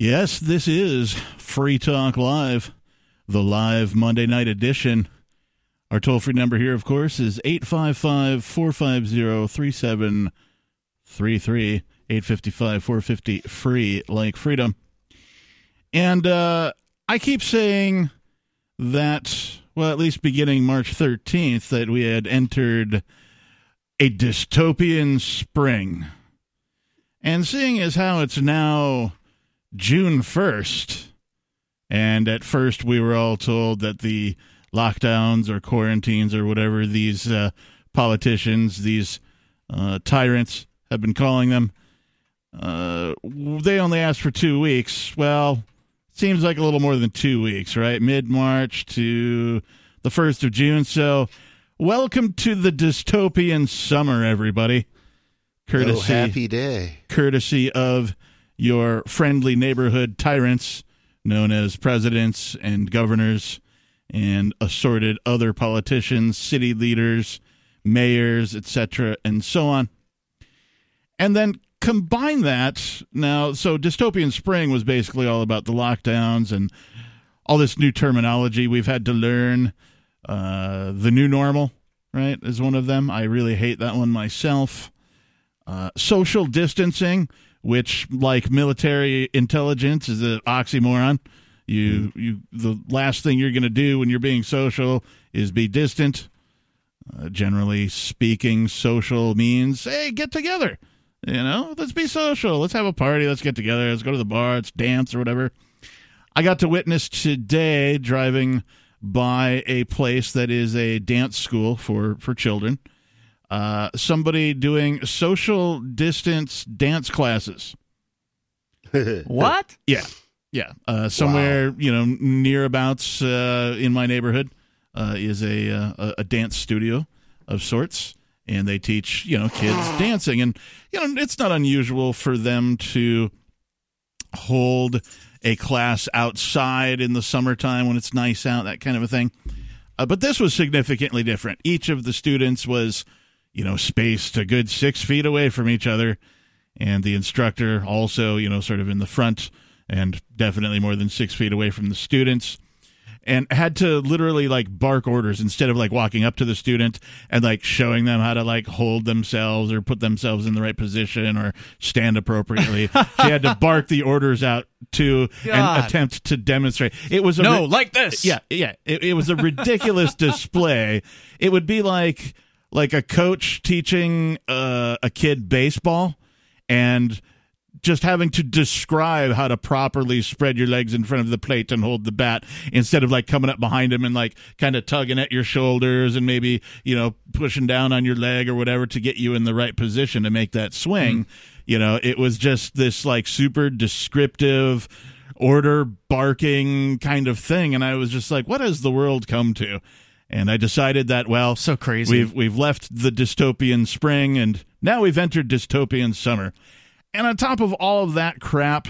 Yes, this is Free Talk Live, the live Monday night edition. Our toll free number here, of course, is 855 450 3733. 855 450 free, like freedom. And uh, I keep saying that, well, at least beginning March 13th, that we had entered a dystopian spring. And seeing as how it's now June 1st, and at first we were all told that the lockdowns or quarantines or whatever these uh, politicians, these uh, tyrants have been calling them, uh, they only asked for two weeks. Well, seems like a little more than two weeks, right? Mid March to the 1st of June. So, welcome to the dystopian summer, everybody. Courtesy, oh, happy day. Courtesy of your friendly neighborhood tyrants known as presidents and governors and assorted other politicians, city leaders, mayors, etc., and so on. And then combine that now, so Dystopian Spring was basically all about the lockdowns and all this new terminology we've had to learn. Uh, the new normal, right, is one of them. I really hate that one myself. Uh, social distancing, which, like military intelligence, is an oxymoron. You, you, the last thing you're going to do when you're being social is be distant. Uh, generally speaking, social means, hey, get together you know, let's be social. Let's have a party. Let's get together. Let's go to the bar. Let's dance or whatever. I got to witness today driving by a place that is a dance school for for children. Uh, somebody doing social distance dance classes. what? Yeah, yeah. Uh, somewhere wow. you know nearabouts uh, in my neighborhood uh, is a, uh, a dance studio of sorts and they teach you know kids dancing and you know it's not unusual for them to hold a class outside in the summertime when it's nice out that kind of a thing uh, but this was significantly different each of the students was you know spaced a good six feet away from each other and the instructor also you know sort of in the front and definitely more than six feet away from the students and had to literally like bark orders instead of like walking up to the student and like showing them how to like hold themselves or put themselves in the right position or stand appropriately. she had to bark the orders out to God. and attempt to demonstrate. It was a no ri- like this. Yeah, yeah. It, it was a ridiculous display. It would be like like a coach teaching uh, a kid baseball and just having to describe how to properly spread your legs in front of the plate and hold the bat instead of like coming up behind him and like kind of tugging at your shoulders and maybe you know pushing down on your leg or whatever to get you in the right position to make that swing. Mm-hmm. you know it was just this like super descriptive order barking kind of thing. And i was just like what has the world come to and i decided that well so crazy we've we've left the dystopian spring and now we've entered dystopian summer and on top of all of that crap,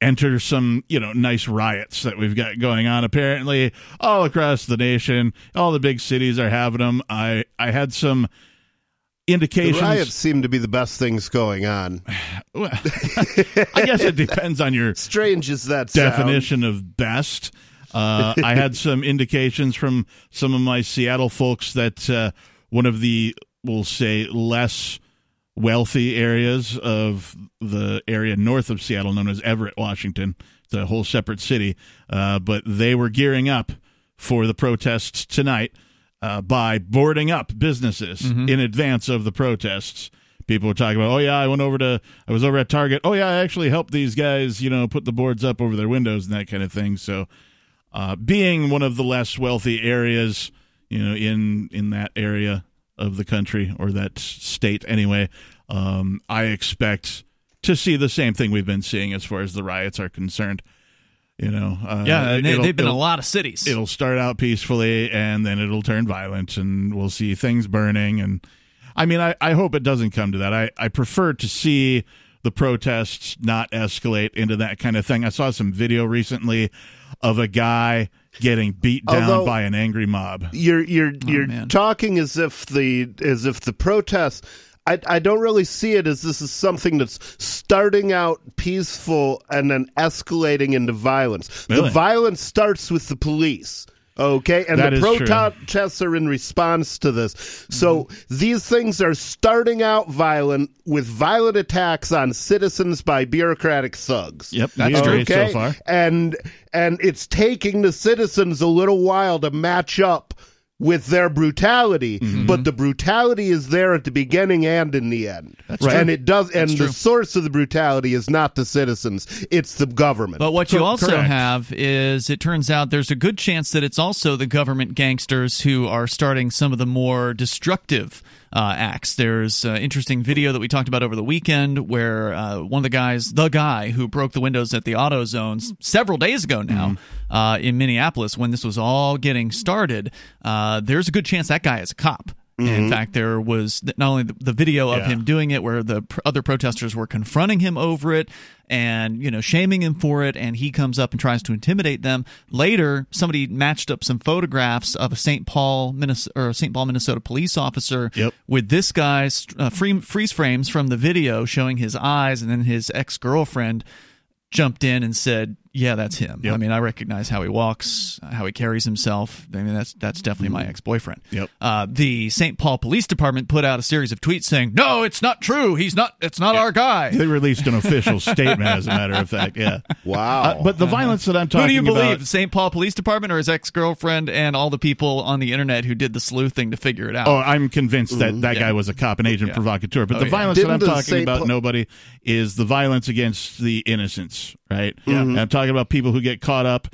enter some, you know, nice riots that we've got going on apparently all across the nation. All the big cities are having them. I I had some indications. The riots seem to be the best things going on. well, I guess it depends on your strange as that definition sound. of best. Uh, I had some indications from some of my Seattle folks that uh, one of the, we'll say, less wealthy areas of the area north of Seattle, known as Everett, Washington. It's a whole separate city. Uh, but they were gearing up for the protests tonight uh, by boarding up businesses mm-hmm. in advance of the protests. People were talking about, oh yeah, I went over to, I was over at Target. Oh yeah, I actually helped these guys, you know, put the boards up over their windows and that kind of thing. So, uh, being one of the less wealthy areas, you know, in in that area, of the country or that state anyway. Um, I expect to see the same thing we've been seeing as far as the riots are concerned. You know, uh, yeah, they, have been a lot of cities. It'll start out peacefully and then it'll turn violent, and we'll see things burning. And I mean, I, I hope it doesn't come to that. I, I prefer to see the protests not escalate into that kind of thing. I saw some video recently of a guy getting beat down Although, by an angry mob. You're you're oh, you're man. talking as if the as if the protests I, I don't really see it as this is something that's starting out peaceful and then escalating into violence. Really? The violence starts with the police. Okay, and That the protests are in response to this. So Mm-hmm. these things are starting out violent with violent attacks on citizens by bureaucratic thugs. Yep, That's okay, so far. and and it's taking the citizens a little while to match up with their brutality, Mm-hmm. but the brutality is there at the beginning and in the end. That's Right. And it does and That's the source of the brutality is not the citizens, it's the government. But what you Cor- also correct. have is it turns out there's a good chance that it's also the government gangsters who are starting some of the more destructive uh, acts. There's an interesting video that we talked about over the weekend where uh, one of the guys, the guy who broke the windows at the AutoZones several days ago now Mm-hmm. uh, in Minneapolis when this was all getting started, uh, there's a good chance that guy is a cop. In fact, there was not only the, the video of Mm-hmm. Yeah. him doing it, where the pr- other protesters were confronting him over it and you know shaming him for it, and he comes up and tries to intimidate them. Later, somebody matched up some photographs of a St. Paul, Minnesota, or St. Paul, Minnesota police officer Yep. with this guy's uh, free, freeze frames from the video showing his eyes, and then his ex girlfriend jumped in and said, "Yeah, that's him. Yep. I mean, I recognize how he walks, how he carries himself. I mean, that's that's definitely my ex-boyfriend." Yep. Uh, the St. Paul Police Department put out a series of tweets saying, "No, it's not true. He's not. It's not our guy." They released an official statement, as a matter of fact. Yeah. wow. Uh, but the violence that I'm talking Who do you believe, about, the St. Paul Police Department or his ex-girlfriend and all the people on the internet who did the sleuthing to figure it out? Oh, I'm convinced that that Yeah. guy was a cop, an agent Yeah. provocateur. But Oh, the yeah. violence Didn't that I'm talking St. about, Paul- nobody, is the violence against the innocents, right? Yeah. I'm talking about people who get caught up,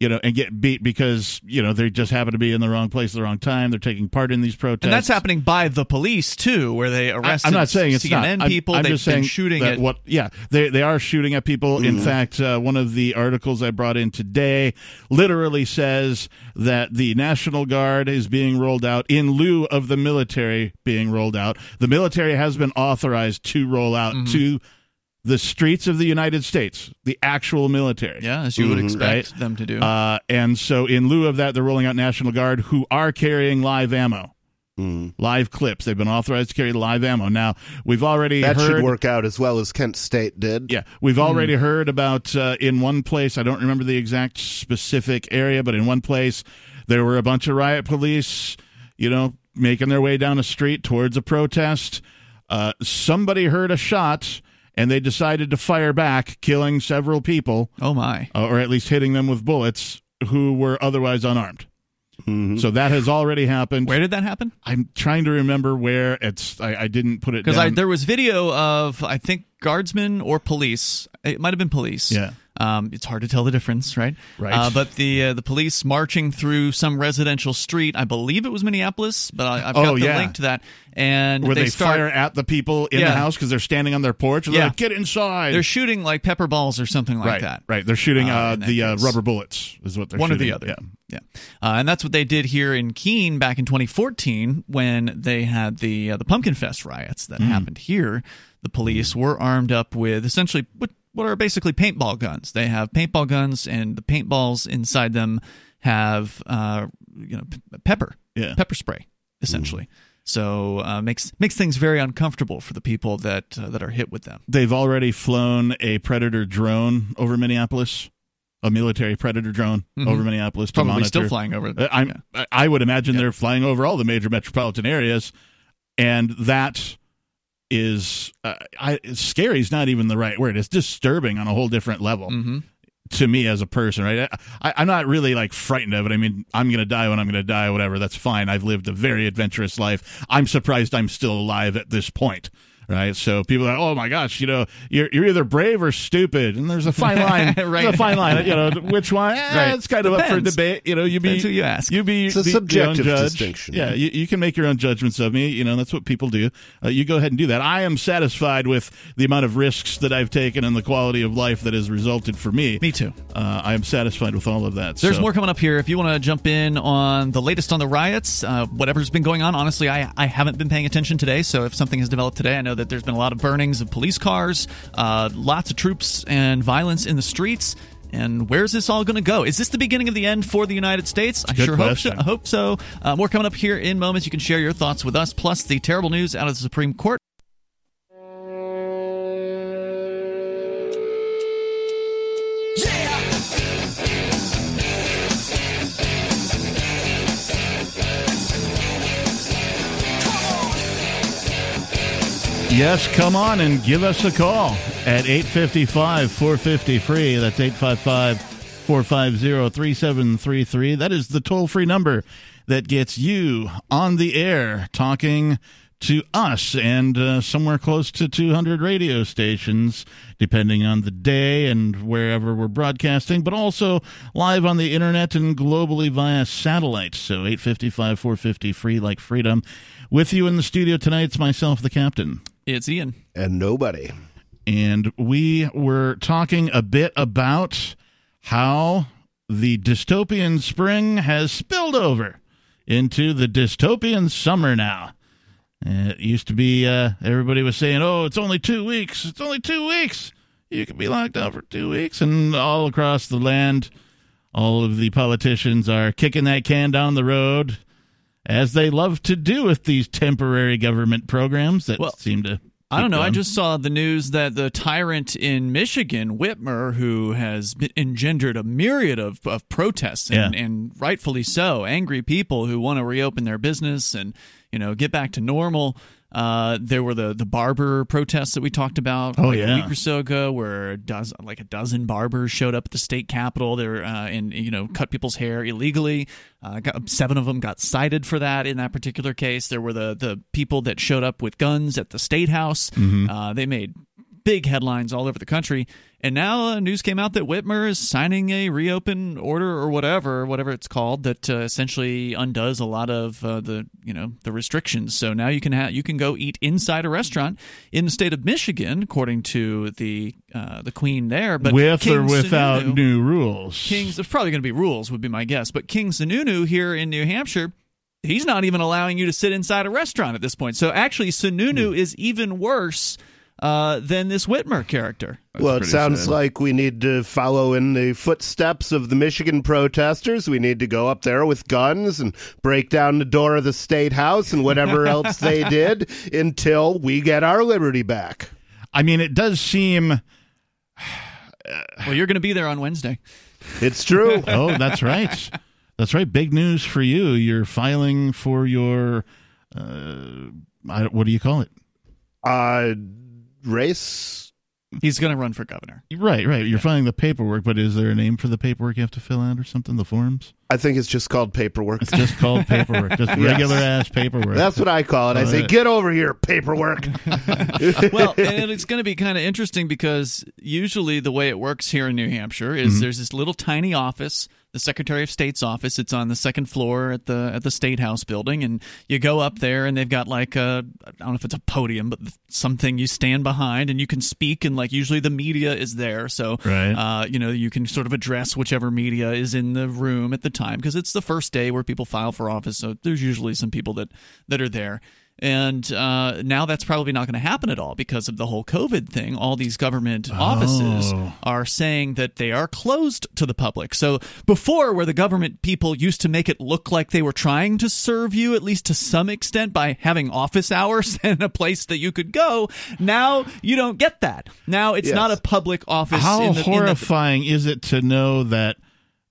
you know, and get beat because you know they just happen to be in the wrong place at the wrong time. They're taking part in these protests, and that's happening by the police too, where they arrest I'm not saying it's CNN not. I'm- people. I'm, They've just saying shooting at what. Yeah, they they are shooting at people. In fact, uh, one of the articles I brought in today literally says that the National Guard is being rolled out in lieu of the military being rolled out. The military has been authorized to roll out Mm-hmm. to the streets of the United States, the actual military. Yeah, as you would expect Right. them to do. Uh, and so, in lieu of that, they're rolling out National Guard who are carrying live ammo, live clips. They've been authorized to carry live ammo. Now, we've already that heard. should work out as well as Kent State did. Yeah, we've already heard about uh, in one place. I don't remember the exact specific area, but in one place there were a bunch of riot police, you know, making their way down a street towards a protest. Uh, somebody heard a shot, and they decided to fire back, killing several people, oh my! uh, or at least hitting them with bullets who were otherwise unarmed. So that has already happened. Where did that happen? I'm trying to remember where it's. I, I didn't put it Because down. there was video of I think guardsmen or police. It might have been police. Yeah. Um, it's hard to tell the difference, right? Right. Uh, but the uh, the police marching through some residential street. I believe it was Minneapolis, but I, I've got Oh, the yeah. link to that. And where they, start, fire at the people in Yeah. the house because they're standing on their porch. And they're Yeah. like, get inside. They're shooting like pepper balls or something like right, that. right. They're shooting Uh, uh, the uh, rubber bullets. Is what they're One or the other. Yeah. Yeah. Uh, and that's what they did here in Keene back in 2014 when they had the uh, the Pumpkin Fest riots that Mm-hmm. happened here. The police were armed up with essentially what what are basically paintball guns. They have paintball guns, and the paintballs inside them have uh, you know p- pepper, Yeah. pepper spray, essentially. So uh, makes makes things very uncomfortable for the people that uh, that are hit with them. They've already flown a Predator drone over Minneapolis, a military Predator drone over Minneapolis to Probably monitor. still flying over. Uh, I'm, I- I would imagine they're flying over all the major metropolitan areas, and that is uh, I, scary is not even the right word. It's disturbing on a whole different level Mhm. to me as a person. Right? I, I'm not really like frightened of it. I mean, I'm going to die when I'm going to die. Whatever. That's fine. I've lived a very adventurous life. I'm surprised I'm still alive at this point. Right, so people are, oh my gosh, you know, you're you're either brave or stupid, and there's a fine line. Right. There's a fine line, you know, which one? Eh, Right. It's kind of up for debate. You know, you be Depends who you ask. You be It's a be subjective judge. distinction. Yeah, you, you can make your own judgments of me. You know, that's what people do. Uh, you go ahead and do that. I am satisfied with the amount of risks that I've taken and the quality of life that has resulted for me. Me too. Uh, I am satisfied with all of that. There's so. more coming up here. If you want to jump in on the latest on the riots, uh, whatever's been going on, honestly, I, I haven't been paying attention today. So if something has developed today, I know that there's been a lot of burnings of police cars, uh, lots of troops and violence in the streets. And where's this all going to go? Is this the beginning of the end for the United States? I good sure hope so. I hope so. Uh, more coming up here in moments. You can share your thoughts with us, plus the terrible news out of the Supreme Court. Yes, come on and give us a call at 855 450 free. That's 855 450 3733. That is the toll free number that gets you on the air talking to us and uh, somewhere close to 200 radio stations, depending on the day and wherever we're broadcasting, but also live on the internet and globally via satellite. So 855 450 free like freedom. With you in the studio tonight, it's myself, the captain. It's Ian. And nobody. And we were talking a bit about how the dystopian spring has spilled over into the dystopian summer now. It used to be uh, everybody was saying, "Oh, it's only two weeks. It's only two weeks. You can be locked down for two weeks." And all across the land, all of the politicians are kicking that can down the road, as they love to do with these temporary government programs that Well, seem to. I don't know. I just saw the news that the tyrant in Michigan, Whitmer, who has engendered a myriad of, of protests and, Yeah. and rightfully so, angry people who want to reopen their business and you know get back to normal. Uh, there were the the barber protests that we talked about Oh, like yeah. a week or so ago, where a dozen, like a dozen barbers showed up at the state capitol. There uh, and you know cut people's hair illegally. Uh, got, seven of them got cited for that in that particular case. There were the the people that showed up with guns at the state house. Uh, they made big headlines all over the country. And now uh, news came out that Whitmer is signing a reopen order or whatever, whatever it's called, that uh, essentially undoes a lot of uh, the you know the restrictions. So now you can ha- you can go eat inside a restaurant in the state of Michigan, according to the uh, the Queen there. But with King or without Sununu- new rules. Kings, there's probably going to be rules, would be my guess. But King Sununu here in New Hampshire, he's not even allowing you to sit inside a restaurant at this point. So actually, Sununu is even worse uh, than this Whitmer character. well, it sounds sad. like we need to follow in the footsteps of the Michigan protesters. We need to go up there with guns and break down the door of the state house and whatever else they did until we get our liberty back. I mean, it does seem. Well, you're going to be there on Wednesday. It's true. Oh, that's right. That's right. Big news for you. You're filing for your. Uh, I, what do you call it? uh, race. He's going to run for governor. Right, right. You're filing the paperwork, but is there a name for the paperwork you have to fill out or something? The forms? I think it's just called paperwork. It's just called paperwork. Just regular ass paperwork. That's what I call it. I say, Alright. get over here, paperwork. well, and it's going to be kind of interesting because usually the way it works here in New Hampshire is mm-hmm. there's this little tiny office, the Secretary of State's office. It's on the second floor at the at the State House building, and you go up there, and they've got like a I don't know if it's a podium, but something you stand behind, and you can speak, and like usually the media is there, so Right. uh, you know you can sort of address whichever media is in the room at the time because it's the first day where people file for office, so there's usually some people that that are there. And uh, now that's probably not going to happen at all because of the whole COVID thing. All these government offices Oh. are saying that they are closed to the public. So before, where the government people used to make it look like they were trying to serve you, at least to some extent, by having office hours and a place that you could go, now you don't get that. Now it's Yes. not a public office. How in the, in the- horrifying is it to know that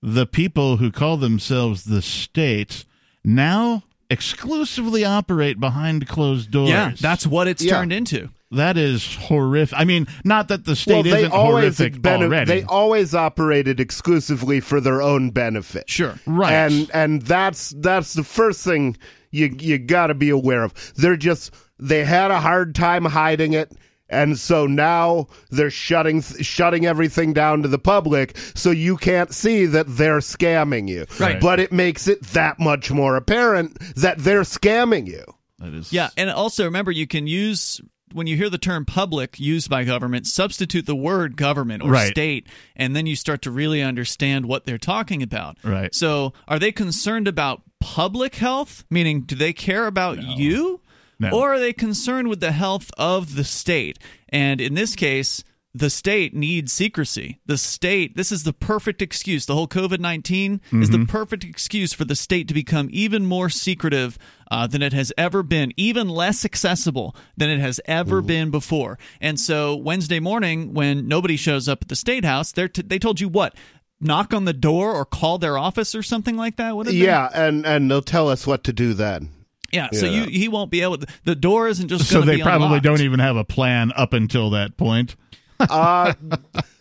the people who call themselves the state now exclusively operate behind closed doors? yeah, that's what it's Yeah. turned into. that is horrific. I mean, not that the state well, isn't always horrific bene- already. they always operated exclusively for their own benefit. Sure. Right. And and that's that's the first thing you you got to be aware of. They're just they had a hard time hiding it. And so now they're shutting shutting everything down to the public, so you can't see that they're scamming you. Right. But it makes it that much more apparent that they're scamming you. that is Yeah, and also remember you can use when you hear the term public used by government, substitute the word government or Right. state, and then you start to really understand what they're talking about. Right. So, are they concerned about public health? Meaning, do they care about you? No. Or are they concerned with the health of the state? And in this case, the state needs secrecy. The state, this is the perfect excuse. The whole COVID 19 is Mm-hmm. the perfect excuse for the state to become even more secretive uh, than it has ever been, even less accessible than it has ever been before. And so Wednesday morning, when nobody shows up at the state house, they're t- they told you what? Knock on the door or call their office or something like that? What they- Yeah, and and they'll tell us what to do then. Yeah, so Yeah. you he won't be able. To, the door isn't just. So they probably unlocked. don't even have a plan up until that point. Uh,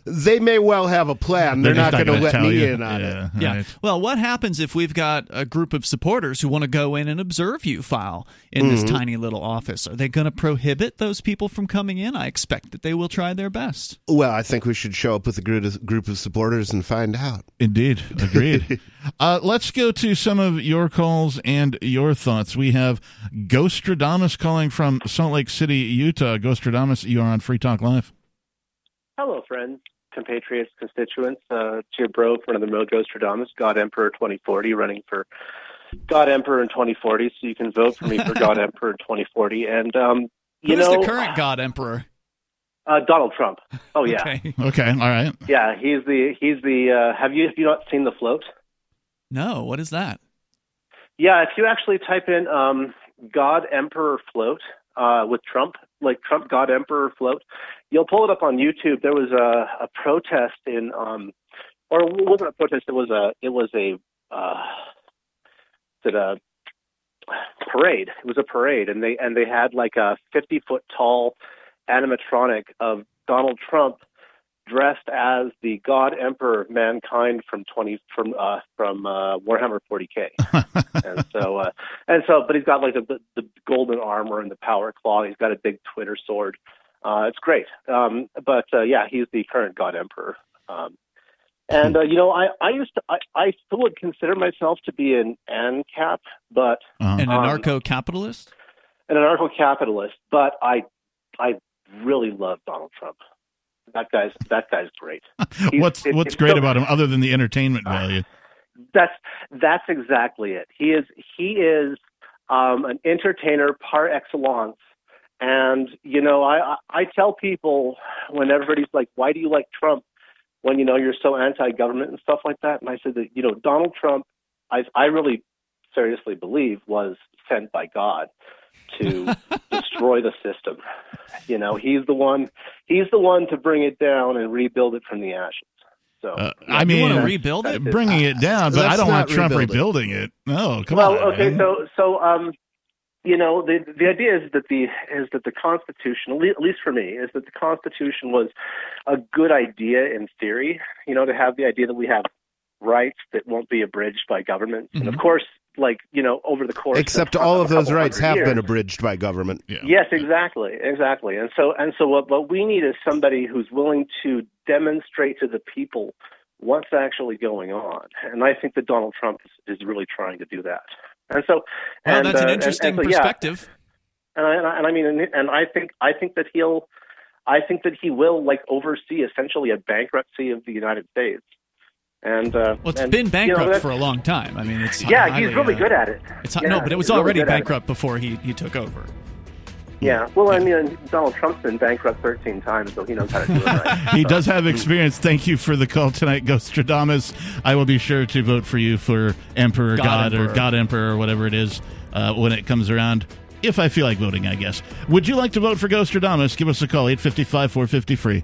they may well have a plan. They're, not, just going to gonna let me you. in on yeah, it. Yeah. right. Well, what happens if we've got a group of supporters who want to go in and observe you file in this Mm-hmm. tiny little office? Are they going to prohibit those people from coming in? I expect that they will try their best. Well, I think we should show up with a group of, group of supporters and find out. Indeed. Agreed. uh, let's go to some of your calls and your thoughts. We have Ghostradamus calling from Salt Lake City, Utah. Ghostradamus, you are on Free Talk Live. Hello, friends, compatriots, constituents. Uh, it's your bro from another Mojo Stradamus, God Emperor 2040, running for God Emperor in 2040. So you can vote for me for God Emperor in 2040. And um, you Who's know, the current God Emperor? uh, Donald Trump. Oh yeah, Okay. Okay. All right. yeah. He's the he's the. Uh, have you have you not seen the float? No, what is that? Yeah, if you actually type in um, God Emperor float uh, with Trump, like Trump God Emperor float, you'll pull it up on YouTube. There was a, a protest in, um, or it wasn't a protest. It was a it was a uh, it a parade. It was a parade, and they and they had like a fifty foot tall animatronic of Donald Trump dressed as the God Emperor of mankind from twenty from uh, from uh, Warhammer 40k, and so uh, and so, but he's got like the, the golden armor and the power claw. He's got a big Twitter sword. Uh, it's great, um, but uh, yeah, he's the current God Emperor. Um, and uh, you know, I I used to I, I still would consider myself to be an ANCAP, but Uh-huh. An Um, anarcho-capitalist? an anarcho-capitalist. But I I really love Donald Trump. That guy's that guy's great. what's it- what's great so- about him other than the entertainment value? That's that's exactly it. He is he is um, an entertainer par excellence. And you know, I, I I tell people when everybody's like, "Why do you like Trump?" When you know you're so anti-government and stuff like that, and I said that you know Donald Trump, I I really seriously believe was sent by God to destroy the system. You know, he's the one he's the one to bring it down and rebuild it from the ashes. So Uh, yeah, I mean, want to rebuild it? bringing it down, but I don't want Trump rebuild rebuilding it. No, come well, on. okay, man. so so um, you know, the the idea is that the is that the Constitution, at least for me, is that the Constitution was a good idea in theory. You know, to have the idea that we have rights that won't be abridged by governments, and of mm-hmm. course, like you know, over the course, Except of, all a of those rights have years, been abridged by government. yeah. Yes, exactly, exactly. And so, and so, what, what we need is somebody who's willing to demonstrate to the people what's actually going on. And I think that Donald Trump is, is really trying to do that. And so, Well, and, that's an uh, interesting and, and so, perspective. and I, and I, and I mean, and, I think, I think that he'll, I think that he will like oversee essentially a bankruptcy of the United States. And uh, Well, it's and, been you know, bankrupt for a long time. I mean, it's yeah, highly, he's really uh, good at it. It's Yeah, no, but it was really already bankrupt before he, he took over. Yeah, well, I mean, Donald Trump's been bankrupt 13 times, so he knows how to do it right. He does have experience. Thank you for the call tonight, Ghostradamus. I will be sure to vote for you for Emperor God God, or God Emperor or whatever it is uh, when it comes around. If I feel like voting, I guess. Would you like to vote for Ghostradamus? Give us a call, 855 450 free.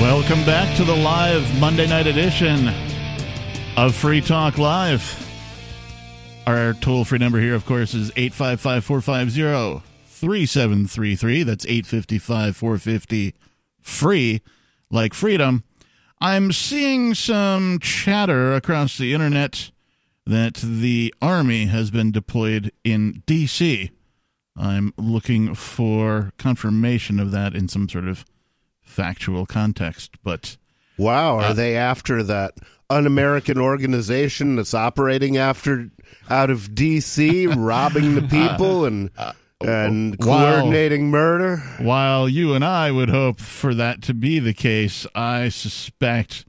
Welcome back to the live Monday night edition of Free Talk Live. Our toll free number here, of course, is 855 450 3733. That's 855 450 free, like freedom. I'm seeing some chatter across the internet that the Army has been deployed in D.C. I'm looking for confirmation of that in some sort of factual context, but Wow, are Uh, they after that un-American organization that's operating after out of D.C., robbing the people and and Wow. coordinating murder. While you and I would hope for that to be the case, I suspect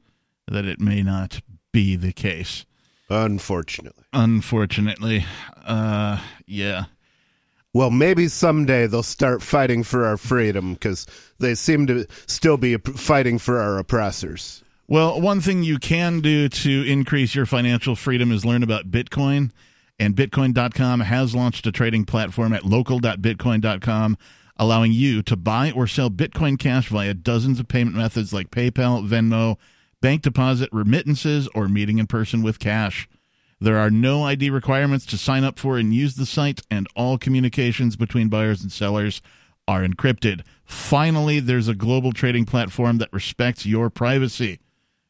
that it may not be the case. Unfortunately. Unfortunately. Uh, yeah. Well, maybe someday they'll start fighting for our freedom because they seem to still be fighting for our oppressors. Well, one thing you can do to increase your financial freedom is learn about Bitcoin. And Bitcoin.com has launched a trading platform at local.bitcoin.com, allowing you to buy or sell Bitcoin Cash via dozens of payment methods like PayPal, Venmo, bank deposit, remittances, or meeting in person with cash. There are no ID requirements to sign up for and use the site, and all communications between buyers and sellers are encrypted. Finally, there's a global trading platform that respects your privacy.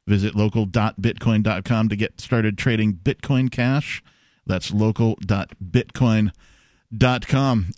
Visit local.bitcoin.com to get started trading Bitcoin Cash. That's local.bitcoin.com.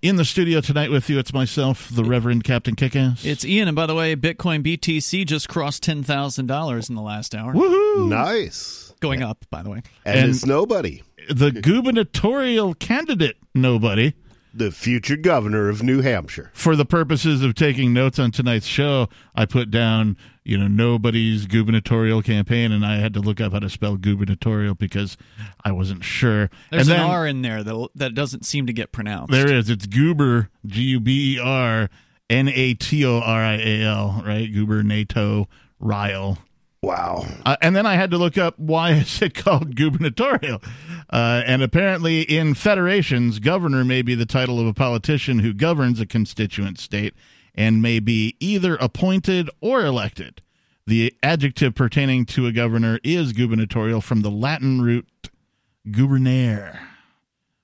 In the studio tonight with you, it's myself, the Reverend Captain Kickass. It's Ian, and by the way, Bitcoin BTC just crossed ten thousand dollars in the last hour, Woohoo! Nice. Going up. By the way, And, And- it's nobody. The gubernatorial candidate, nobody. The future governor of New Hampshire. for the purposes of taking notes on tonight's show, I put down, you know, nobody's gubernatorial campaign, and I had to look up how to spell gubernatorial because I wasn't sure. there's and an then R in there that that doesn't seem to get pronounced. There is. It's goober, G U B E R N A T O R I A L, right? Gubernato Ryle. Wow. Uh, and then I had to look up why is it called gubernatorial. Uh, and apparently, in federations, governor may be the title of a politician who governs a constituent state and may be either appointed or elected. The adjective pertaining to a governor is gubernatorial from the Latin root gubernare,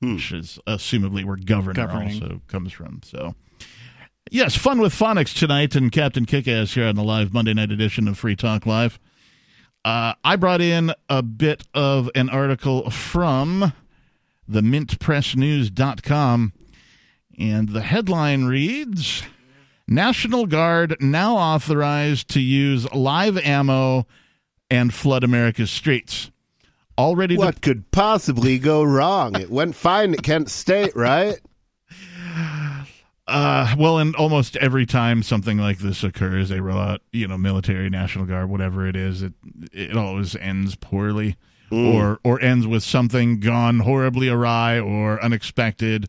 which is assumably where governor Governing. also comes from. So. Yes, fun with phonics tonight, and Captain Kickass here on the live Monday night edition of Free Talk Live. Uh, I brought in a bit of an article from the mintpressnews.com, and the headline reads National Guard now authorized to use live ammo and flood America's streets. Already de- What could possibly go wrong? It went fine at Kent State, right? Uh, well, and almost every time something like this occurs, they roll out, you know, military, national guard, whatever it is. It it always ends poorly, or or ends with something gone horribly awry or unexpected.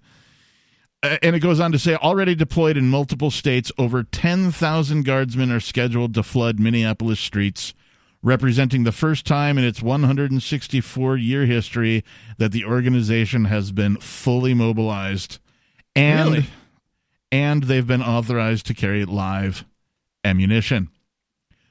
Uh, and it goes on to say, already deployed in multiple states, over ten thousand guardsmen are scheduled to flood Minneapolis streets, representing the first time in its 164 year history that the organization has been fully mobilized. And Really? And they've been authorized to carry live ammunition.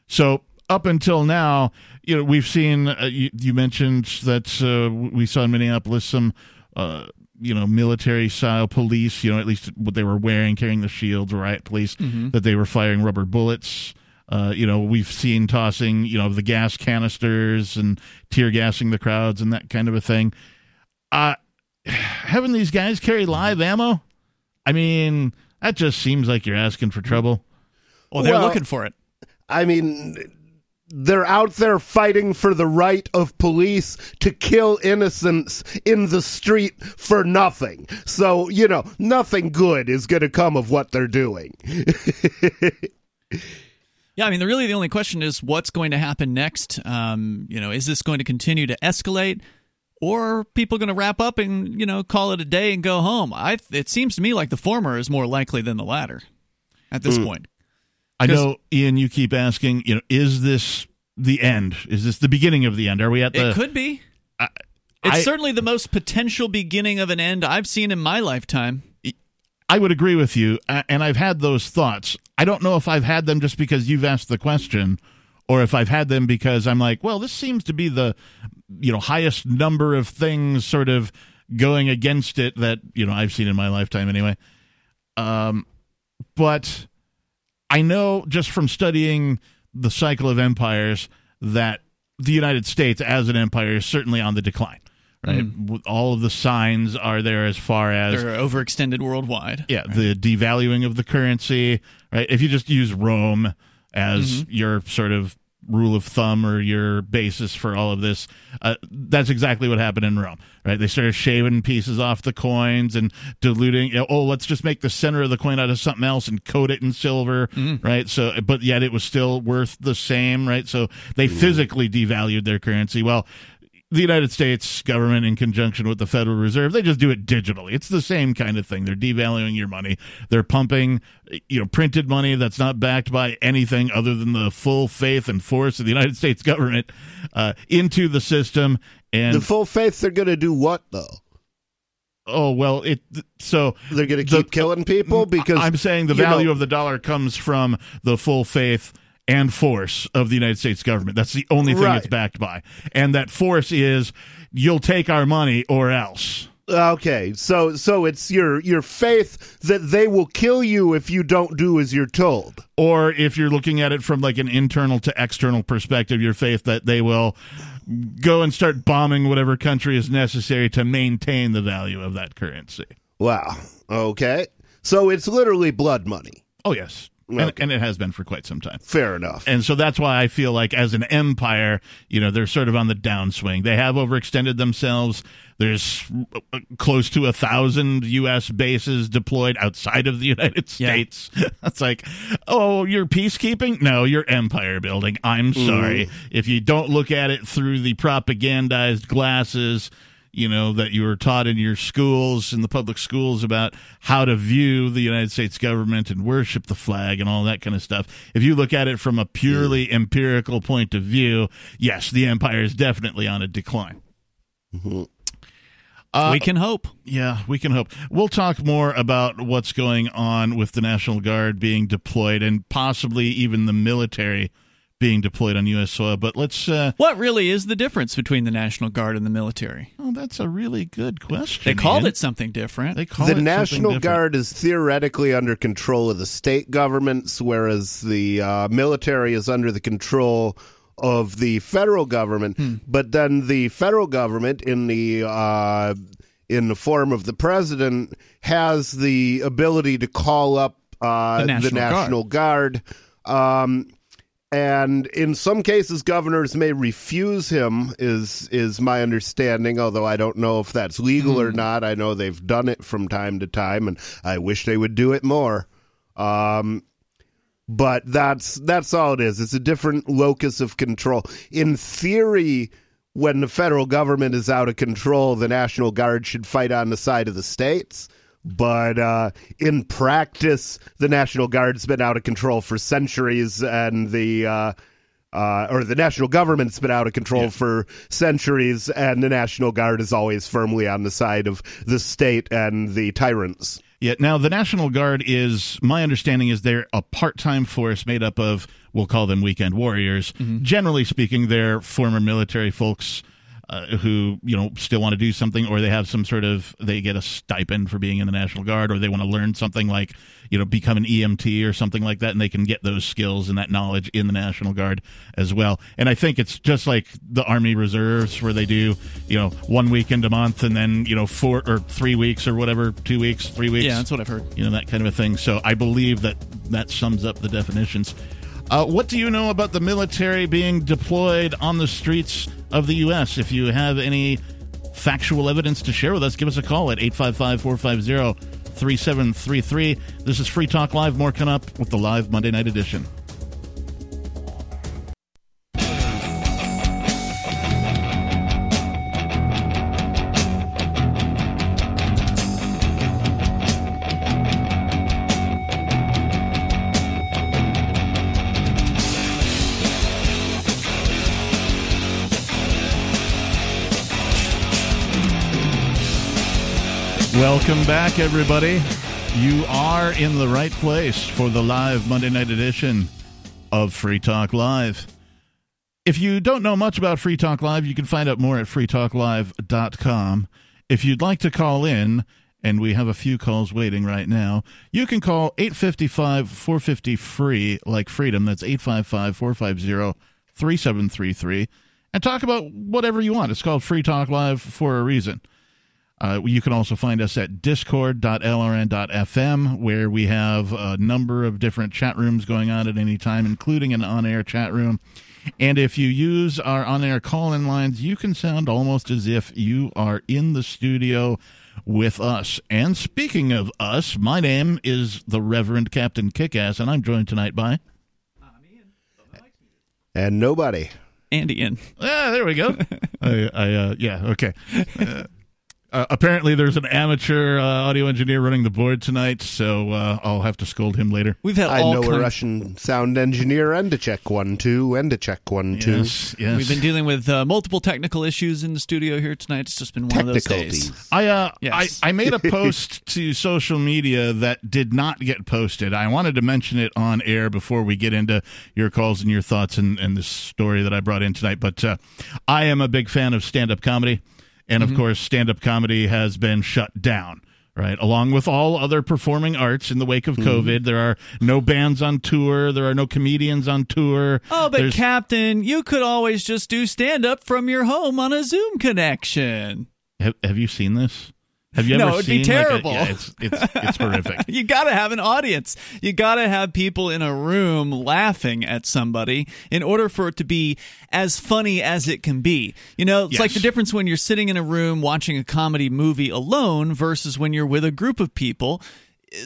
So up until now, you know, we've seen. Uh, you, you mentioned that uh, we saw in Minneapolis some, uh, you know, military style police. You know, at least what they were wearing, carrying the shields, riot police. That they were firing rubber bullets. Uh, you know, we've seen tossing, you know, the gas canisters and tear gassing the crowds and that kind of a thing. Uh, having these guys carry live ammo, I mean, that just seems like you're asking for trouble. well, they're Well- looking for it. I mean, they're out there fighting for the right of police to kill innocents in the street for nothing. So, you know, nothing good is going to come of what they're doing. Yeah, I mean, the, really, the only question is what's going to happen next. Um, you know, is this going to continue to escalate, or are people going to wrap up and you know call it a day and go home? I it seems to me like the former is more likely than the latter at this hmm. point. I know, Ian, you keep asking, you know, is this the end? Is this the beginning of the end? Are we at the. it could be. I- It's I- certainly the most potential beginning of an end I've seen in my lifetime. I would agree with you, and I've had those thoughts. I don't know if I've had them just because you've asked the question, or if I've had them because I'm like, well, this seems to be the, you know, highest number of things sort of going against it that you know I've seen in my lifetime anyway. Um, but I know just from studying the cycle of empires that the United States as an empire is certainly on the decline. Right, With all of the signs are there as far as They're overextended worldwide. yeah, the devaluing of the currency, right? If you just use Rome as your sort of rule of thumb or your basis for all of this. Uh, that's exactly what happened in Rome, right? They started shaving pieces off the coins and diluting. You know, oh, let's just make the center of the coin out of something else and coat it in silver, mm. right? So, but yet it was still worth the same, right? So they physically devalued their currency. Well, the United States government, in conjunction with the Federal Reserve, they just do it digitally. It's the same kind of thing. They're devaluing your money. They're pumping, you know, printed money that's not backed by anything other than the full faith and force of the United States government uh, into the system. And the full faith, they're going to do what though? Oh well, it so they're going to keep the, killing people because I'm saying the value know, of the dollar comes from the full faith and force of the United States government. That's the only thing right. it's backed by. And that force is you'll take our money or else. Okay, so so it's your your faith that they will kill you if you don't do as you're told. Or if you're looking at it from like an internal to external perspective, your faith that they will go and start bombing whatever country is necessary to maintain the value of that currency. Wow. Okay. So it's literally blood money. Oh yes. Okay. And, and, it has been for quite some time. Fair enough. And so that's why I feel like as an empire, you know, they're sort of on the downswing. They have overextended themselves. There's close to a thousand U.S. bases deployed outside of the United States. Yeah. it's like, oh, you're peacekeeping? No, you're empire building. I'm sorry. Mm. If you don't look at it through the propagandized glasses you know that you were taught in your schools in the public schools about how to view the United States government and worship the flag and all that kind of stuff. If you look at it from a purely empirical point of view, yes, the empire is definitely on a decline. Mm-hmm. Uh, we can hope. Yeah, we can hope. We'll talk more about what's going on with the National Guard being deployed and possibly even the military being deployed on U.S. soil. But let's. Uh, what really is the difference between the National Guard and the military? Oh, that's a really good question. They called Ian. it something different. They call the National Guard is theoretically under control of the state governments, whereas the uh, military is under the control of the federal government. Hmm. But then the federal government, in the uh, in the form of the president, has the ability to call up uh, the National, the National Guard. Guard um, and in some cases governors may refuse him is is my understanding although i don't know if that's legal mm. or hmm. not i know they've done it from time to time and i wish they would do it more um, but that's that's all it is it's a different locus of control in theory when the federal government is out of control the national guard should fight on the side of the states but uh, in practice, the National Guard's been out of control for centuries, and the uh, uh, or the national government's been out of control yeah. for centuries, and the National Guard is always firmly on the side of the state and the tyrants. Yeah. Now, the National Guard is my understanding is they're a part-time force made up of we'll call them weekend warriors. Mm-hmm. Generally speaking, they're former military folks uh, who you know still want to do something or they have some sort of they get a stipend for being in the national guard or they want to learn something like you know become an emt or something like that and they can get those skills and that knowledge in the national guard as well. And i think it's just like the army reserves where they do you know one weekend a month and then you know four or three weeks or whatever two weeks three weeks. Yeah that's what i've heard. You know that kind of a thing. So i believe that that sums up the definitions uh, what do you know about the military being deployed on the streets of the U.S.? If you have any factual evidence to share with us, give us a call at 855 450 3733. This is Free Talk Live. More coming up with the live Monday night edition. Welcome back, everybody. You are in the right place for the live Monday night edition of Free Talk Live. If you don't know much about Free Talk Live, you can find out more at freetalklive.com. If you'd like to call in, and we have a few calls waiting right now, you can call 855 450 free, like freedom. That's 855 450 3733, and talk about whatever you want. It's called Free Talk Live for a reason. Uh, you can also find us at discord.lrn.fm, where we have a number of different chat rooms going on at any time, including an on air chat room. And if you use our on air call in lines, you can sound almost as if you are in the studio with us. And speaking of us, my name is the Reverend Captain Kickass, and I'm joined tonight by. And nobody. Andy in. Ah, there we go. I, I uh, yeah, okay. Uh, uh, apparently, there's an amateur uh, audio engineer running the board tonight, so uh, I'll have to scold him later. We've had I all know a Russian sound engineer and a check one two and a check one two. Yes, yes. We've been dealing with uh, multiple technical issues in the studio here tonight. It's just been one of those days. I uh Yes. I, I made a post to social media that did not get posted. I wanted to mention it on air before we get into your calls and your thoughts and, and this story that I brought in tonight. But uh, I am a big fan of stand up comedy, and of mm-hmm. course, stand up comedy has been shut down. Right, along with all other performing arts in the wake of mm-hmm. COVID, there are no bands on tour. There are no comedians on tour. Oh, but There's- Captain, you could always just do stand up from your home on a Zoom connection. have, have you seen this? Have you No, ever it'd be seen like, a- terrible. yeah, it's it's it's horrific. You got to have an audience. You got to have people in a room laughing at somebody in order for it to be as funny as it can be. You know, it's like the difference when you're sitting in a room watching a comedy movie alone versus when you're with a group of people.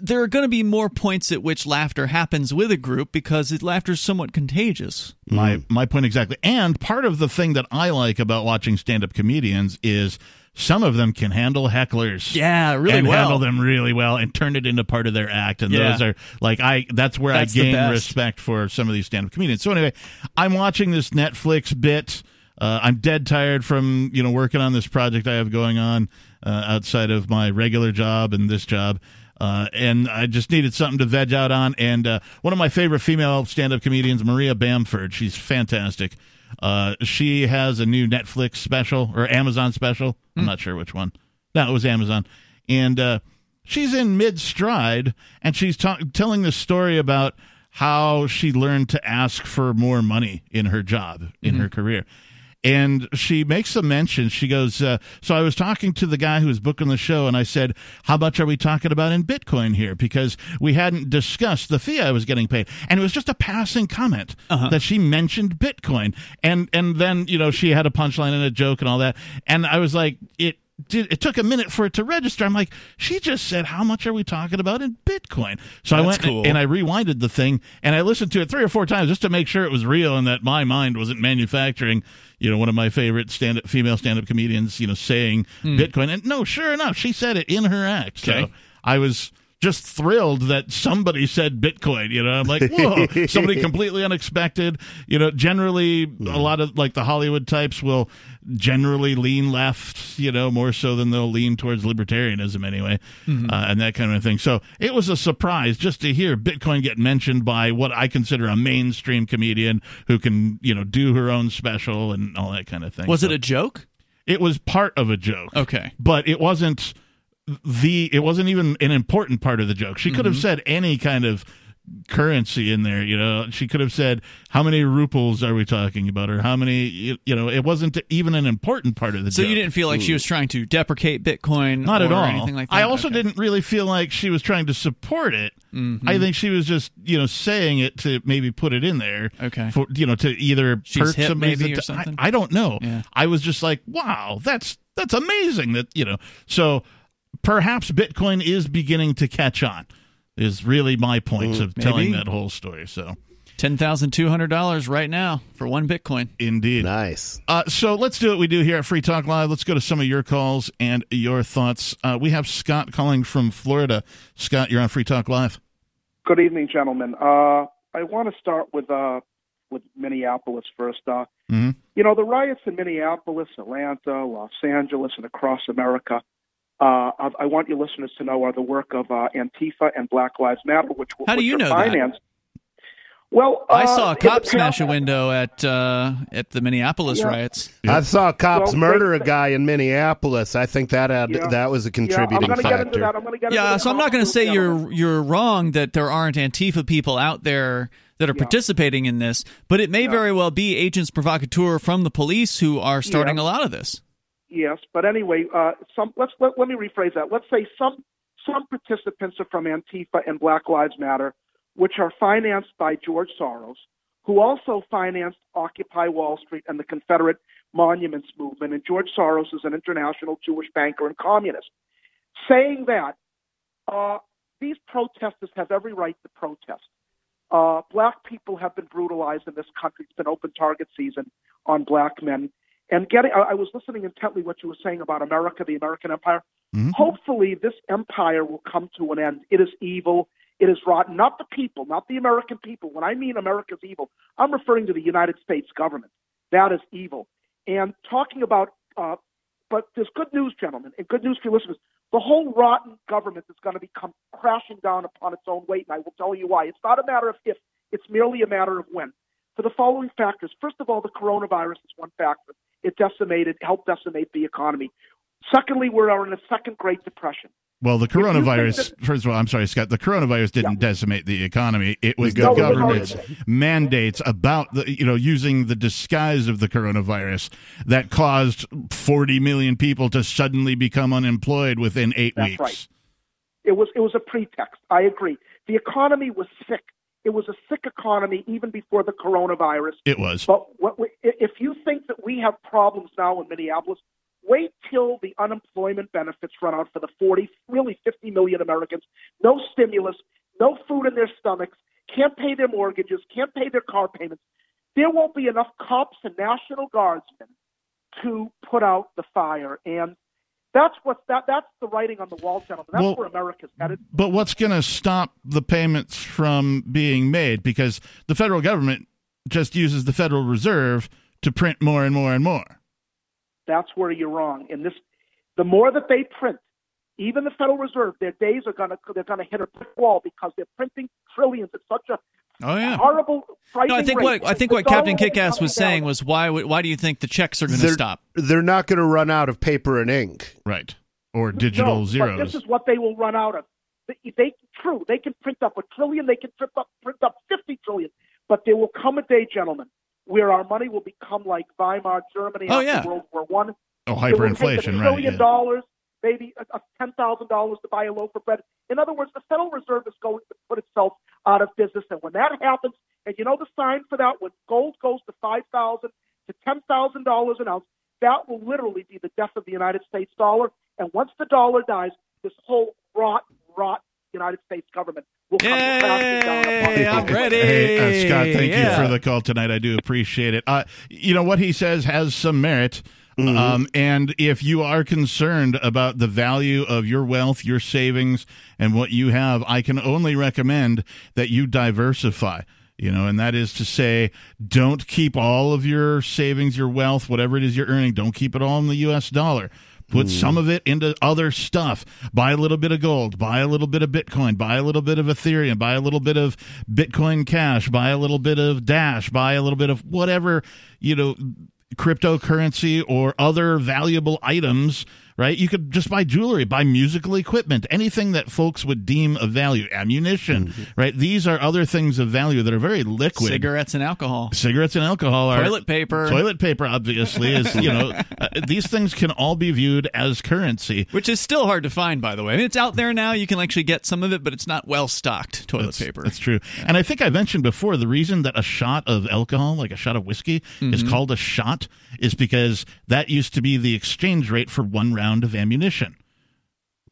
There are going to be more points at which laughter happens with a group because laughter is somewhat contagious. My my point exactly. And part of the thing that I like about watching stand up comedians is some of them can handle hecklers. Yeah, really and well. handle them really well and turn it into part of their act. And Yeah. those are like I that's where That's I gain respect for some of these stand up comedians. So anyway, I'm watching this Netflix bit. Uh, I'm dead tired from you know working on this project I have going on uh, outside of my regular job and this job. Uh, and I just needed something to veg out on. And uh, one of my favorite female stand up comedians, Maria Bamford, she's fantastic. Uh, she has a new Netflix special or Amazon special. I'm not sure which one. No, it was Amazon. And uh, she's in mid stride and she's ta- telling this story about how she learned to ask for more money in her job, in her career. And she makes a mention. She goes, uh, So I was talking to the guy who was booking the show, and I said, How much are we talking about in Bitcoin here? Because we hadn't discussed the fee I was getting paid. And it was just a passing comment that she mentioned Bitcoin. And, and then, you know, she had a punchline and a joke and all that. And I was like, It did, it took a minute for it to register. I'm like, she just said, "How much are we talking about in Bitcoin?" So I went cool. and I rewinded the thing and I listened to it three or four times just to make sure it was real and that my mind wasn't manufacturing. You know, one of my favorite stand up female stand up comedians, you know, saying Bitcoin. And no, sure enough, she said it in her act. So Hmm. I was just thrilled that somebody said Bitcoin. You know, I'm like, whoa, somebody completely unexpected. You know, generally a lot of like the Hollywood types will generally lean left. You know, more so than they'll lean towards libertarianism anyway, uh, and that kind of thing. So it was a surprise just to hear Bitcoin get mentioned by what I consider a mainstream comedian who can you know do her own special and all that kind of thing. Was So it a joke? It was part of a joke Okay. but it wasn't the it wasn't even an important part of the joke. She could have said any kind of currency in there, you know. She could have said how many ruples are we talking about or how many you, you know, it wasn't even an important part of the So joke. you didn't feel like she was trying to deprecate Bitcoin not or at all. anything like that? I also Okay. didn't really feel like she was trying to support it. Mm-hmm. I think she was just, you know, saying it to maybe put it in there. Okay. For you know, to either She's hurt hip somebody's maybe or something? I, I don't know. Yeah. I was just like, wow, that's that's amazing that you know. So perhaps Bitcoin is beginning to catch on. Is really my point of telling that whole story. So ten thousand two hundred dollars right now for one Bitcoin. indeed. Nice. Uh, so let's do what we do here at Free Talk Live. Let's go to some of your calls and your thoughts. Uh, we have Scott calling from Florida. Scott, you're on Free Talk Live. Good evening, gentlemen. Uh, I want to start with uh, with Minneapolis first. Uh, Mhm. You know, the riots in Minneapolis, Atlanta, Los Angeles, and across America. Uh, I I want your listeners to know are the work of uh, Antifa and Black Lives Matter, which How do you are know that? financed. Well, I uh, saw a cop smash a window at uh, at the Minneapolis Yeah. riots. Yeah. I saw cops Well, murder a guy in Minneapolis. I think that had, Yeah. that was a Yeah, I'm contributing going to get into factor. that. I'm going to get Yeah, into so I'm not going to say Gentlemen. you're you're wrong that there aren't Antifa people out there that are Yeah. participating in this, but it may Yeah. very well be agents provocateur from the police who are starting Yeah. a lot of this. Yes, but anyway, uh, some let's let, let me rephrase that. Let's say some some participants are from Antifa and Black Lives Matter, which are financed by George Soros, who also financed Occupy Wall Street and the Confederate Monuments Movement. And George Soros is an international Jewish banker and communist. Saying that, uh, these protesters have every right to protest. Uh, black people have been brutalized in this country. It's been open target season on black men. And getting, I, was listening intently what you were saying about America, the American empire. Mm-hmm. Hopefully, this empire will come to an end. It is evil. It is rotten. Not the people, not the American people. When I mean America's evil, I'm referring to the United States government. That is evil. And talking about, uh, but there's good news, gentlemen, and good news for your listeners. The whole rotten government is going to become crashing down upon its own weight, and I will tell you why. It's not a matter of if, it's merely a matter of when. For the following factors. First of all, the coronavirus is one factor. It decimated, helped decimate the economy. Secondly, we're in a second Great Depression. Well, the coronavirus, that, first of all, I'm sorry, Scott, the coronavirus didn't yeah. decimate the economy. It was the no, government's mandates about the, you know, using the disguise of the coronavirus that caused 40 million people to suddenly become unemployed within eight That's weeks. Right. It was, it was a pretext. I agree. The economy was sick. It was a sick economy even before the coronavirus. It was. But what, if you think that we have problems now in Minneapolis, Wait till the unemployment benefits run out for the 40, really 50 million Americans. No stimulus, no food in their stomachs, can't pay their mortgages, can't pay their car payments. There won't be enough cops and National Guardsmen to put out the fire. And that's what that that's the writing on the wall, gentlemen. That's well, where America's headed. But what's going to stop the payments from being made? Because the federal government just uses the Federal Reserve to print more and more and more. That's where you're wrong. And this, the more that they print, even the Federal Reserve, their days are gonna they're gonna hit a brick wall because they're printing trillions at such a Oh yeah, horrible. No, I think rate. what I think what Captain Kickass was saying was why why do you think the checks are going to stop? They're not going to run out of paper and ink, right? Or digital no, zeros. But this is what they will run out of. They, they true. They can print up a trillion. They can print up print up fifty trillion. But there will come a day, gentlemen, where our money will become like Weimar Germany oh, after yeah. World War One. Oh, hyperinflation, right? Trillion yeah. dollars, maybe a, a ten thousand dollars to buy a loaf of bread. In other words, the Federal Reserve is going to put itself out of business, and when that happens, and you know the sign for that, when gold goes to five thousand to ten thousand dollars an ounce, that will literally be the death of the United States dollar. And once the dollar dies, this whole rot, rot United States government will come Yay, I'm ready. Hey, uh, Scott, thank yeah. you for the call tonight. I do appreciate it. Uh, you know, what he says has some merit. Mm-hmm. Um, and if you are concerned about the value of your wealth, your savings, and what you have, I can only recommend that you diversify you know, and that is to say, don't keep all of your savings, your wealth, whatever it is you're earning, don't keep it all in the U.S. dollar. Put mm. some of it into other stuff. Buy a little bit of gold. Buy a little bit of Bitcoin. Buy a little bit of Ethereum. Buy a little bit of Bitcoin Cash. Buy a little bit of Dash. Buy a little bit of whatever, you know, cryptocurrency or other valuable items right? You could just buy jewelry, buy musical equipment, anything that folks would deem of value, ammunition, mm-hmm. right? These are other things of value that are very liquid. Cigarettes and alcohol. Cigarettes and alcohol are toilet paper. Toilet paper, obviously, is you know uh, these things can all be viewed as currency, which is still hard to find, by the way. I mean, it's out there now. You can actually get some of it, but it's not well stocked toilet that's, paper. That's true. Yeah. And I think I mentioned before the reason that a shot of alcohol, like a shot of whiskey, mm-hmm. is called a shot is because that used to be the exchange rate for one round of ammunition.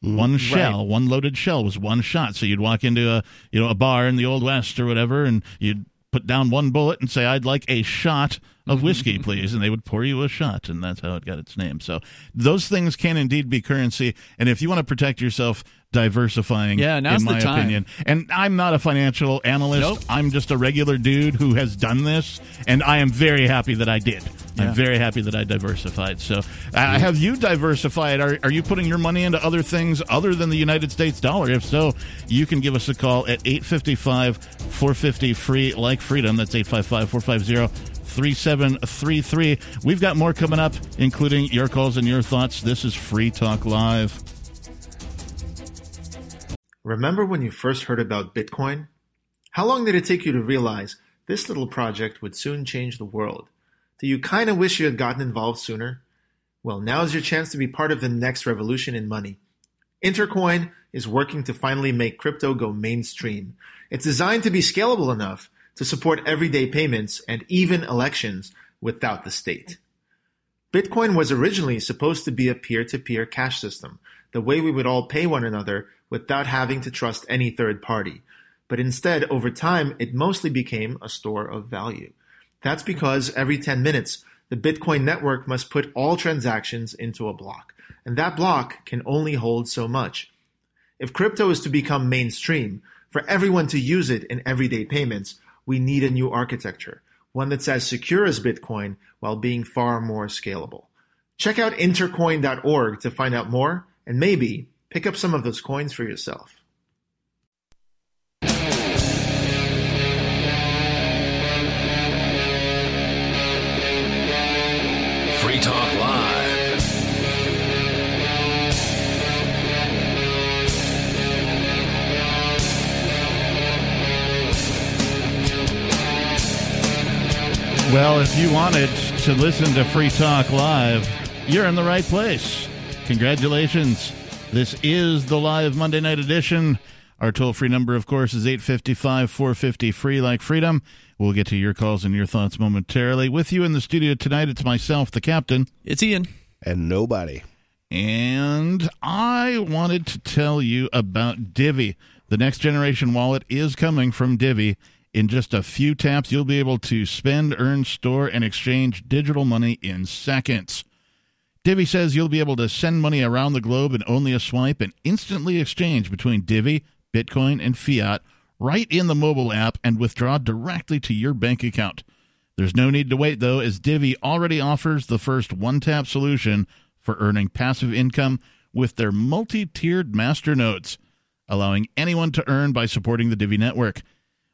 Mm, one shell, right. one loaded shell was one shot. So you'd walk into a you know a bar in the old west or whatever, and you'd put down one bullet and say, "I'd like a shot of whiskey, please," and they would pour you a shot, and that's how it got its name. So those things can indeed be currency, and if you want to protect yourself, diversifying. Yeah, now's in my the time. opinion. And I'm not a financial analyst. Nope. I'm just a regular dude who has done this, and I am very happy that I did. Yeah. I'm very happy that I diversified. So, uh, have you diversified? Are, are you putting your money into other things other than the United States dollar? If so, you can give us a call at 855 450 free like freedom. That's 855 450 3733. We've got more coming up, including your calls and your thoughts. This is Free Talk Live. Remember when you first heard about Bitcoin? How long did it take you to realize this little project would soon change the world? Do you kind of wish you had gotten involved sooner? Well, now is your chance to be part of the next revolution in money. Intercoin is working to finally make crypto go mainstream. It's designed to be scalable enough to support everyday payments and even elections without the state. Bitcoin was originally supposed to be a peer to peer cash system, the way we would all pay one another without having to trust any third party. But instead, over time, it mostly became a store of value. That's because every 10 minutes, the Bitcoin network must put all transactions into a block, and that block can only hold so much. If crypto is to become mainstream, for everyone to use it in everyday payments, we need a new architecture one that's as secure as Bitcoin while being far more scalable. Check out intercoin.org to find out more and maybe pick up some of those coins for yourself. Free Talk Live. Well, if you wanted to listen to Free Talk Live, you're in the right place. Congratulations. This is the live Monday night edition. Our toll free number, of course, is 855 450 free like freedom. We'll get to your calls and your thoughts momentarily. With you in the studio tonight, it's myself, the captain. It's Ian. And nobody. And I wanted to tell you about Divi. The next generation wallet is coming from Divi. In just a few taps, you'll be able to spend, earn, store, and exchange digital money in seconds. Divi says you'll be able to send money around the globe in only a swipe and instantly exchange between Divi, Bitcoin, and fiat right in the mobile app and withdraw directly to your bank account. There's no need to wait, though, as Divi already offers the first one tap solution for earning passive income with their multi tiered master nodes, allowing anyone to earn by supporting the Divi network.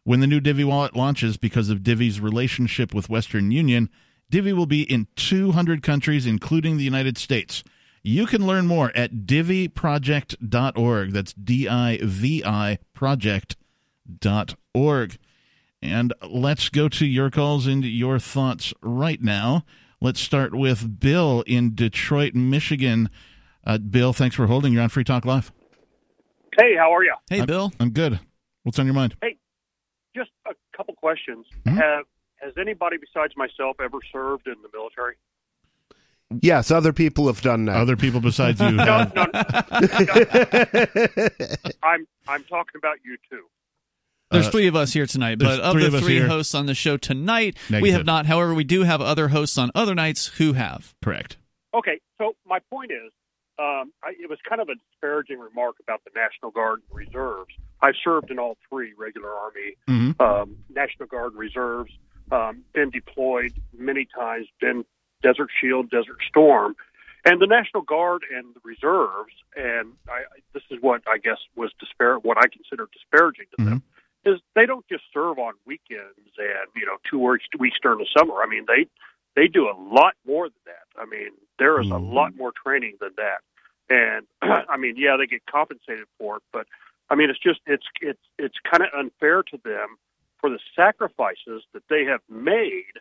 When the new Divi wallet launches, because of Divi's relationship with Western Union, Divi will be in 200 countries, including the United States. You can learn more at diviproject.org. That's D I V I project.org. And let's go to your calls and your thoughts right now. Let's start with Bill in Detroit, Michigan. Uh, Bill, thanks for holding. You're on Free Talk Live. Hey, how are you? Hey, I'm- Bill. I'm good. What's on your mind? Hey, just a couple questions. Mhm. Have has anybody besides myself ever served in the military? Yes, other people have done that. Other people besides you No, have. no, I'm I'm talking about you too. There's Uh, three of us here tonight, but of the of three here. hosts on the show tonight, we have not. However, we do have other hosts on other nights who have. Correct. Okay, so my point is, um, I, it was kind of a disparaging remark about the National Guard and reserves. I've served in all three: regular Army, Mhm. um, National Guard, reserves. Um, been deployed many times. Been Desert Shield, Desert Storm, and the National Guard and the reserves. And I, this is what I guess was dispar- what I consider disparaging to them is they don't just serve on weekends and you know two weeks weeks during the summer. I mean they they do a lot more than that. I mean there is a Mhm. lot more training than that. And I mean yeah they get compensated for it, but I mean it's just it's it's it's kind of unfair to them for the sacrifices that they have made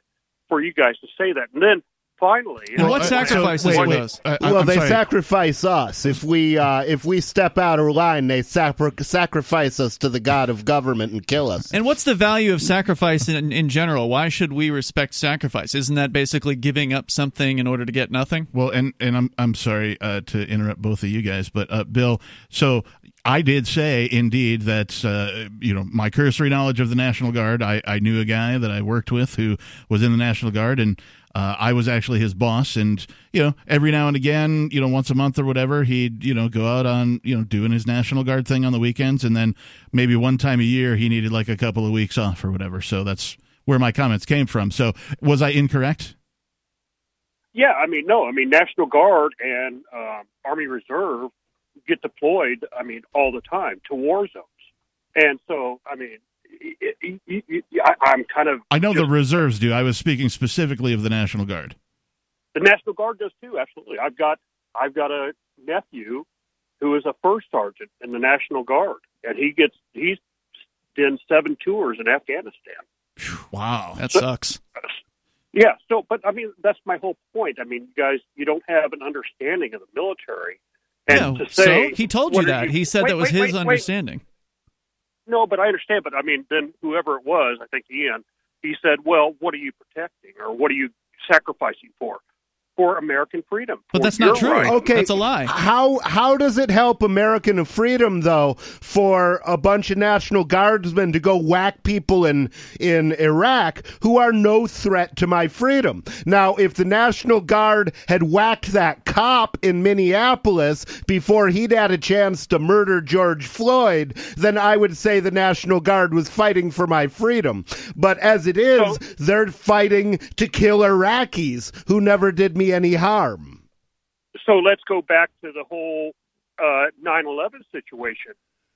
for you guys to say that. And then finally, And what uh, sacrifices so- are wait, those? wait, I- well, I'm they sorry. sacrifice us. If we uh, if we step out of line, they sacri- sacrifice us to the god of government and kill us. And what's the value of sacrifice in, in general? Why should we respect sacrifice? Isn't that basically giving up something in order to get nothing? Well, and and I'm I'm sorry uh, to interrupt both of you guys, but uh, Bill, so I did say indeed that uh, you know my cursory knowledge of the National Guard. I, I knew a guy that I worked with who was in the National Guard, and uh, I was actually his boss. And you know, every now and again, you know, once a month or whatever, he'd you know go out on you know doing his National Guard thing on the weekends, and then maybe one time a year he needed like a couple of weeks off or whatever. So that's where my comments came from. So was I incorrect? Yeah, I mean, no, I mean, National Guard and um, Army Reserve get deployed. I mean, all the time to war zones, and so I mean, it, it, it, it, I, I'm kind of I know the reserves do. I was speaking specifically of the National Guard. the National Guard does too. Absolutely, I've got I've got a nephew who is a first sergeant in the National Guard, and he gets he's done seven tours in Afghanistan. Wow. That sucks. Yeah. So, but I mean, that's my whole point. I mean, you guys, you don't have an understanding of the military. And yeah, to say, so he told you what are that. he said wait, that was wait, his wait, wait. understanding. No, but I understand. But I mean, then whoever it was, I think Ian, he said, "Well, what are you protecting, or what are you sacrificing for? For American freedom." But that's not true. right. Okay, That's a lie. How how does it help American freedom though for a bunch of National Guardsmen to go whack people in in Iraq who are no threat to my freedom? Now, if the National Guard had whacked that cop in Minneapolis before he'd had a chance to murder George Floyd, then I would say the National Guard was fighting for my freedom. But as it is, So- they're fighting to kill Iraqis who never did me any harm. So let's go back to the whole uh, 9/11 situation.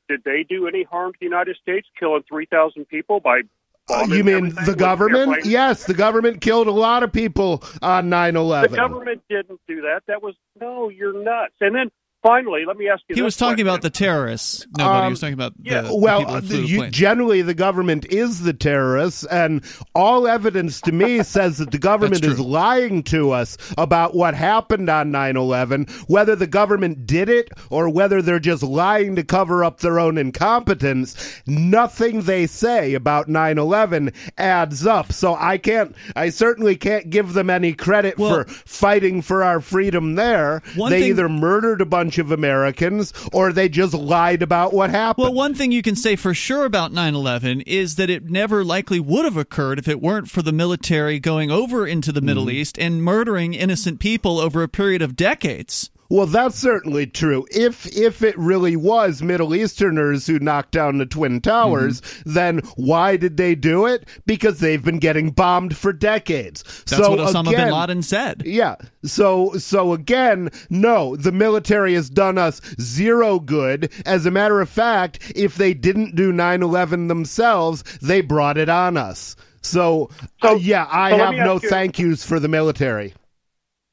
Did they do any harm to the United States, killing 3,000 people by? Uh, you mean the government? Yes, the government killed a lot of people on 9 11. The government didn't do that. That was no, you're nuts. And then finally, let me ask you. He this was talking question. about the terrorists. No, but he Um, was talking about the, yeah, the Well, people who flew the you, planes. generally, the government is the terrorists, and all evidence to me says that the government is lying to us about what happened on 9 11, whether the government did it or whether they're just lying to cover up their own incompetence. Nothing they say about 9 11 adds up. So I can't, I certainly can't give them any credit Well- for fighting for our freedom there. They thing- either murdered a bunch of Americans or they just lied about what happened. Well, one thing you can say for sure about 9 11 is that it never likely would have occurred if it weren't for the military going over into the Mm-hmm. Middle East and murdering innocent people over a period of decades. Well, that's certainly true. If if it really was Middle Easterners who knocked down the twin towers, Mm-hmm. then why did they do it? Because they've been getting bombed for decades. That's so what Osama again, bin Laden said. Yeah. So so again, no, the military has done us zero good. As a matter of fact, if they didn't do 9/11 themselves, they brought it on us. So, So- uh, yeah, I so have no you- thank yous for the military.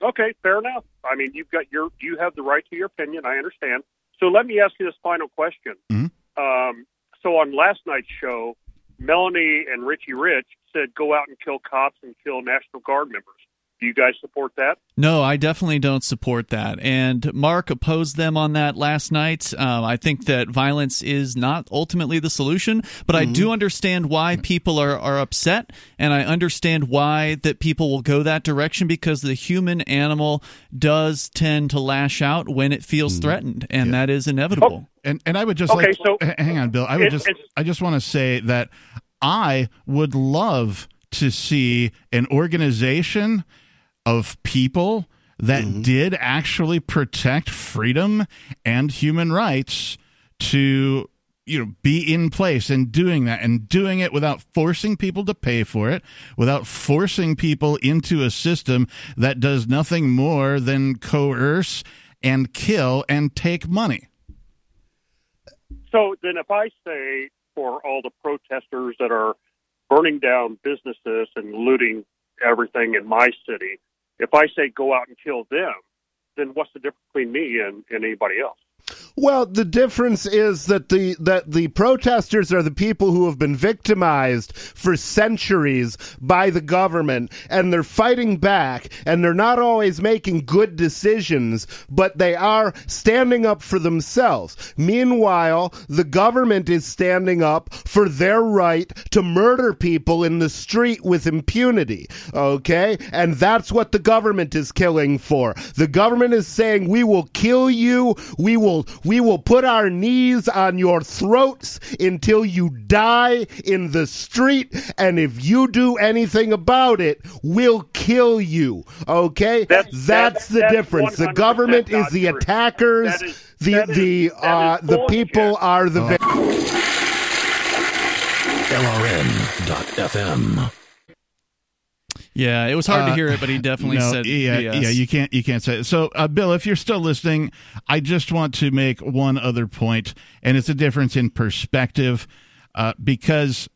Okay, fair enough. I mean, you've got your you have the right to your opinion. I understand. So let me ask you this final question. Mhm. Um, so on last night's show, Melanie and Richie Rich said go out and kill cops and kill National Guard members. Do you guys support that? No, I definitely don't support that. And Mark opposed them on that last night. Um, I think that violence is not ultimately the solution, but I do understand why people are, are upset, and I understand why that people will go that direction because the human animal does tend to lash out when it feels threatened, and that is inevitable. And and I would just Okay, like so- hang on, Bill. I would It's- just I just want to say that I would love to see an organization of people that mm-hmm. did actually protect freedom and human rights to you know be in place and doing that and doing it without forcing people to pay for it without forcing people into a system that does nothing more than coerce and kill and take money. So then, if I say for all the protesters that are burning down businesses and looting everything in my city, if I say go out and kill them, then what's the difference between me and, and anybody else? Well, the difference is that the that the protesters are the people who have been victimized for centuries by the government and they're fighting back and they're not always making good decisions, but they are standing up for themselves. Meanwhile, the government is standing up for their right to murder people in the street with impunity, okay? And that's what the government is killing for. The government is saying we will kill you, we will we will put our knees on your throats until you die in the street and if you do anything about it, we'll kill you. Okay? That's- That's, that's- the that's difference. The government is the true. attackers. That is- the that is- the that uh the people are the vic- LRN.FM. Yeah, it was hard to Uh, hear it, but he definitely no, said yeah, BS. yeah. You can't, you can't say it. So, uh, Bill, if you're still listening, I just want to make one other point, and it's a difference in perspective, uh, because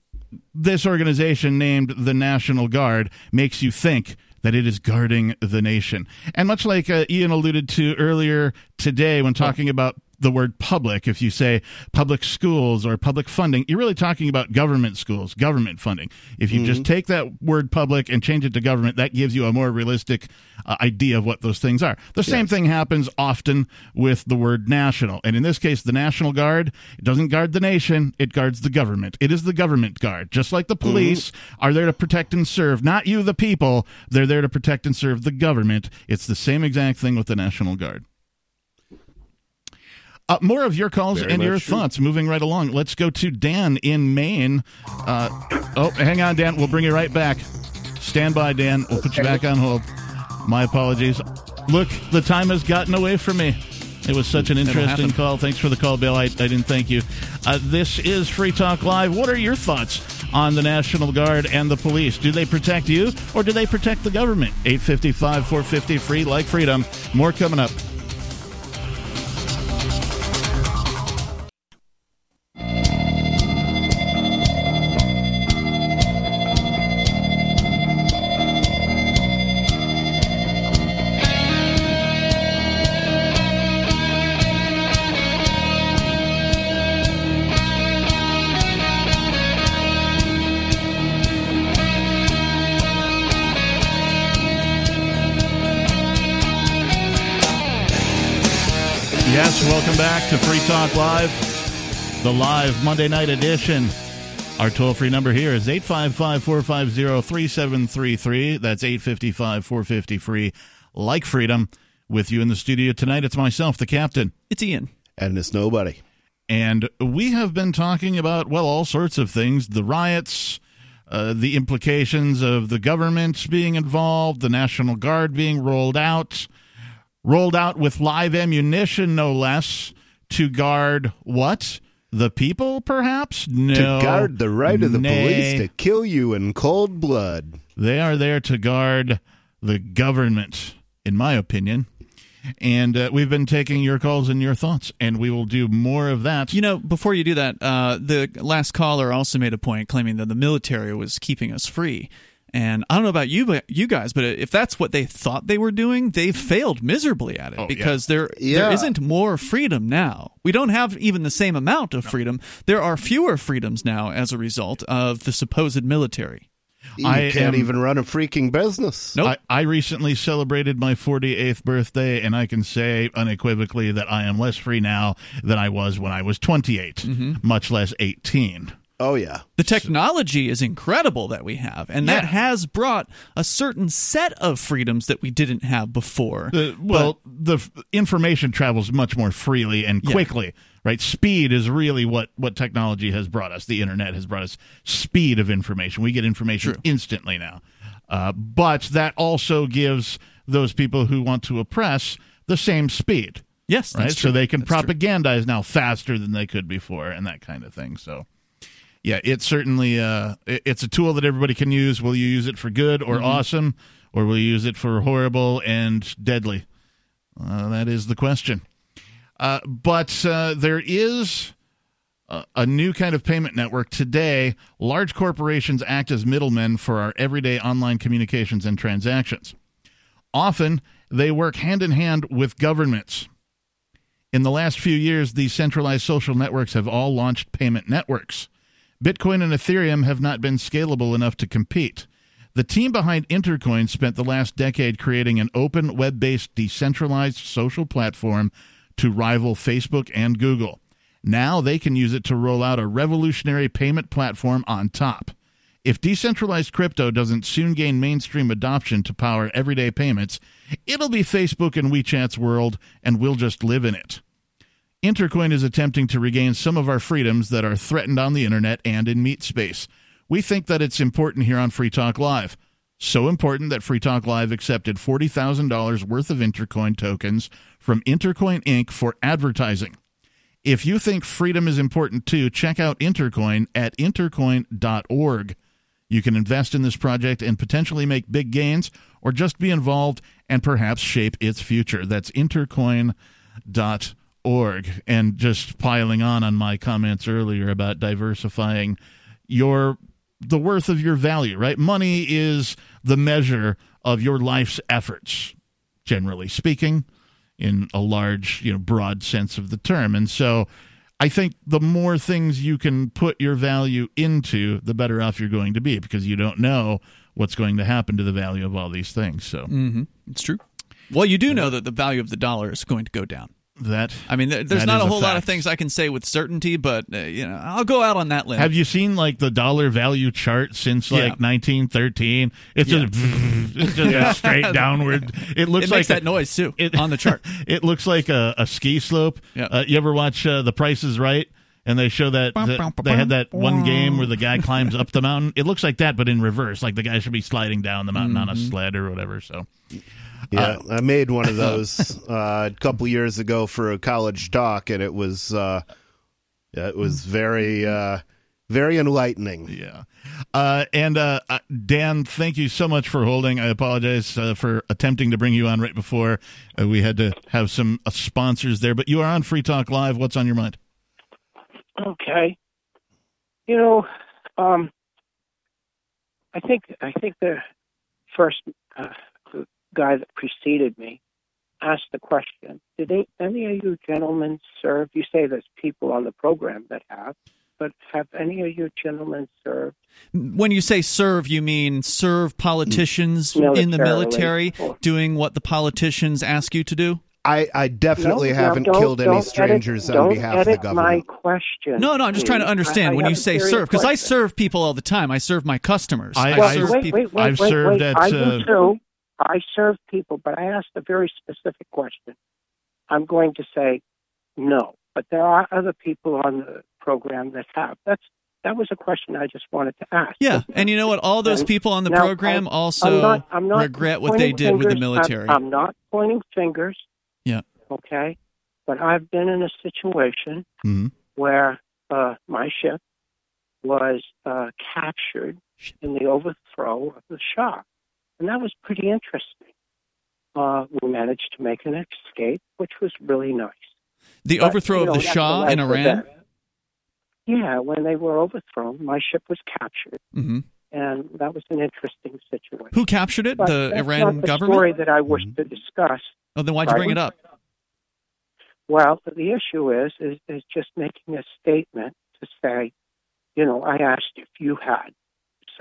this organization named the National Guard makes you think that it is guarding the nation, and much like uh, Ian alluded to earlier today when talking about the word public, if you say public schools or public funding, you're really talking about government schools, government funding. If you just take that word public and change it to government, that gives you a more realistic uh, idea of what those things are. The same thing happens often with the word national. And in this case, the National Guard, it doesn't guard the nation, it guards the government. It is the government guard. Just like the police are there to protect and serve, not you, the people. They're there to protect and serve the government. It's the same exact thing with the National Guard. Uh, more of your calls Very and your true. thoughts. Moving right along. Let's go to Dan in Maine. Uh, oh, hang on, Dan. We'll bring you right back. Stand by, Dan. We'll put you back on hold. My apologies. Look, the time has gotten away from me. It was such an interesting call. Thanks for the call, Bill. I, I didn't thank you. Uh, this is Free Talk Live. What are your thoughts on the National Guard and the police? Do they protect you or do they protect the government? 855 450 free like freedom. More coming up. Talk Live, the live Monday night edition. Our toll free number here is 855 450 3733. That's 855 450 free, like freedom. With you in the studio tonight, it's myself, the captain. It's Ian. And it's nobody. And we have been talking about, well, all sorts of things the riots, uh, the implications of the government being involved, the National Guard being rolled out, rolled out with live ammunition, no less, to guard what? The people, perhaps? No. To guard the right of the Nay. police to kill you in cold blood. They are there to guard the government, in my opinion. And uh, we've been taking your calls and your thoughts, and we will do more of that. You know, before you do that, uh, the last caller also made a point claiming that the military was keeping us free. And I don't know about you, but you guys, but if that's what they thought they were doing, they've failed miserably at it Oh, because there there Yeah. isn't more freedom now. We don't have even the same amount of freedom. There are fewer freedoms now as a result of the supposed military. You I can't am- even run a freaking business. Nope. I, I recently celebrated my 48th birthday, and I can say unequivocally that I am less free now than I was when I was 28, Mm-hmm. much less 18. Oh, yeah. The technology is incredible that we have, and that has brought a certain set of freedoms that we didn't have before. The, well, the f- information travels much more freely and Yeah. quickly, right? Speed is really what, what technology has brought us. The internet has brought us speed of information. We get information True. instantly now. Uh, but that also gives those people who want to oppress the same speed. yes, right? that's So they can That's true. propagandize now faster than they could before, and that kind of thing. So, yeah, it's certainly uh, it- it's a tool that everybody can use. Will you use it for good Mm-hmm. or awesome, or will you use it for horrible and deadly? Uh, that is the question. Uh, but uh, there is a, a new kind of payment network today. Large corporations act as middlemen for our everyday online communications and transactions. Often, they work hand in hand with governments. In the last few years, these centralized social networks have all launched payment networks. Bitcoin and Ethereum have not been scalable enough to compete. The team behind Intercoin spent the last decade creating an open, web based, decentralized social platform to rival Facebook and Google. Now they can use it to roll out a revolutionary payment platform on top. If decentralized crypto doesn't soon gain mainstream adoption to power everyday payments, it'll be Facebook and WeChat's world, and we'll just live in it. Intercoin is attempting to regain some of our freedoms that are threatened on the internet and in meat space. We think that it's important here on Free Talk Live. So important that Free Talk Live accepted $40,000 worth of Intercoin tokens from Intercoin Inc. for advertising. If you think freedom is important too, check out Intercoin at intercoin.org. You can invest in this project and potentially make big gains or just be involved and perhaps shape its future. That's intercoin.org. Org and just piling on on my comments earlier about diversifying your the worth of your value, right? Money is the measure of your life's efforts, generally speaking. in a large, you know, broad sense of the term. And so I think the more things you can put your value into, the better off you're going to be because you don't know what's going to happen to the value of all these things. So mm-hmm. it's true. Well, you do know that the value of the dollar is going to go down. That I mean, there's not a whole lot of things I can say with certainty, but uh, you know, I'll go out on that limb. Have you seen like the dollar value chart since Yeah. like 1913? It's just it's just a straight downward. It looks it like makes that noise too it- on the chart. it looks like a, a ski slope. Yeah. Uh, you ever watch uh, The Price is Right? And they show that, Bum, that- bum, bum, they had that one game where the guy climbs up the mountain. It looks like that, but in reverse. Like the guy should be sliding down the mountain on a Mm-hmm. sled or whatever. So Yeah, I made one of those uh, a couple years ago for a college talk, and it was uh, it was very uh, very enlightening. Yeah. Uh, and uh, uh, Dan, thank you so much for holding. I apologize uh, for attempting to bring you on right before uh, we had to have some uh, sponsors there. But you are on Free Talk Live. What's on your mind? Okay. You know, um, I think I think the first uh, the guy that preceded me asked the question: Did they, any of you gentlemen serve? You say there's people on the program that have, but have any of you gentlemen served? When you say serve, you mean serve politicians in the military, doing what the politicians ask you to do? I, I definitely No, no, haven't don't- killed any strangers edit, on don't behalf of the edit government. my question. No, no, I'm just trying to understand I- I when have you say serve, because I serve people all the time. I serve my customers. I- I, Well, I've- serve wait, people. wait, wait, I've wait, served wait. at, I uh, do too. I serve people, but I asked a very specific question. I'm going to say no, but there are other people on the program that have. That's that was a question I just wanted to ask. Yeah, and you know what? All those And people on the program I- also I'm not, I'm not regret what they did with the military. I'm, I'm not pointing fingers. Yeah. Okay, but I've been in a situation Mhm. where uh, my ship was uh, captured in the overthrow of the Shah, and that was pretty interesting. Uh, we managed to make an escape, which was really nice. the But, overthrow you of the Shah in Iran. Yeah, when they were overthrown, my ship was captured, hmm and that was an interesting situation. Who captured it? But the that's Iran not the government. story that I wish to discuss. Oh, then why'd you bring it up? Well, the issue is, is is just making a statement to say, you know, I asked if you had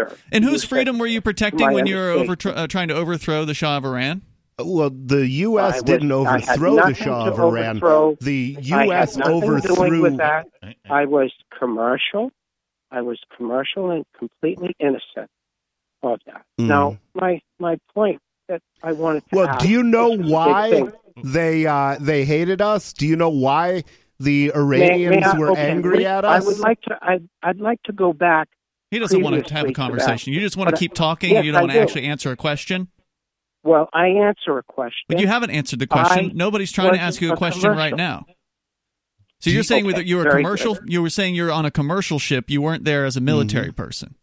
served. And whose freedom were you protecting when you were understanding. overtro- uh, trying to overthrow the Shah of Iran? Well, the U.S. I didn't I overthrow the Shah of Iran. overthrow. The U.S. nothing doing overthrew. with that. I was commercial. I was commercial and completely innocent of that. Mm. Now, my my point that I wanted to Well, do you know which was a big why they uh, they hated us? Do you know why the Iranians May- may I- were okay, angry wait, at I us? would like to. I, I'd like to go back. He doesn't want to have a conversation. You just want to keep talking. yes, and you don't I want to do. actually answer a question. Well, I answer a question. But you haven't answered the question. I Nobody's trying to ask you a a question right now. So you're saying Okay, you're a commercial. good. You were saying you're on a commercial ship. You weren't there as a military Mm-hmm. person.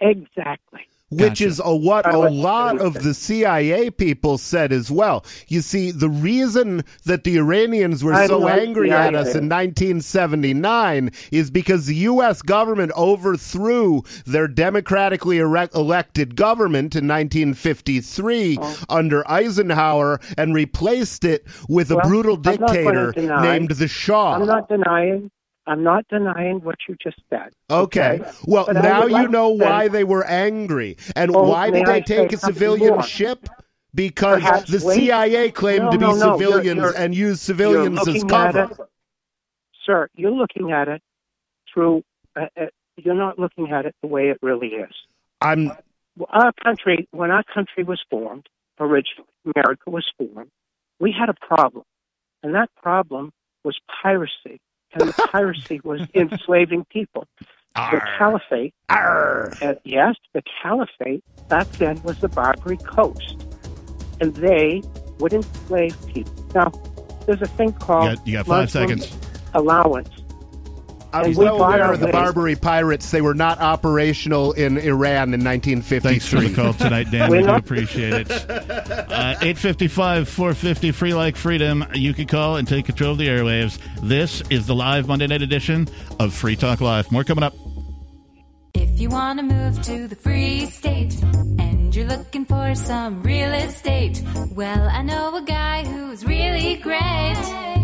exactly. Which Gotcha. is a, what a lot of the CIA people said as well. You see, the reason that the Iranians were I'm so not angry at us in 1979 is because the U.S. government overthrew their democratically ere- elected government in 1953 under Eisenhower and replaced it with a brutal I'm not gonna dictator named the Shah. I'm not denying. I'm not denying what you just said. Okay. Well, But now you like know why they were angry. And Oh, why did they I take a civilian more? ship? Because Perhaps the wait. CIA claimed No, to be no, no, you're- civilians you're- and used civilians as cover. it- sir, you're looking at it through. Uh, uh, you're not looking at it the way it really is. I'm our country, when our country was formed originally, America was formed. We had a problem, and that problem was piracy, and the piracy was enslaving people. The caliphate, uh, yes, the caliphate back then was the Barbary Coast, and they would enslave people. Now, there's a thing You called got, you got five Muslim seconds. allowance. I'm And well aware of the. Barbary pirates. They were not operational in Iran in 1953. Thanks for the call tonight, Dan. We're do appreciate it. Uh, 855 450 free like freedom. You can call and take control of the airwaves. This is the live Monday night edition of Free Talk Live. More coming up. If you want to move to the free state and and you're looking for some real estate, well, I know a guy who's really great.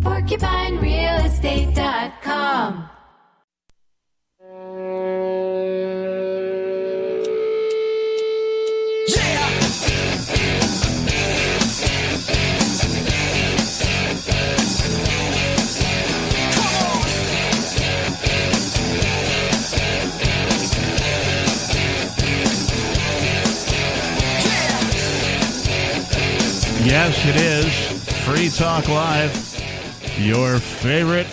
PorcupineRealestate.com. Yes, it is. Free Talk Live, your favorite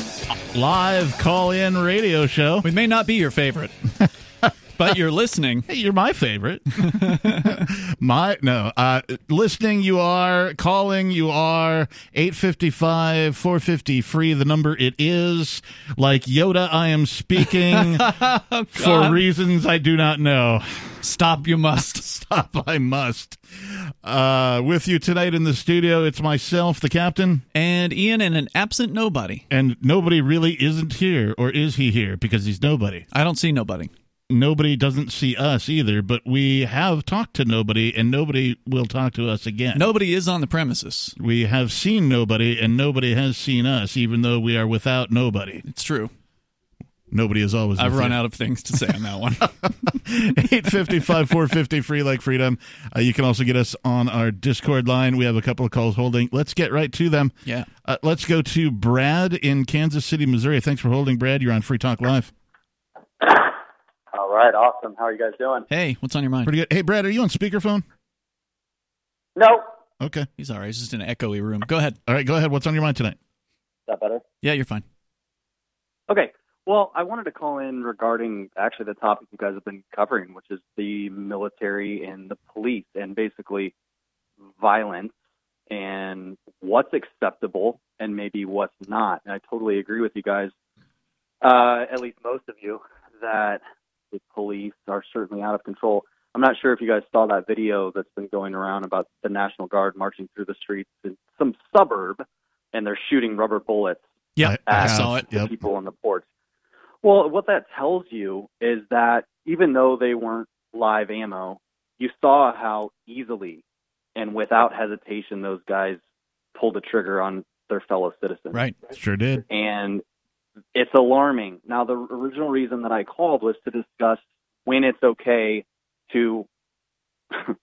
live call in radio show. We may not be your favorite, but you're listening. Hey, you're my favorite. my no, uh, listening you are, calling you are. Eight fifty five, four fifty free. The number it is. Like Yoda, I am speaking for reasons I do not know. Stop, you must. Stop, I must. Uh, with you tonight in the studio, it's myself, the captain, And Ian and an absent nobody. and nobody really isn't here, or is he here? Because he's nobody. I don't see nobody. Nobody doesn't see us either, but we have talked to nobody, and nobody will talk to us again. Nobody is on the premises. We have seen nobody, and nobody has seen us, even though we are without nobody. It's true. Nobody is always. I've run you. out of things to say on that one. 855 450 free like freedom. Uh, you can also get us on our Discord line. We have a couple of calls holding. Let's get right to them. Yeah. Uh, let's go to Brad in Kansas City, Missouri. Thanks for holding, Brad. You're on Free Talk Live. All right, awesome. How are you guys doing? hey, what's on your mind? Pretty good. Hey, Brad, are you on speakerphone? No. Okay. He's all right. He's just in an echoey room. Go ahead. All right, go ahead. What's on your mind tonight? Is that better? Yeah, you're fine. Okay. Well, I wanted to call in regarding actually the topic you guys have been covering, which is the military and the police, and basically violence and what's acceptable and maybe what's not. And I totally agree with you guys, uh, at least most of you, that the police are certainly out of control. I'm not sure if you guys saw that video that's been going around about the National Guard marching through the streets in some suburb and they're shooting rubber bullets Yeah, I- I I, saw it. the Yep. people on the porch. Well, what that tells you is that even though they weren't live ammo, you saw how easily and without hesitation those guys pulled the trigger on their fellow citizens. Right. Sure did. And it's alarming. Now, the original reason that I called was to discuss when it's okay to,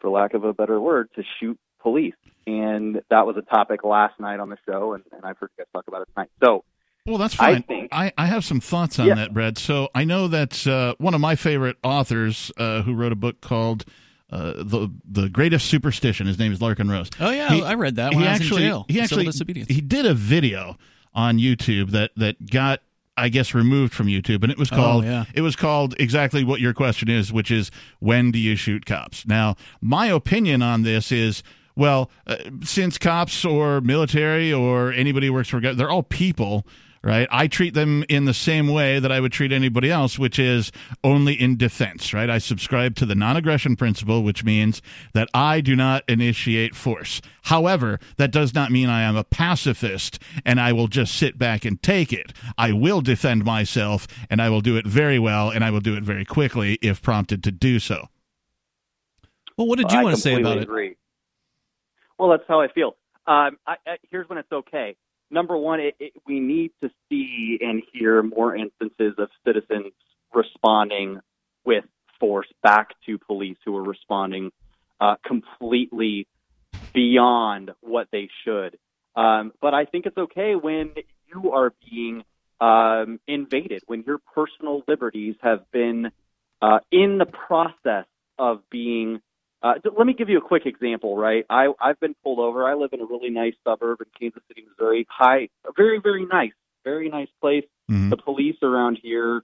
for lack of a better word, to shoot police. And that was a topic last night on the show, and, and I've heard you guys talk about it tonight. So, Well, that's I think- I, I have some thoughts on Yeah. that, Brad. So I know that uh, one of my favorite authors uh, who wrote a book called uh, the the Greatest Superstition. His name is Larken Rose. Oh yeah, He- I read that when he I was actually in jail. he actually disobedience. he did a video on YouTube that that got I guess removed from YouTube, and it was Oh, called yeah. it was called exactly what your question is, which is when do you shoot cops? Now, my opinion on this is. Well, uh, since cops or military or anybody who works for, they're all people, right? I treat them in the same way that I would treat anybody else, which is only in defense, right? I subscribe to the non aggression principle, which means that I do not initiate force. However, that does not mean I am a pacifist and I will just sit back and take it. I will defend myself and I will do it very well and I will do it very quickly if prompted to do so. well, what did you I want to say about completely it? Agree. Well, that's how I feel. Um, I, I, here's when it's okay. Number one, it, it, we need to see and hear more instances of citizens responding with force back to police who are responding uh, completely beyond what they should. Um, but I think it's okay when you are being um, invaded, when your personal liberties have been uh, in the process of being uh, let me give you a quick example, right? I, I've been pulled over. I live in a really nice suburb in Kansas City, Missouri. High, very, very nice, very nice place. Mhm. The police around here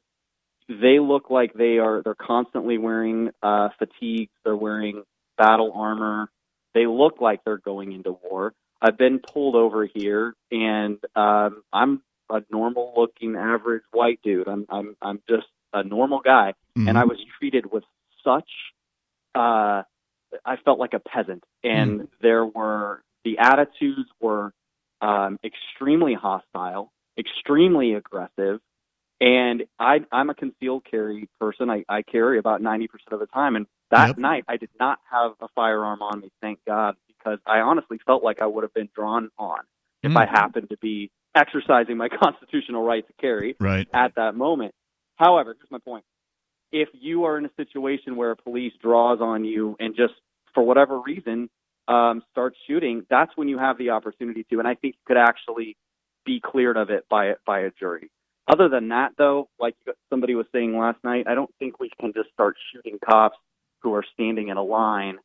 they look like they are they're constantly wearing uh, fatigues. They're wearing battle armor. They look like they're going into war. I've been pulled over here, and um, I'm a normal looking average white dude. I'm I'm I'm just a normal guy, Mhm. and I was treated with such. Uh, I felt like a peasant, and there were the attitudes were um, extremely hostile, extremely aggressive, and I, I'm a concealed carry person. I, I carry about 90% of the time. And that Yep. night, I did not have a firearm on me, thank God, because I honestly felt like I would have been drawn on if Mm. I happened to be exercising my constitutional right to carry Right. at that moment. However, here's my point. If you are in a situation where a police draws on you and just for whatever reason um, starts shooting, that's when you have the opportunity to. And I think you could actually be cleared of it by by a jury. Other than that, though, like somebody was saying last night, I don't think we can just start shooting cops who are standing in a line.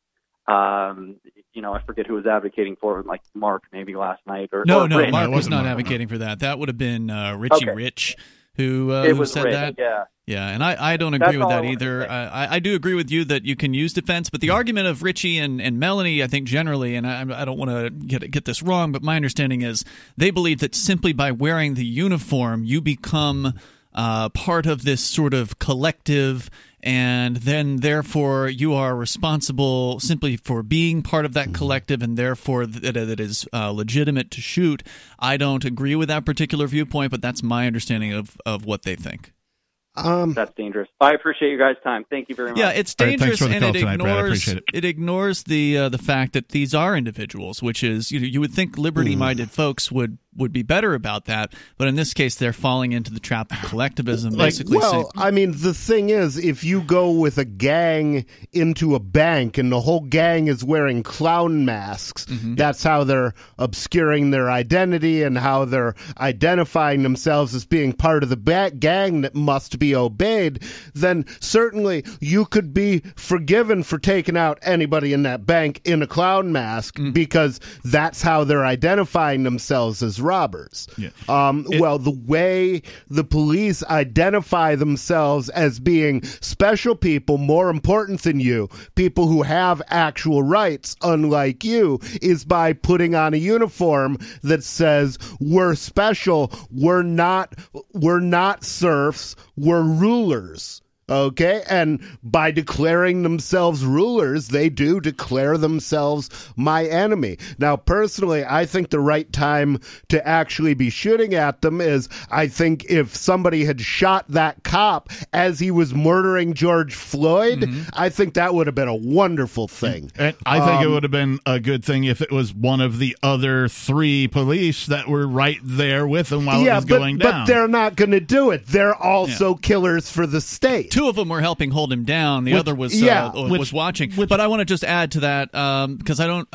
Um, you know, I forget who was advocating for it, like Mark maybe last night or No, or no, Rich. Mark was not advocating for that. That would have been uh, Richie Okay. Rich who, uh, who said that. yeah. Yeah, and I, I don't That's agree with all I that either. I, I do agree with you that you can use defense, but the argument of Richie and, and Melanie, I think generally, and I, I don't want to get get this wrong, but my understanding is they believe that simply by wearing the uniform, you become uh, part of this sort of collective, and then therefore you are responsible simply for being part of that collective, and therefore that it is uh, legitimate to shoot. I don't agree with that particular viewpoint, but that's my understanding of, of what they think. Um, That's dangerous. I appreciate you guys' time. Thank you very much. Yeah, it's All right, thanks dangerous, for the and it tonight, ignores appreciate it. ignores the uh, the fact that these are individuals, which is you know, you would think liberty minded folks would would be better about that, but in this case, they're falling into the trap of collectivism. basically, well, saying, I mean, the thing is, if you go with a gang into a bank and the whole gang is wearing clown masks, Mm-hmm. that's how they're obscuring their identity and how they're identifying themselves as being part of the ba- gang that must be obeyed, then certainly you could be forgiven for taking out anybody in that bank in a clown mask Mm. because that's how they're identifying themselves as robbers. Um, well, the way the police identify themselves as being special people, more important than you, people who have actual rights, unlike you, is by putting on a uniform that says we're special, we're not, we're not serfs, we're rulers. Okay, and by declaring themselves rulers, they do declare themselves my enemy. Now, personally, I think the right time to actually be shooting at them is I think if somebody had shot that cop as he was murdering George Floyd, I think that would have been a wonderful thing. And I think it Um, would have been a good thing if it was one of the other three police that were right there with him while it was but, going down. but they're not going to do it. They're also killers for the state. Two of them were helping hold him down. The Which- other was yeah, uh, which- was watching. but I want to just add to that because I don't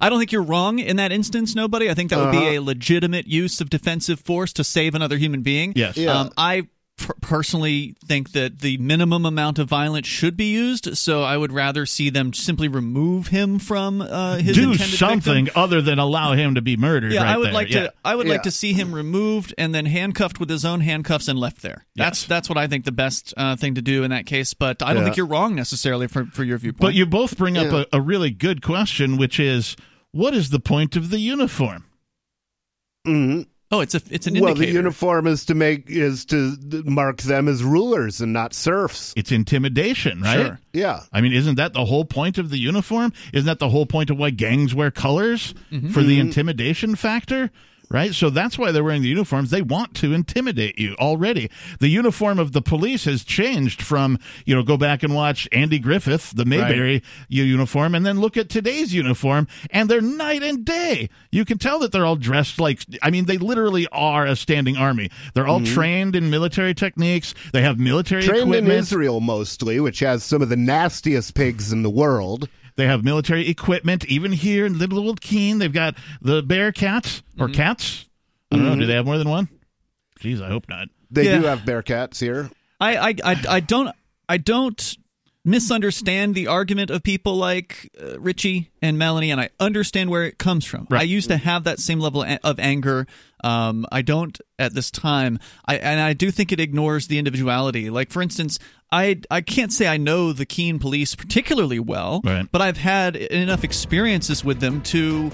I don't think you're wrong in that instance. Nobody. I think that would be Uh-huh. a legitimate use of defensive force to save another human being. Yes. Yeah. Um, I per- personally think that the minimum amount of violence should be used. So I would rather see them simply remove him from uh, his Do intended something victim. other than allow him to be murdered. Yeah, right I would there. like Yeah. to. I would like to see him removed and then handcuffed with his own handcuffs and left there. That's that's what I think the best uh, thing to do in that case. But I don't Yeah. think you're wrong necessarily for for your viewpoint. But you both bring up a, a really good question, which is, what is the point of the uniform? Mm-hmm. Oh, it's a it's an indicator. well, the uniform is to make is to mark them as rulers and not serfs. It's intimidation, right? Sure. Yeah. I mean, isn't that the whole point of the uniform? Isn't that the whole point of why gangs wear colors Mm-hmm. for the Mhm. intimidation factor? Right, so that's why they're wearing the uniforms. They want to intimidate you already. The uniform of the police has changed from, you know, go back and watch Andy Griffith, the Mayberry u- uniform, and then look at today's uniform, and they're night and day. You can tell that they're all dressed like, I mean, they literally are a standing army. They're all Mhm. trained in military techniques. They have military Trained in. Israel mostly, which has some of the nastiest pigs in the world. They have military equipment. Even here in Little Old Keene, they've got the bear cats or Mm-hmm. cats. I don't know. Mhm. Do they have more than one? Jeez, I hope not. They Yeah. do have bear cats here. I, I I I don't I don't misunderstand the argument of people like uh, Richie and Melanie, and I understand where it comes from. I used to have that same level of anger. Um, I don't at this time. I and I do think it ignores the individuality. Like for instance, I I can't say I know the Keene police particularly well, Right. but I've had enough experiences with them to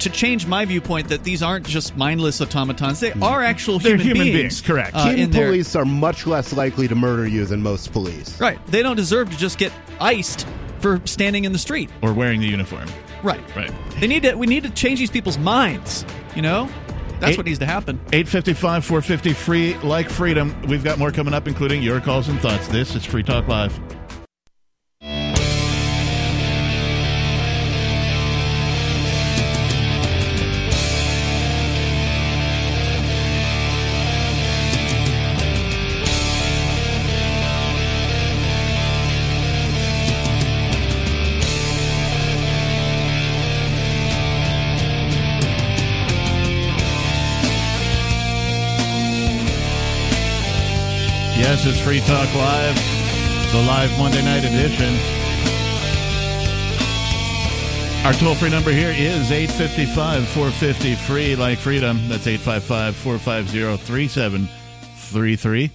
to change my viewpoint that these aren't just mindless automatons. They are actual They're human, human beings. beings, correct. uh, Keene in their- police are much less likely to murder you than most police. Right. They don't deserve to just get iced for standing in the street. Or wearing the uniform. Right. Right. They need to we need to change these people's minds, you know? That's Eight- what needs to happen. 855 450 free like freedom. We've got more coming up, including your calls and thoughts. This is Free Talk Live. Yes, it's Free Talk Live, the live Monday night edition. Our toll free number here is 855 450 free like freedom. That's 855 450 3733.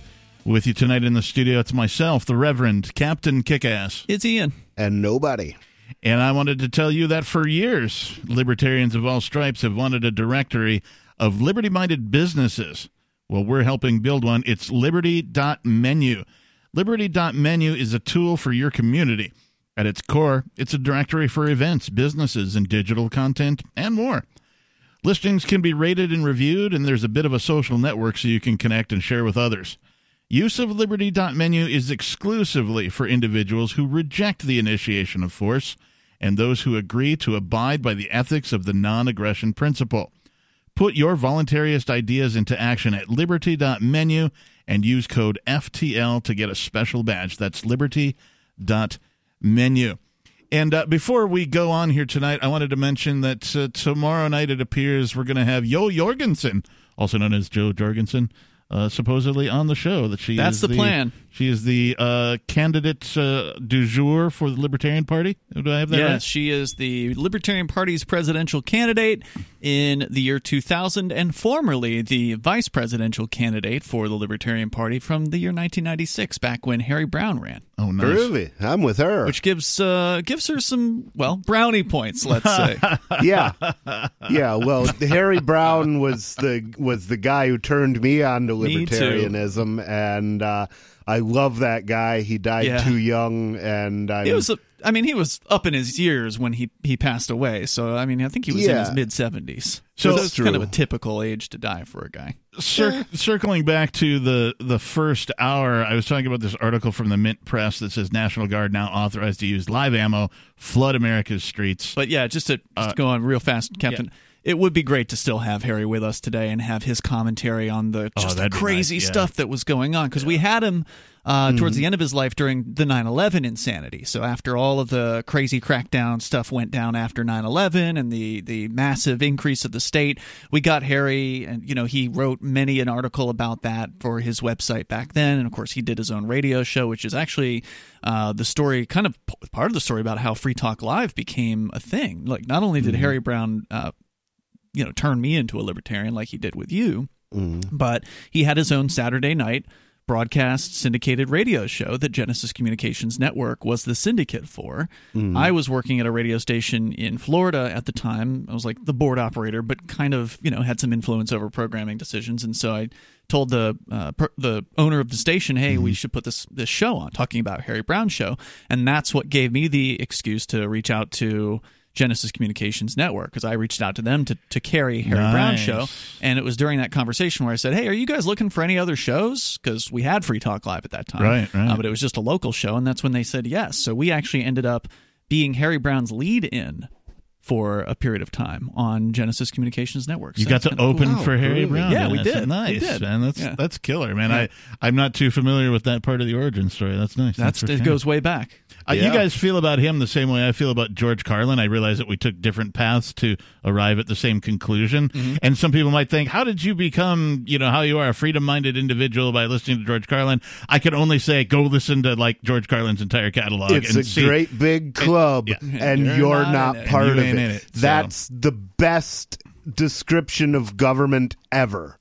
With you tonight in the studio, it's myself, the Reverend Captain Kickass. It's Ian. And nobody. And I wanted to tell you that for years, libertarians of all stripes have wanted a directory of liberty minded businesses. Well, we're helping build one. It's liberty.menu. Liberty.menu is a tool for your community. At its core, it's a directory for events, businesses, and digital content, and more. Listings can be rated and reviewed, and there's a bit of a social network so you can connect and share with others. Use of Liberty.menu is exclusively for individuals who reject the initiation of force and those who agree to abide by the ethics of the non aggression principle. Put your voluntarist ideas into action at liberty.menu and use code FTL to get a special badge. That's liberty.menu. And uh, before we go on here tonight, I wanted to mention that uh, tomorrow night it appears we're going to have Yo Jorgensen, also known as Jo Jorgensen, uh, supposedly on the show. That she That's is the plan. She is the uh, candidate uh, du jour for the Libertarian Party. Do I have that yes, right? she is the Libertarian Party's presidential candidate in the year 2000 and formerly the vice presidential candidate for the Libertarian Party from the year 1996 back when Harry Browne ran. Oh, nice. Really? I'm with her. Which gives uh, gives her some well brownie points, let's say. yeah, yeah. Well, Harry Browne was the was the guy who turned me on to Me too. libertarianism, and uh, I love that guy. He died Yeah. too young, and I He was, a, I mean, he was up in his years when he he passed away. So I mean, I think he was in his mid seventies. So- So it's kind of a typical age to die for a guy. Cir- circling back to the the first hour, I was talking about this article from the Mint Press that says National Guard now authorized to use live ammo flood America's streets. But yeah, just to, just Uh, to go on real fast, Captain. It would be great to still have Harry with us today and have his commentary on the Oh, just the crazy nice, yeah. stuff that was going on because we had him uh, towards Mm-hmm. the end of his life during the 9/11 insanity. So after all of the crazy crackdown stuff went down after 9/11 and the the massive increase of the state, we got Harry and you know he wrote many an article about that for his website back then, and of course he did his own radio show, which is actually uh, the story, kind of part of the story about how Free Talk Live became a thing. Like not only did Harry Browne. Uh, you know, turn me into a libertarian like he did with you, mm-hmm. but he had his own Saturday night broadcast syndicated radio show that Genesis Communications Network was the syndicate for. Mm-hmm. I was working at a radio station in Florida at the time. I was like the board operator, but kind of you know had some influence over programming decisions, and so I told the uh, per- the owner of the station, "Hey, we mm-hmm. should put this this show on, talking about Harry Browne show," and that's what gave me the excuse to reach out to. Genesis Communications Network because I reached out to them to, to carry Harry Browne show and it was during that conversation where I said, "Hey, are you guys looking for any other shows?" Because we had Free Talk Live at that time, Right, right. Uh, but it was just a local show, and that's when they said yes. So we actually ended up being Harry Browne's lead-in for a period of time on Genesis Communications Network. You got to open cool. for Harry Browne. Yeah, we That's did. Nice, We did. man. That's Yeah. that's killer, man. Yeah. I I'm not too familiar with that part of the origin story. That's nice. That's for it sure. goes way back. Uh, You guys feel about him the same way I feel about George Carlin. I realize that we took different paths to arrive at the same conclusion. Mm-hmm. And some people might think, how did you become, you know, how you are a freedom minded individual by listening to George Carlin? I can only say, go listen to like George Carlin's entire catalog. It's and a see. great big club, yeah. and You're you're, not not, in it. part of you it. ain't in it, so- That's the best description of government ever.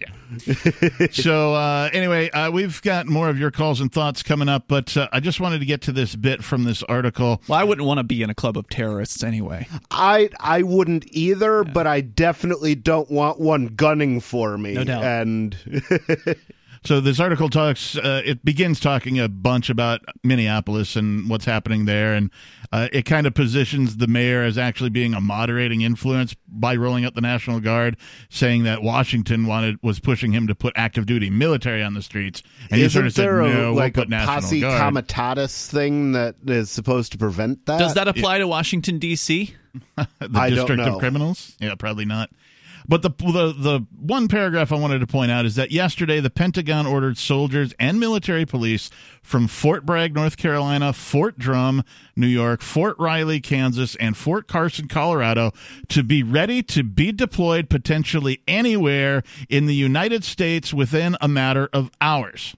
so uh, anyway, uh, we've got more of your calls and thoughts coming up, but uh, I just wanted to get to this bit from this article. Well, I wouldn't want to be in a club of terrorists anyway. I I wouldn't either, but I definitely don't want one gunning for me. No doubt. And So this article talks. Uh, it begins talking a bunch about Minneapolis and what's happening there, and uh, it kind of positions the mayor as actually being a moderating influence by rolling out the National Guard, saying that Washington wanted was pushing him to put active duty military on the streets, and he isn't sort of said, there a, "No, like we'll a put National posse Guard." comitatus thing that is supposed to prevent that? Does that apply to Washington D.C.? the I don't District of. Criminals? Yeah, probably not. But the, the the one paragraph I wanted to point out is that yesterday the Pentagon ordered soldiers and military police from Fort Bragg, North Carolina, Fort Drum, New York, Fort Riley, Kansas, and Fort Carson, Colorado, to be ready to be deployed potentially anywhere in the United States within a matter of hours.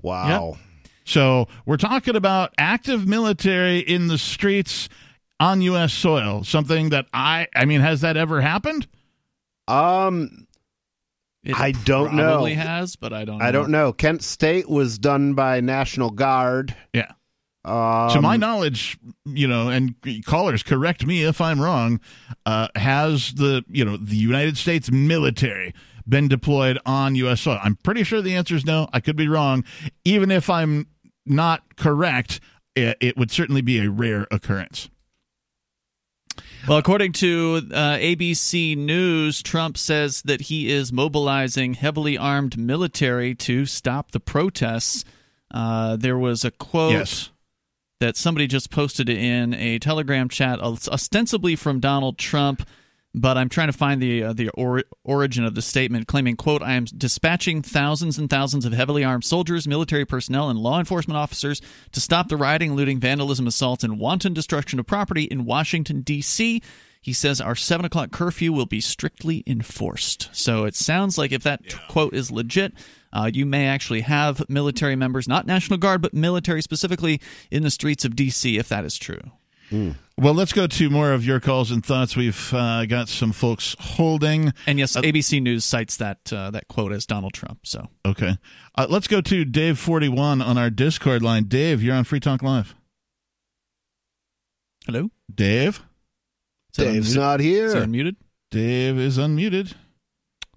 Wow. So we're talking about active military in the streets on U.S. soil. Something that I, I mean, has that ever happened? Um, It I don't know. Probably has, but I don't. know. I don't know. Kent State was done by National Guard. Yeah. Um, to my knowledge, you know, and callers correct me if I'm wrong. Uh, has the you know the United States military been deployed on U.S. soil? I'm pretty sure the answer is no. I could be wrong. Even if I'm not correct, it, it would certainly be a rare occurrence. Well, according to uh, ABC News, Trump says that he is mobilizing heavily armed military to stop the protests. Uh, there was a quote Yes. that somebody just posted in a Telegram chat, ostensibly from Donald Trump. But I'm trying to find the uh, the or- origin of the statement, claiming, "quote I am dispatching thousands and thousands of heavily armed soldiers, military personnel, and law enforcement officers to stop the rioting, looting, vandalism, assaults, and wanton destruction of property in Washington D.C." He says our seven o'clock curfew will be strictly enforced. So it sounds like if that quote is legit, uh, you may actually have military members, not National Guard, but military specifically, in the streets of D.C. if that is true. Well, let's go to more of your calls and thoughts. We've uh, got some folks holding. And yes, ABC News cites that uh, that quote as Donald Trump. So Okay. Uh, let's go to Dave forty one on our Discord line. Dave, you're on Free Talk Live. hello, Dave. Is Dave's unmuted? not here. Is that unmuted? Dave is unmuted.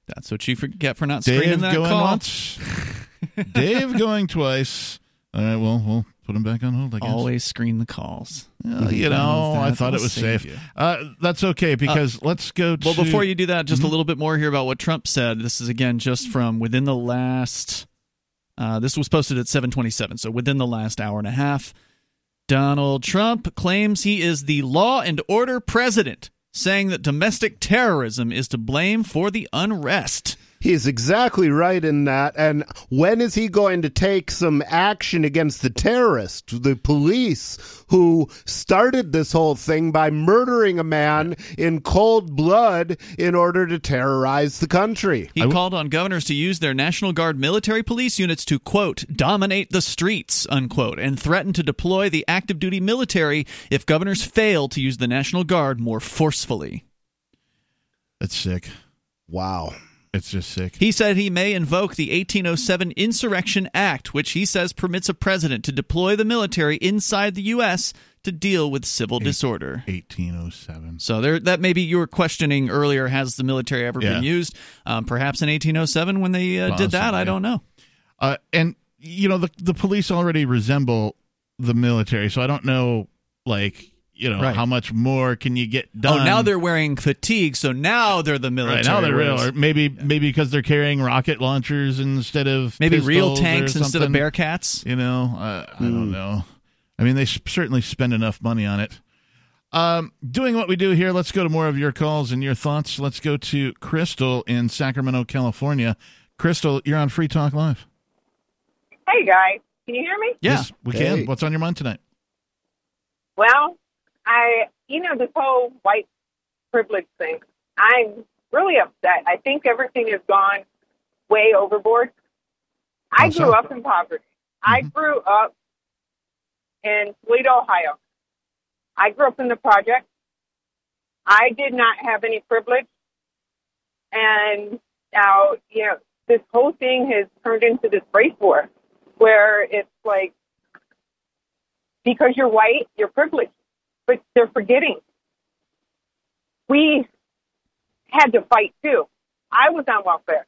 That's what you forget for not screening Dave that going call. once. Dave going twice. All right. Well, we'll put him back on hold. I guess. Always screen the calls. Uh, you know, I thought it was safe. Uh, that's okay because let's go. To, Well, before you do that, just Mhm. a little bit more here about what Trump said. This is again just from within the last. Uh, this was posted at 7:27, so within the last hour and a half. Donald Trump claims he is the law and order president, saying that domestic terrorism is to blame for the unrest. He's exactly right in that. And when is he going to take some action against the terrorists, the police, who started this whole thing by murdering a man in cold blood in order to terrorize the country? He called on governors to use their National Guard military police units to, quote, dominate the streets, unquote, and threatened to deploy the active duty military if governors fail to use the National Guard more forcefully. That's sick. Wow. It's just sick. He said he may invoke the 1807 Insurrection Act, which he says permits a president to deploy the military inside the U.S. to deal with civil disorder. 1807. So there, that maybe you were questioning earlier. Has the military ever Yeah. been used? Um, perhaps in 1807 when they uh, did that. I don't know. Uh, and you know the the police already resemble the military, so I don't know, like you know, Right. how much more can you get done? Oh, now they're wearing fatigue, so now they're the military. Right, now they're real, or maybe maybe because they're carrying rocket launchers instead of Maybe real pistols or tanks instead of. Bearcats. You know, uh, I Hmm. don't know. I mean, they s- certainly spend enough money on it. Um, doing what we do here, let's go to more of your calls and your thoughts. Let's go to Crystal in Sacramento, California. Crystal, you're on Free Talk Live. Hey guys, can you hear me? Yeah. Yes, we Hey. can. What's on your mind tonight? Well, I, you know, this whole white privilege thing, I'm really upset. I think everything has gone way overboard. I grew up in poverty. I mm-hmm. grew up in Toledo, Ohio. I grew up in the project. I did not have any privilege. And now, you know, this whole thing has turned into this race war where it's like, because you're white, you're privileged. But they're forgetting. We had to fight too. I was on welfare.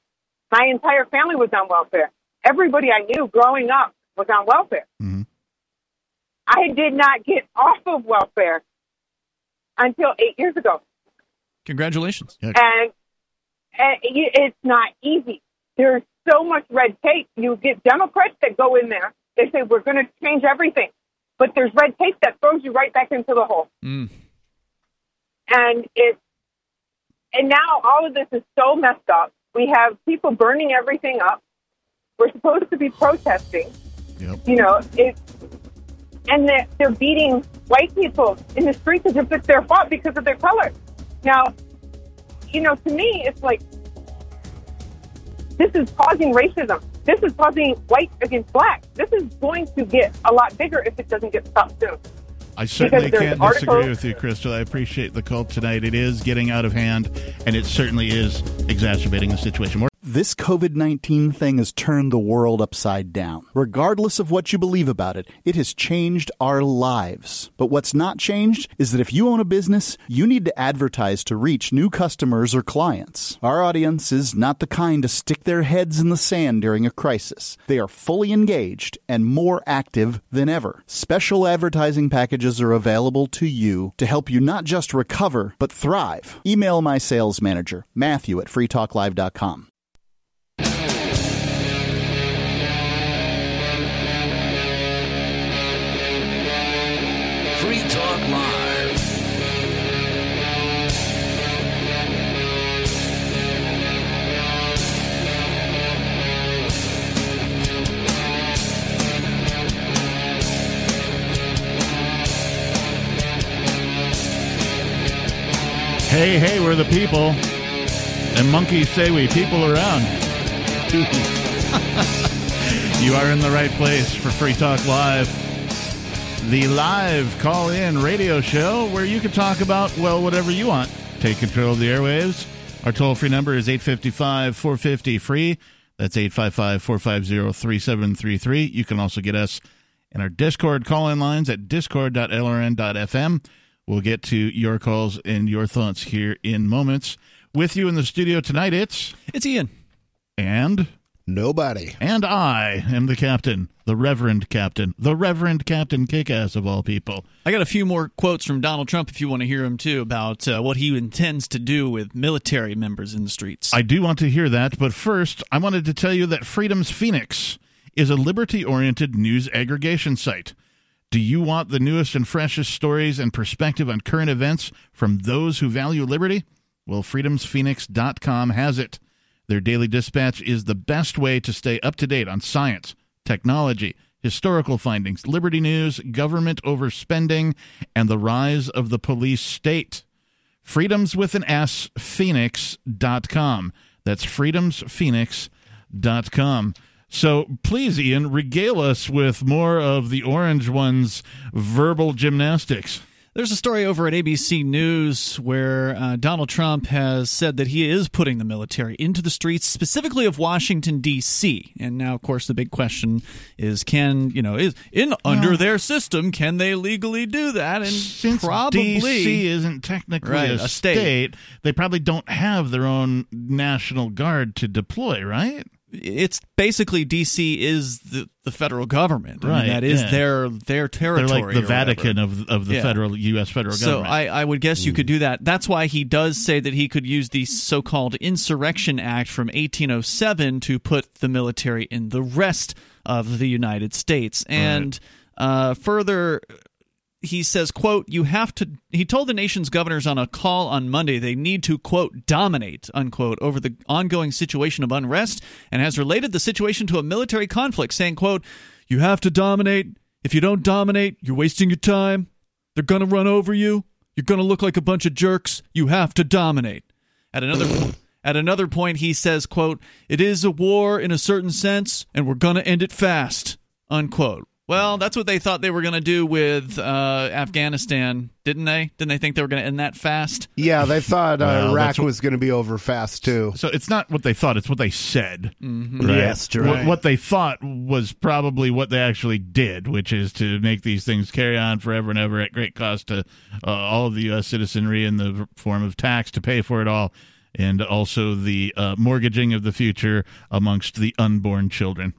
My entire family was on welfare. Everybody I knew growing up was on welfare. Mm-hmm. I did not get off of welfare until eight years ago. Congratulations. And, and it's not easy. There's so much red tape. You get Democrats that go in there. They say we're going to change everything, but there's red tape that throws you right back into the hole. Mm. And it, and now all of this is so messed up. We have people burning everything up. We're supposed to be protesting. You know, it, and they're, they're beating white people in the streets as if it's their fault because of their color. Now, you know, to me, it's like this is causing racism. This is causing white against black. This is going to get a lot bigger if it doesn't get stopped soon. I certainly can't disagree with you, Crystal. I appreciate the call tonight. It is getting out of hand, and it certainly is exacerbating the situation. This COVID 19 thing has turned the world upside down. Regardless of what you believe about it, it has changed our lives. But what's not changed is that if you own a business, you need to advertise to reach new customers or clients. Our audience is not the kind to stick their heads in the sand during a crisis. They are fully engaged and more active than ever. Special advertising packages are available to you to help you not just recover, but thrive. Email my sales manager, Matthew at freetalklive.com. Hey, hey, we're the people. And monkeys say we people around. you are in the right place for Free Talk Live. The live call in radio show where you can talk about, well, whatever you want. Take control of the airwaves. Our toll free number is 855 450 free. That's 855 450 3733. You can also get us in our Discord call in lines at discord.lrn.fm. We'll get to your calls and your thoughts here in moments. With you in the studio tonight, it's it's Ian and nobody, and I am the captain, the Reverend Captain, the Reverend Captain Kickass of all people. I got a few more quotes from Donald Trump if you want to hear them too about uh, what he intends to do with military members in the streets. I do want to hear that, but first, I wanted to tell you that Freedom's Phoenix is a liberty oriented news aggregation site. Do you want the newest and freshest stories and perspective on current events from those who value liberty? Well, freedomsphoenix.com has it. Their daily dispatch is the best way to stay up to date on science, technology, historical findings, liberty news, government overspending, and the rise of the police state. Freedoms with an S, phoenix.com. That's freedomsphoenix.com. So please, Ian, regale us with more of the Orange One's verbal gymnastics. There's a story over at ABC News where uh, Donald Trump has said that he is putting the military into the streets, specifically of Washington D.C. And now, of course, the big question is: Can you know is in under their system can they legally do that? And Since probably DC isn't technically Right, a, a state. state, they probably don't have their own national guard to deploy, right? It's basically DC is the, the federal government. I mean, Right, that is yeah. their their territory. They're like the Vatican whatever. of of the Yeah. federal U.S. federal So government. I, I would guess you could do that. That's why he does say that he could use the so-called Insurrection Act from 1807 to put the military in the rest of the United States. And uh, further, he says, "quote You have to." He told the nation's governors on a call on Monday they need to quote dominate unquote over the ongoing situation of unrest, and has related the situation to a military conflict, saying, "quote You have to dominate. If you don't dominate, you're wasting your time." They're going to run over you. You're going to look like a bunch of jerks. You have to dominate. At another at another point he says, quote, "It is a war in a certain sense and we're going to end it fast." Unquote. Well, that's what they thought they were going to do with uh, Afghanistan, didn't they? Didn't they think they were going to end that fast? Yeah, they thought uh, Well, Iraq what- was going to be over fast too. So it's not what they thought; it's what they said. Mhm. Right? Yes, What- right. What, they thought was probably what they actually did, which is to make these things carry on forever and ever at great cost to uh, all of the U.S. citizenry in the form of tax to pay for it all, and also the uh, mortgaging of the future amongst the unborn children.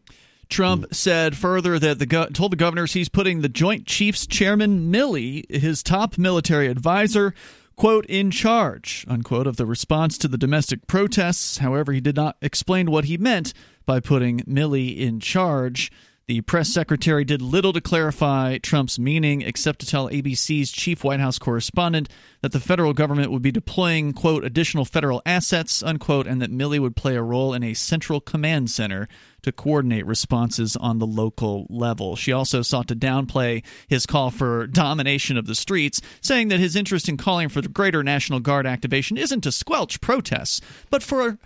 Trump hmm. said further that the go- told the governors he's putting the Joint Chiefs Chairman Milley, his top military advisor, quote in charge unquote of the response to the domestic protests. However, he did not explain what he meant by putting Milley in charge. The press secretary did little to clarify Trump's meaning, except to tell ABC's chief White House correspondent that the federal government would be deploying, quote, additional federal assets, unquote, and that Milley would play a role in a central command center to coordinate responses on the local level. She also sought to downplay his call for domination of the streets, saying that his interest in calling for the greater National Guard activation isn't to squelch protests, but for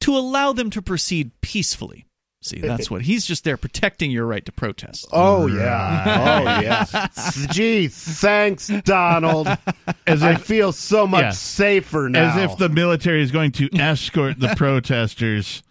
to allow them to proceed peacefully. See, that's what he's just there protecting your right to protest. Oh yeah, oh yeah. Gee, thanks, Donald. As I feel so much Yeah. safer now. As if the military is going to escort the protesters.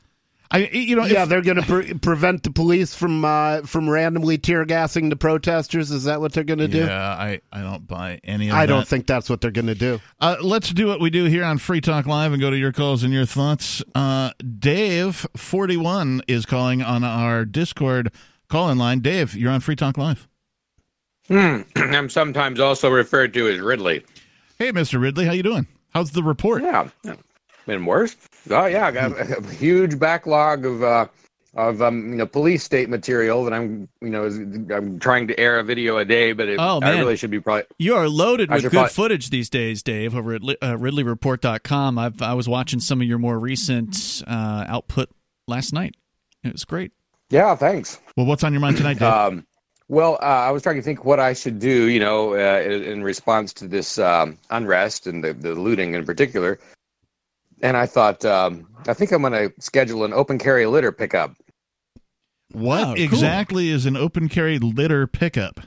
I, you know, yeah, if- they're going to pre- prevent the police from uh, from randomly tear gassing the protesters. Is that what they're going to do? Yeah, I, I don't buy any of I that. don't think that's what they're going to do. Uh, let's do what we do here on Free Talk Live and go to your calls and your thoughts. Uh, Dave, 41, is calling on our Discord call in line. Dave, you're on Free Talk Live. Hmm. I'm sometimes also referred to as Ridley. Hey, Mr. Ridley, how you doing? How's the report? Yeah, been worse. Oh yeah, I got a huge backlog of uh, of um, you know police state material that I'm you know I'm trying to air a video a day, but it, Oh, I man. really should be probably. You are loaded I with good probably- footage these days, Dave, over at uh, RidleyReport.com. I've, I was watching some of your more recent uh, output last night. It was great. Yeah, thanks. Well, what's on your mind tonight, Dave? Um, well, uh, I was trying to think what I should do, you know, uh, in, in response to this um, unrest and the, the looting in particular. And I thought, um, I think I'm going to schedule an open carry litter pickup. what Oh, cool. exactly is an open carry litter pickup?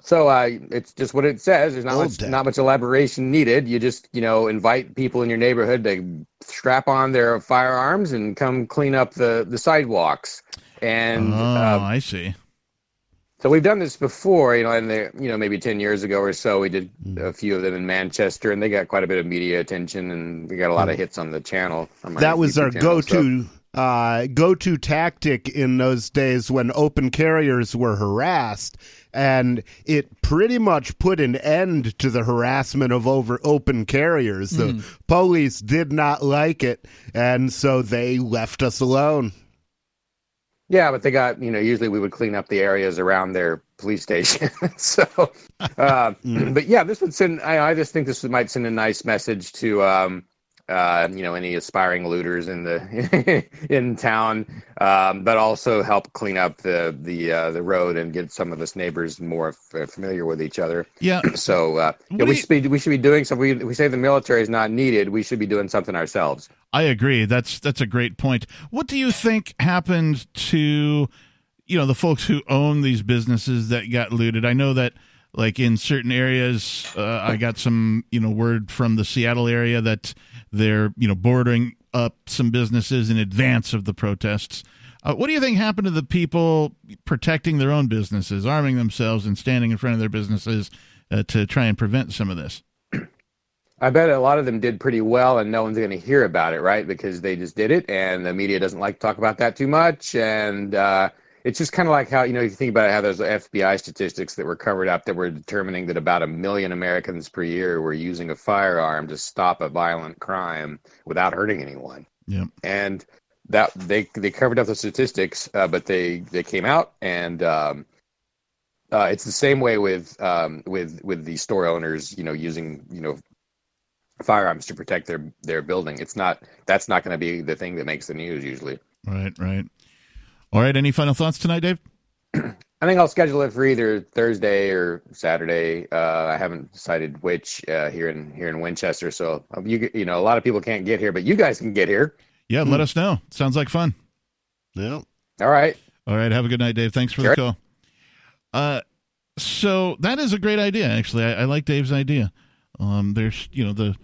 So uh, it's just what it says. There's not Old much, tech. not much elaboration needed. You just you know invite people in your neighborhood to strap on their firearms and come clean up the the sidewalks. And oh, uh, I see. So we've done this before, you know, and the you know maybe ten years ago or so, we did mm. a few of them in Manchester, and they got quite a bit of media attention, and we got a lot of mm. hits on the channel. on That was YouTube our channel, go-to uh, go-to tactic in those days when open carriers were harassed, and it pretty much put an end to the harassment of over open carriers. The mm. police did not like it, and so they left us alone. Yeah, but they got you know usually we would clean up the areas around their police station. so, uh, but yeah, this would send. I, I just think this might send a nice message to um, uh, you know any aspiring looters in the in town, um, but also help clean up the the uh, the road and get some of us neighbors more f- familiar with each other. Yeah. So uh, yeah, we do should be we should be doing something. We, we say the military is not needed. We should be doing something ourselves. I agree. That's that's a great point. What do you think happened to you know the folks who own these businesses that got looted? I know that like in certain areas, uh, I got some you know word from the Seattle area that they're you know bordering up some businesses in advance of the protests. Uh, what do you think happened to the people protecting their own businesses, arming themselves, and standing in front of their businesses uh, to try and prevent some of this? I bet a lot of them did pretty well, and no one's going to hear about it, right? Because they just did it, and the media doesn't like to talk about that too much. And uh, it's just kind of like how you know you think about how those FBI statistics that were covered up that were determining that about a million Americans per year were using a firearm to stop a violent crime without hurting anyone. Yep. And that they they covered up the statistics, uh, but they they came out and. Um, uh, it's the same way with um, with with the store owners, you know, using you know firearms to protect their their building. It's not that's not going to be the thing that makes the news usually. Right, right. All right. Any final thoughts tonight, Dave? I think I'll schedule it for either Thursday or Saturday. Uh, I haven't decided which uh, here in here in Winchester. So um, you you know a lot of people can't get here, but you guys can get here. Yeah, let us know. Sounds like fun. Yeah. All right. All right. Have a good night, Dave. Thanks for Sure. the call. Uh, so that is a great idea. Actually, I, I like Dave's idea. Um, there's you know the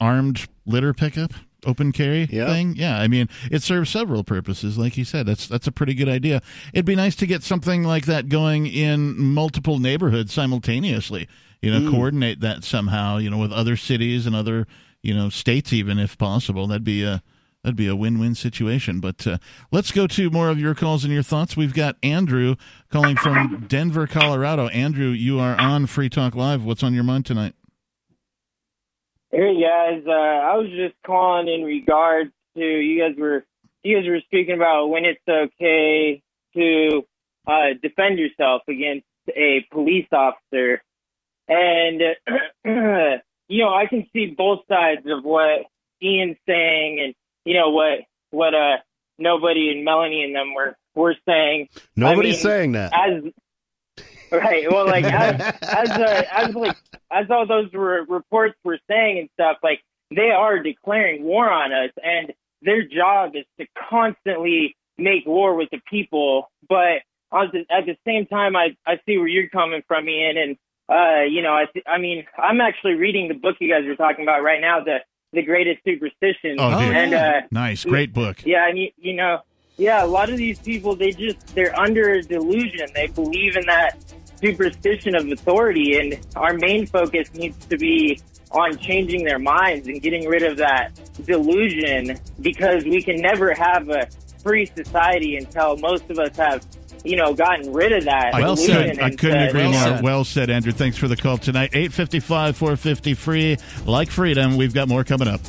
armed litter pickup, open carry Yeah. thing. Yeah, I mean it serves several purposes. Like you said, that's that's a pretty good idea. It'd be nice to get something like that going in multiple neighborhoods simultaneously. You know, Mm. coordinate that somehow. You know, with other cities and other you know states, even if possible. That'd be a That'd be a win-win situation. But uh, let's go to more of your calls and your thoughts. We've got Andrew calling from Denver, Colorado. Andrew, you are on Free Talk Live. What's on your mind tonight? Hey guys, uh, I was just calling in regards to you guys were you guys were speaking about when it's okay to uh, defend yourself against a police officer, and you know I can see both sides of what Ian's saying, and you know what what uh nobody and Melanie and them were were saying. Nobody's I mean, saying that. As right, well, like as as uh, as like as all those re- reports were saying and stuff, like they are declaring war on us, and their job is to constantly make war with the people. But at the, at the same time, I I see where you're coming from, Ian, and uh, you know, I th- I mean, I'm actually reading the book you guys are talking about right now, the the greatest superstition, Oh, dude. and uh, nice, great book. yeah, and you, you know, yeah, a lot of these people they just they're under a delusion. They believe in that superstition of authority, and our main focus needs to be on changing their minds and getting rid of that delusion because we can never have a free society until most of us have, you know, gotten rid of that delusion. couldn't, I couldn't said, agree more. Well said, Andrew. Thanks for the call tonight. 855 450 free. Like freedom. We've got more coming up.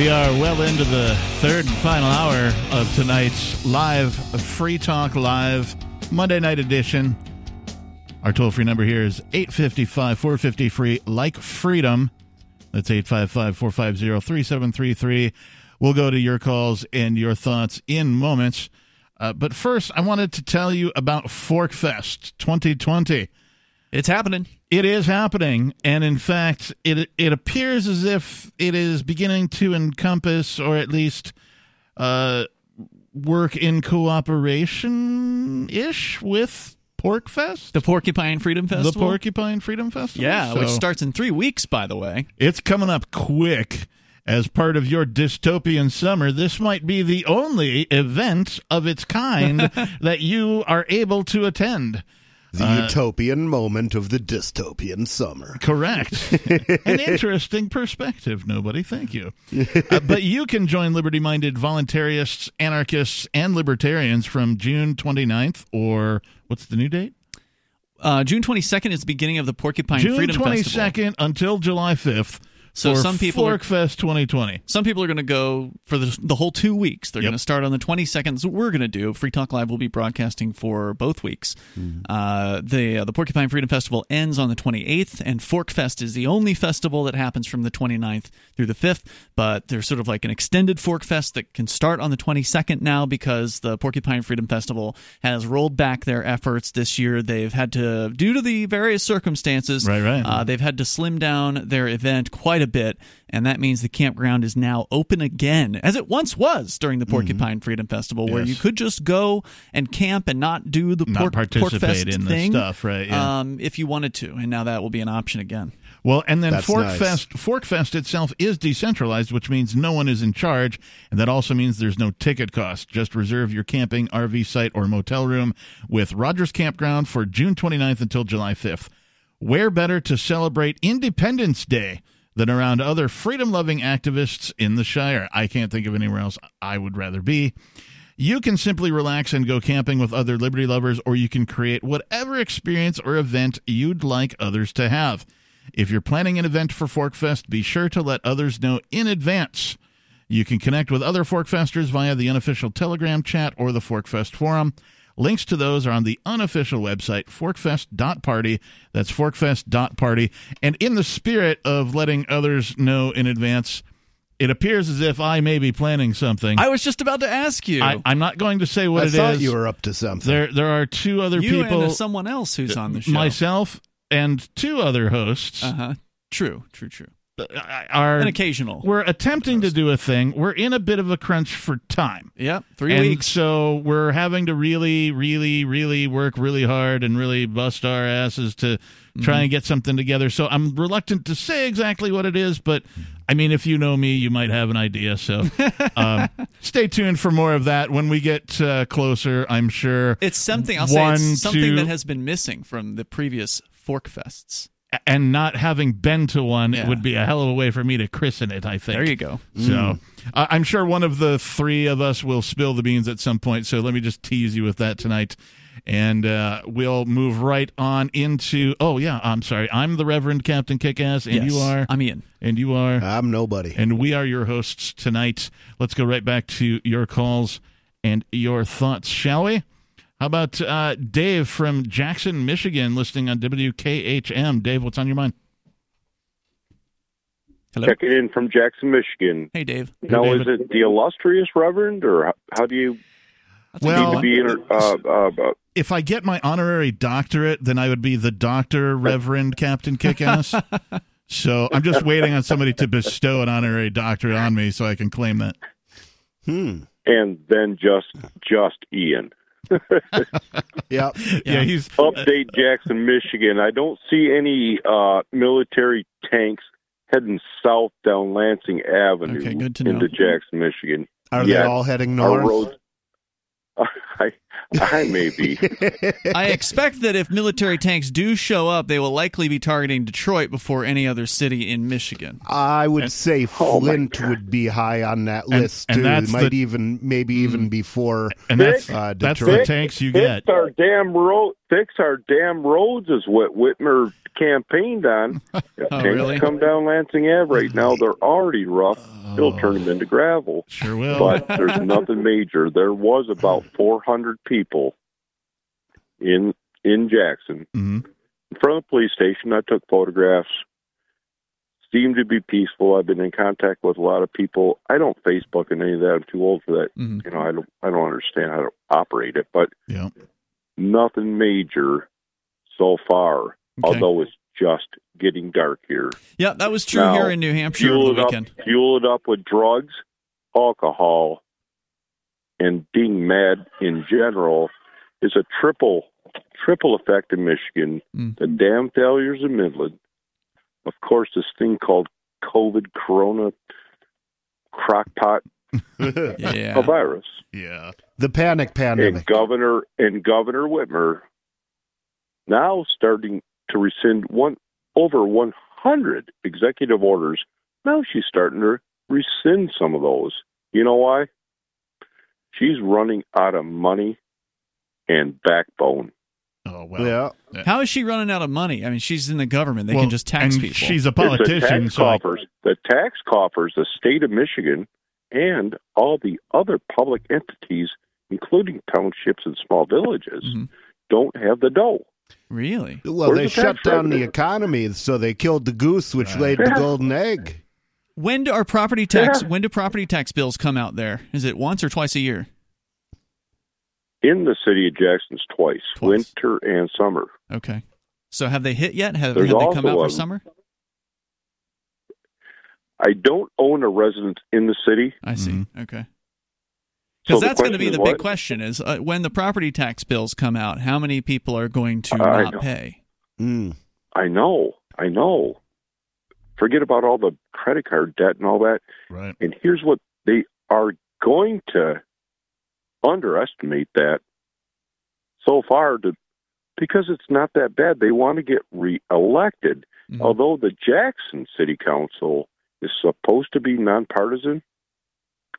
We are well into the third and final hour of tonight's live Free Talk Live Monday night edition. Our toll free number here is 855 450 free, like freedom. That's 855 450 3733. We'll go to your calls and your thoughts in moments. Uh, but first, I wanted to tell you about Fork Fest 2020. It's happening. It is happening, and in fact, it it appears as if it is beginning to encompass, or at least uh, work in cooperation ish with PorcFest? the Porcupine Freedom Festival. the Porcupine Freedom Festival. Yeah, which starts in three weeks, by the way. it's coming up quick. As part of your dystopian summer, this might be the only event of its kind that you are able to attend. The Uh, utopian moment of the dystopian summer. Correct. An interesting perspective, nobody. Thank you. Uh, but you can join liberty minded voluntarists, anarchists, and libertarians from June 29th, or what's the new date? Uh, June 22nd is the beginning of the Porcupine Festival. June Freedom 22nd Festival. until July 5th. So some people Forkfest 2020. Some people are going to go for the, the whole two weeks. They're Yep. going to start on the 22nd. So we're going to do Free Talk Live will be broadcasting for both weeks. Uh, the uh, the Porcupine Freedom Festival ends on the 28th, and Forkfest is the only festival that happens from the 29th through the 5th. But there's sort of like an extended Forkfest that can start on the 22nd now because the Porcupine Freedom Festival has rolled back their efforts this year. They've had to, due to the various circumstances, Right, right. Uh, they've had to slim down their event quite a bit, and that means the campground is now open again, as it once was during the Porcupine Freedom Festival, where Mm-hmm. Yes. you could just go and camp and not do the Not pork, participate PorcFest in the thing, stuff, right, yeah. Um, if you wanted to, and now that will be an option again. Well, and then That's Forkfest nice. Forkfest itself is decentralized, which means no one is in charge, and that also means there's no ticket cost. Just reserve your camping, RV site, or motel room with Rogers Campground for June 29th until July 5th. Where better to celebrate Independence Day than around other freedom-loving activists in the Shire? I can't think of anywhere else I would rather be. You can simply relax and go camping with other liberty lovers, or you can create whatever experience or event you'd like others to have. If you're planning an event for Forkfest, be sure to let others know in advance. You can connect with other Forkfesters via the unofficial Telegram chat or the Forkfest forum. Links to those are on the unofficial website, forkfest.party. That's forkfest.party. And in the spirit of letting others know in advance, it appears as if I may be planning something. I was just about to ask you. I, am not going to say what I it is. thought you were up to something. There, there are two other you people. and someone else who's on the show. Myself and two other hosts. Uh huh. True. True. True. Are An occasional. We're attempting to do a thing. We're in a bit of a crunch for time. Yep. Three and weeks. So we're having to really, really, really work really hard and really bust our asses to try Mhm. and get something together. So I'm reluctant to say exactly what it is, but I mean, if you know me, you might have an idea. So um, stay tuned for more of that when we get uh, closer. I'm sure It's something. I'll One, say it's something two- that has been missing from the previous Fork Fests. And not having been to one, Yeah. it would be a hell of a way for me to christen it. I think. There you go. So Mm. I I'm sure one of the three of us will spill the beans at some point. So let me just tease you with that tonight. And uh, we'll move right on into. Oh yeah, I'm sorry. I'm the Reverend Captain Kickass, and Yes, you are. I'm Ian, and you are. I'm nobody, and we are your hosts tonight. Let's go right back to your calls and your thoughts, shall we? How about uh, Dave from Jackson, Michigan, listening on WKHM? Dave, what's on your mind? Hello. Checking in from Jackson, Michigan. Hey, Dave. Now, Hey, is it the illustrious Reverend, or how, how do you Well- need to be? Inter- uh, uh, uh, if I get my honorary doctorate, then I would be the Doctor Reverend Captain Kickass. so I'm just waiting on somebody to bestow an honorary doctorate on me so I can claim that. Hmm. and then just just Ian. Yeah. Yeah, he's Update Jackson, Michigan. I don't see any uh, military tanks heading south down Lansing Avenue Okay, good to know. into Jackson, Michigan. Are they all heading our north? roads- I, I may be. I expect that if military tanks do show up, they will likely be targeting Detroit before any other city in Michigan. I would say Oh, Flint would be high on that list and too. that's Might the- even maybe even before And that's uh, that's the tanks you fix get. our damn road. Fix our damn roads is what Whitmer campaigned on. If Oh, really? come down Lansing Ave right now, they're already rough. He'll turn them into gravel. Sure will. But there's nothing major. There was about 400 people in in Jackson Mhm. in front of the police station. I took photographs. Seemed to be peaceful. I've been in contact with a lot of people. I don't Facebook and any of that. I'm too old for that. Mhm. You know, I don't. I don't understand how to operate it. But Yeah. Nothing major so far. Although it's just getting dark here. Yeah, that was true Now, here in New Hampshire fuel it weekend. Up, fuel it up with drugs, alcohol, and being mad in general is a triple triple effect in Michigan. Mm. The dam failures in Midland, of course, this thing called COVID Corona crockpot Yeah. a virus, Yeah. the panic and. Governor and Governor Whitmer now starting to rescind one over 100 executive orders. Now she's starting to rescind some of those. You know why? She's running out of money and backbone. Oh well. yeah. How is she running out of money? I mean, she's in the government. They Well, can just tax and people. She's a It's the politician, tax so I- coffers, the tax coffers, the state of Michigan, and all the other public entities, including townships and small villages, Mhm. don't have the dough. Really? Well, Where's they the shut down the economy, so they killed the goose, which laid the golden egg. When do our property tax? Yeah. When do property tax bills come out there? Is it once or twice a year? In the city of Jackson's twice, Twice. winter and summer. Okay. So have they hit yet? Have, have they come out for a- summer? I don't own a residence in the city. I see. Mm-hmm. Okay. Because the that's going to be the is big question: is uh, when the property tax bills come out, how many people are going to I not know. pay? Mm. I know, I know. Forget about all the credit card debt and all that. right. And here's what they are going to underestimate that so far to, because it's not that bad. They want to get reelected. Mhm. Although the Jackson City Council is supposed to be nonpartisan,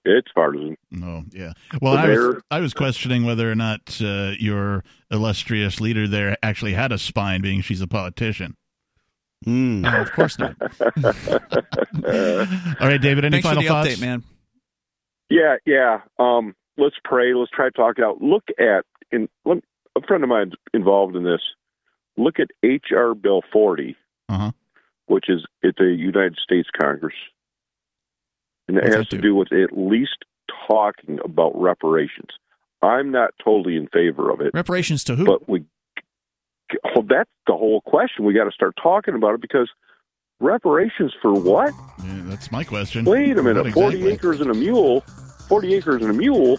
it's partisan. No, yeah. Well, I was I was questioning whether or not uh, your illustrious leader there actually had a spine, being she's a politician. No, of course not. All right, David. Any Thanks final for the thoughts, update, man? Yeah, yeah. Um, let's pray. Let's try to talk it out. Look at in let, a friend of mine involved in this. Look at H.R. Bill 40, Uh-huh. Which is it's a United States Congress, and it What's has to do? do with at least talking about reparations. I'm not totally in favor of it, Reparations to who? but we. Well, that's the whole question. We got to start talking about it because reparations for what? Yeah, that's my question. Wait a minute, What forty acres and a mule. Forty acres and a mule.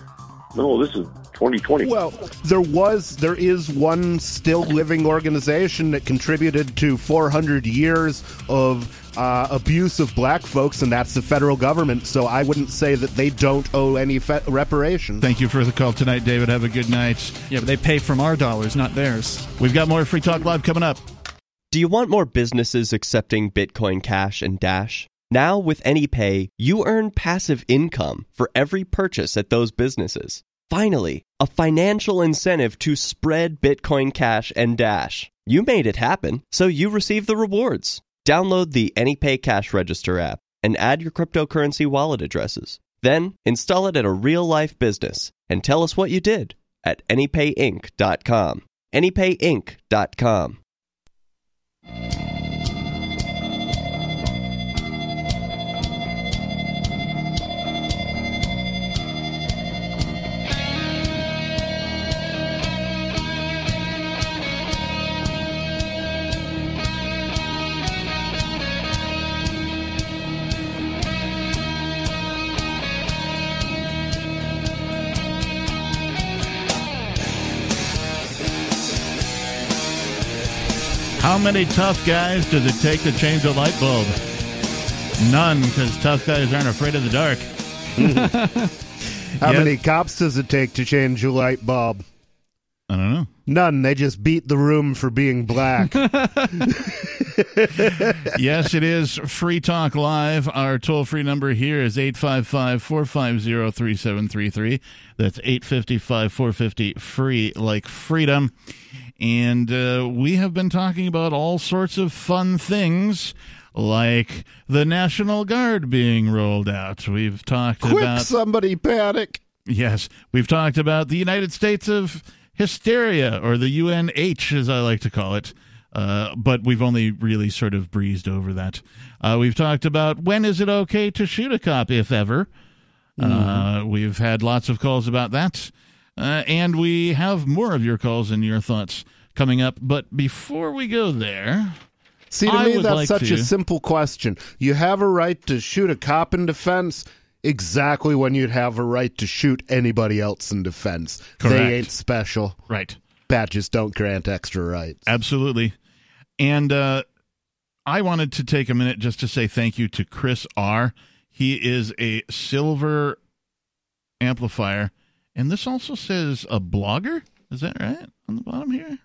No, this is 2020. Well, there was, there is one still living organization that contributed to 400 years of uh, abuse of black folks, and that's the federal government. So I wouldn't say that they don't owe any fe- reparations. Thank you for the call tonight, David. Have a good night. Yeah, but they pay from our dollars, not theirs. We've got more Free Talk Live coming up. Do you want more businesses accepting Bitcoin Cash and Dash? Now with AnyPay, you earn passive income for every purchase at those businesses. Finally, a financial incentive to spread Bitcoin Cash and Dash. You made it happen, so you receive the rewards. Download the AnyPay Cash Register app and add your cryptocurrency wallet addresses. Then install it at a real life business and tell us what you did at anypayinc.com. anypayinc.com. many tough guys does it take to change a light bulb? None, because tough guys aren't afraid of the dark. How Yeah. many cops does it take to change a light bulb? I don't know. None. They just beat the room for being black. yes, it is Free Talk Live. Our toll free number here is 855 450 3733. That's 855 450 free like freedom. And uh, we have been talking about all sorts of fun things like the National Guard being rolled out. We've talked Quick, about. somebody panic. Yes, we've talked about the United States of hysteria, or the UNH, as I like to call it. Uh, but we've only really sort of breezed over that. Uh, we've talked about when is it okay to shoot a cop, if ever. Uh, we've had lots of calls about that. Uh, and we have more of your calls and your thoughts coming up. But before we go there, See, to I me, would that's like such to- a simple question. You have a right to shoot a cop in defense exactly when you'd have a right to shoot anybody else in defense. Correct. They ain't special. Right. Badges don't grant extra rights. Absolutely. And uh, I wanted to take a minute just to say thank you to Chris R. He is a silver amplifier. And this also says a blogger. Is that right on the bottom here?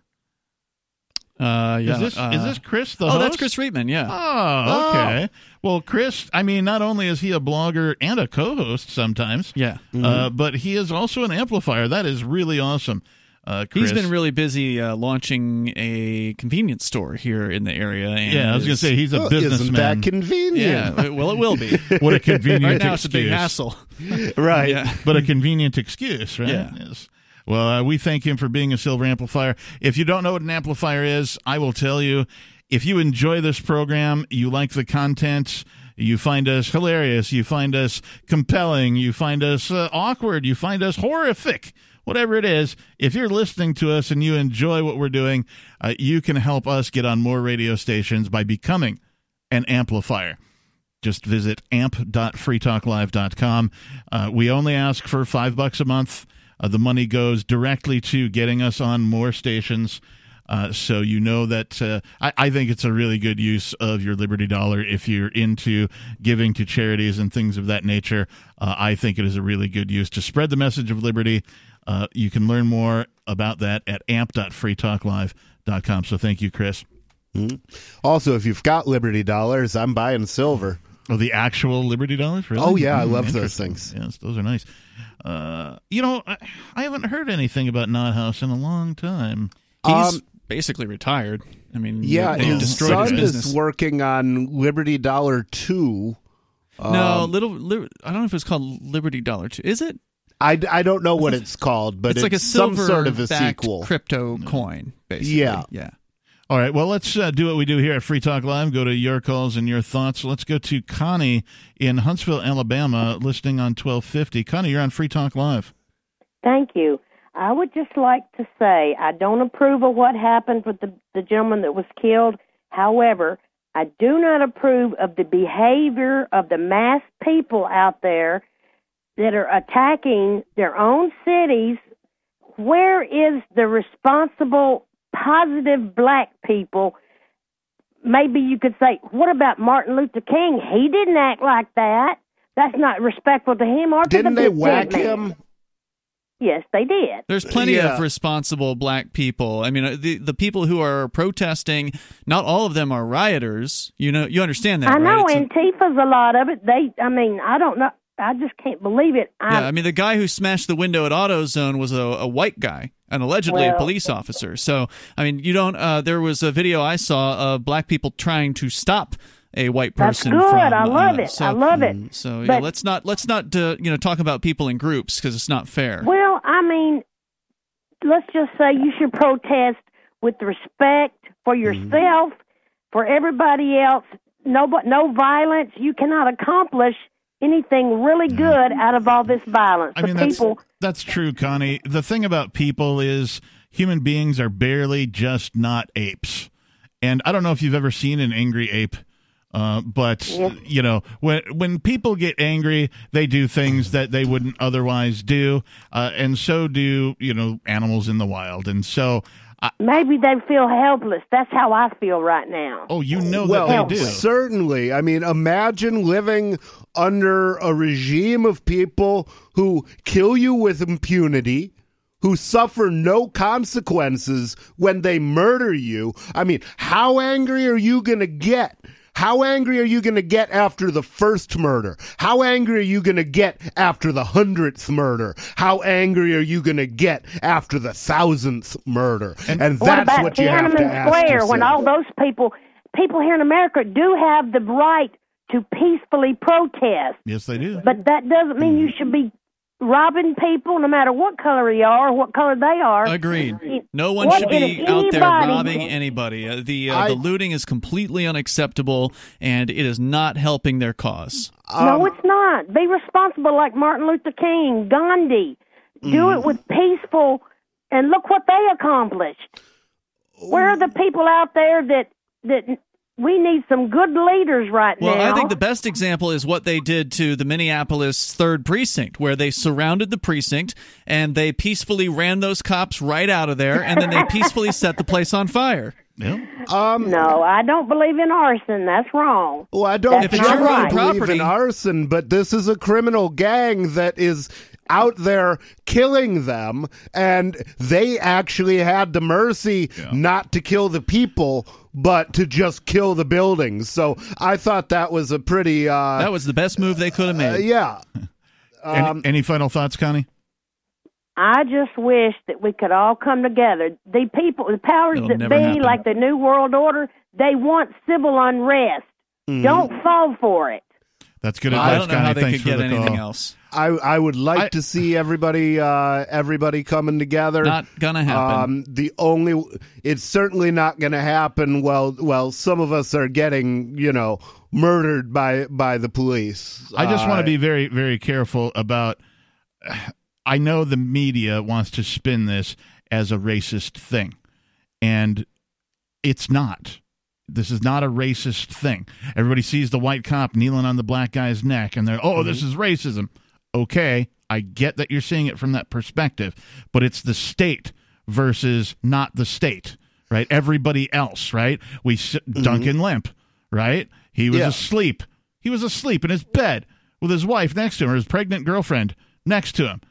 Uh, yeah. Is this uh, is this Chris the oh, host? that's Chris Friedman. Yeah. Oh, okay. Well, Chris, I mean, not only is he a blogger and a co-host sometimes, Yeah. uh, but he is also an amplifier. That is really awesome. Uh, Chris. He's been really busy uh, launching a convenience store here in the area. And Yeah, I was gonna say he's a Well, isn't businessman. that convenient? Yeah, well, it will be. What a convenient right now, it's a big excuse. hassle. right. Yeah. but a convenient excuse, right? Yeah. Yes. Well, uh, we thank him for being a silver amplifier. If you don't know what an amplifier is, I will tell you. If you enjoy this program, you like the content, you find us hilarious, you find us compelling, you find us uh, awkward, you find us horrific, whatever it is, if you're listening to us and you enjoy what we're doing, uh, you can help us get on more radio stations by becoming an amplifier just visit amp.freetalklive.com. Uh, we only ask for five bucks a month. Uh, the money goes directly to getting us on more stations. Uh, so you know that uh, I, I think it's a really good use of your Liberty Dollar if you're into giving to charities and things of that nature. Uh, I think it is a really good use to spread the message of liberty. Uh, you can learn more about that at amp.freetalklive.com. So thank you, Chris. Mhm. Also, if you've got Liberty dollars, I'm buying silver. Oh, the actual Liberty Dollars, really? Oh, yeah, I Hmm, love those things. Yes, those are nice. Uh, you know, I, I haven't heard anything about NotHaus in a long time. He's Um, basically retired. I mean, Yeah, they his destroyed son his business. is working on Liberty Dollar Two. no, Um, little. Li- I don't know if it's called Liberty Dollar. Two. Is it? I, I don't know what it's called, but it's, like a some silver sort of a backed sequel. crypto coin. Basically. Yeah. yeah. All right. Well, let's uh, do what we do here at Free Talk Live. Go to your calls and your thoughts. Let's go to Connie in Huntsville, Alabama, listening on 1250. Connie, you're on Free Talk Live. Thank you. I would just like to say I don't approve of what happened with the, the gentleman that was killed. However, I do not approve of the behavior of the mass people out there that are attacking their own cities. Where is the responsible, positive black people? Maybe you could say, what about Martin Luther King? He didn't act like that. That's not respectful to him or Didn't the they whack man. him? Yes, they did. There's plenty Yeah. of responsible black people. I mean, uh, the the people who are protesting, not all of them are rioters. You know, you understand that, I right? know It's a- Antifa's a lot of it. They, I mean, I don't know. I just can't believe it. I, yeah, I mean, the guy who smashed the window at AutoZone was a, a white guy and allegedly a police officer. So, I mean, you don't. Uh, there was a video I saw of black people trying to stop a white person. That's good. From, I love uh, it. So, I love it. So, yeah, let's not let's not uh, you know talk about people in groups because it's not fair. well, I mean, let's just say you should protest with respect for Mm-hmm. yourself, for everybody else. No, but no violence. You cannot accomplish anything really good out of all this violence. I The mean, that's, people. that's true, Connie. The thing about people is human beings are barely just not apes. And I don't know if you've ever seen an angry ape. Uh, but you know when when people get angry, they do things that they wouldn't otherwise do, uh, and so do you know animals in the wild. And so, I, Maybe they feel helpless. That's how I feel right now. oh, you know well, that they do. certainly. I mean, imagine living under a regime of people who kill you with impunity, who suffer no consequences when they murder you. I mean, how angry are you going to get? How angry are you going to get after the first murder? How angry are you going to get after the hundredth murder? How angry are you going to get after the thousandth murder? And, what that's about what you have to Tiananmen ask Square yourself. when all those people, people here in America do have the right to peacefully protest, yes, they do. but that doesn't mean hmm. you should be robbing people no matter what color you are or what color they are. Agreed. No one What- should be if out there robbing anybody. Uh, the uh, I- the looting is completely unacceptable, and it is not helping their cause. no, Um, it's not. Be responsible like Martin Luther King, Gandhi. Do Mm. it with peaceful, and look what they accomplished. Where are the people out there that that we need some good leaders right Well, now? Well, I think the best example is what they did to the Minneapolis third precinct, where they surrounded the precinct and they peacefully ran those cops right out of there, and then they peacefully set the place on fire. Yeah. Um, no, I don't believe in arson. That's wrong. Well, I don't That's If it's your own right. believe property- in arson, but this is a criminal gang that is out there killing them, and they actually had the mercy not to kill the people, but to just kill the buildings. So I thought that was a pretty. Uh, That was the best move they could have uh, made. yeah. Any, Um, any final thoughts, Connie? I just wish that we could all come together. The people, the powers It'll that be, happen. like the New World Order, they want civil unrest. Mm-hmm. Don't fall for it. That's good Well, advice, I don't know Connie. how they Thanks could for get the anything call. else. I I would like I- to see everybody uh, everybody coming together. Not gonna happen. Um, the only it's certainly not going to happen. Well, well, some of us are getting you know murdered by by the police. I just want Uh, to be very, very careful about. I know the media wants to spin this as a racist thing, and it's not. This is not a racist thing. Everybody sees the white cop kneeling on the black guy's neck, and they're, oh, this mm-hmm. is racism. Okay, I get that you're seeing it from that perspective, but it's the state versus not the state, right? Everybody else, right? We s mm-hmm. Duncan Lemp, right? He was Yeah. asleep. He was asleep in his bed with his wife next to him, or his pregnant girlfriend next to him.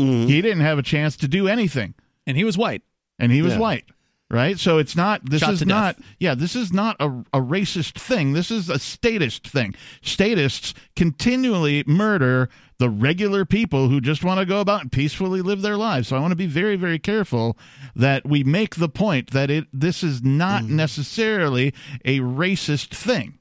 Mm-hmm. He didn't have a chance to do anything, And he was white. and he was Yeah. white. Right? So it's not. This Shot is not. death. Yeah, this is not a, a racist thing. This is a statist thing. Statists continually murder the regular people who just want to go about and peacefully live their lives. So I want to be very, very careful that we make the point that it this is not mm-hmm. necessarily a racist thing.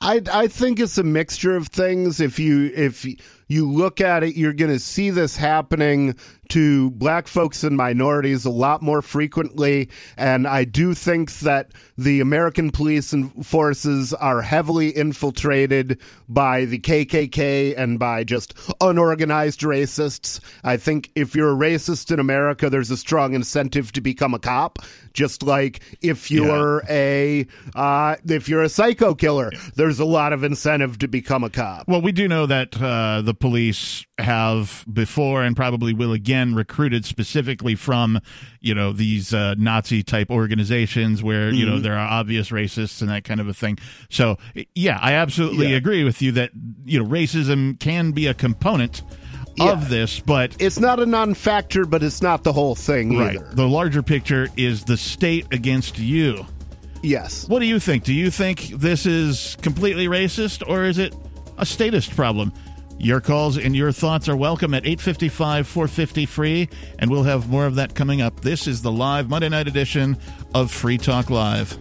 I I think it's a mixture of things. If you if you look at it, you're going to see this happening to black folks and minorities a lot more frequently. And I do think that the American police and forces are heavily infiltrated by the KKK and by just unorganized racists. I think if you're a racist in America, there's a strong incentive to become a cop. Just like if you're a uh, if you're a psycho killer, there's a lot of incentive to become a cop. Well, we do know that uh, the police have before and probably will again recruited specifically from you know these uh, Nazi type organizations where you know Mhm. there are obvious racists and that kind of a thing. So yeah, I absolutely Yeah. agree with you that you know racism can be a component of this, but it's not a non-factor, but it's not the whole thing right. either. The larger picture is the state against you. Yes. What do you think? Do you think this is completely racist or is it a statist problem? Your calls and your thoughts are welcome at 855 450 free, and we'll have more of that coming up. This is the live Monday night edition of Free Talk Live.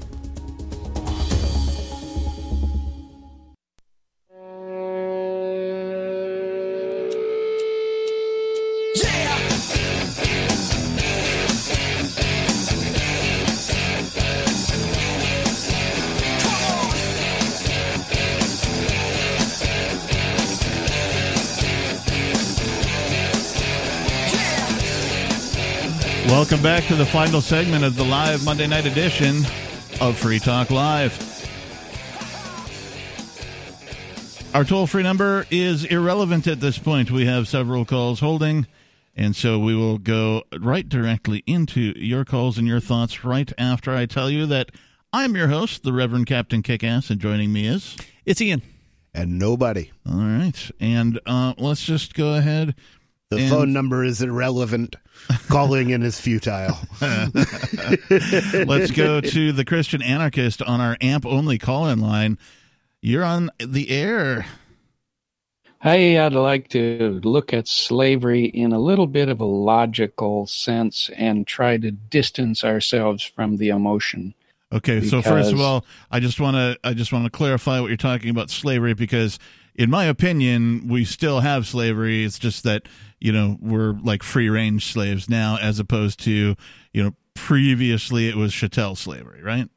Welcome back to the final segment of the live Monday night edition of Free Talk Live. Our toll free number is irrelevant at this point. We have several calls holding, and so we will go right directly into your calls and your thoughts right after I tell you that I'm your host, the Reverend Captain Kickass, and joining me is. It's Ian. And nobody. All right. And uh, let's just go ahead. The and- phone number is irrelevant. Calling in is futile. Let's go to the Christian anarchist on our amp only call in line. You're on the air. Hey, I'd like to look at slavery in a little bit of a logical sense and try to distance ourselves from the emotion. Okay, so first of all, I just want to I just want to clarify what you're talking about slavery because in my opinion, we still have slavery. It's just that, you know, we're like free range slaves now as opposed to, you know, previously it was chattel slavery, right?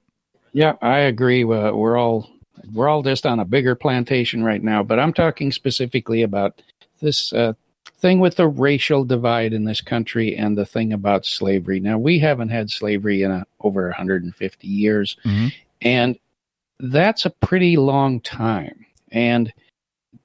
Yeah, I agree. Uh, we're all we're all just on a bigger plantation right now, but I'm talking specifically about this uh, thing with the racial divide in this country and the thing about slavery. Now, we haven't had slavery in a, over 150 years, and that's a pretty long time. And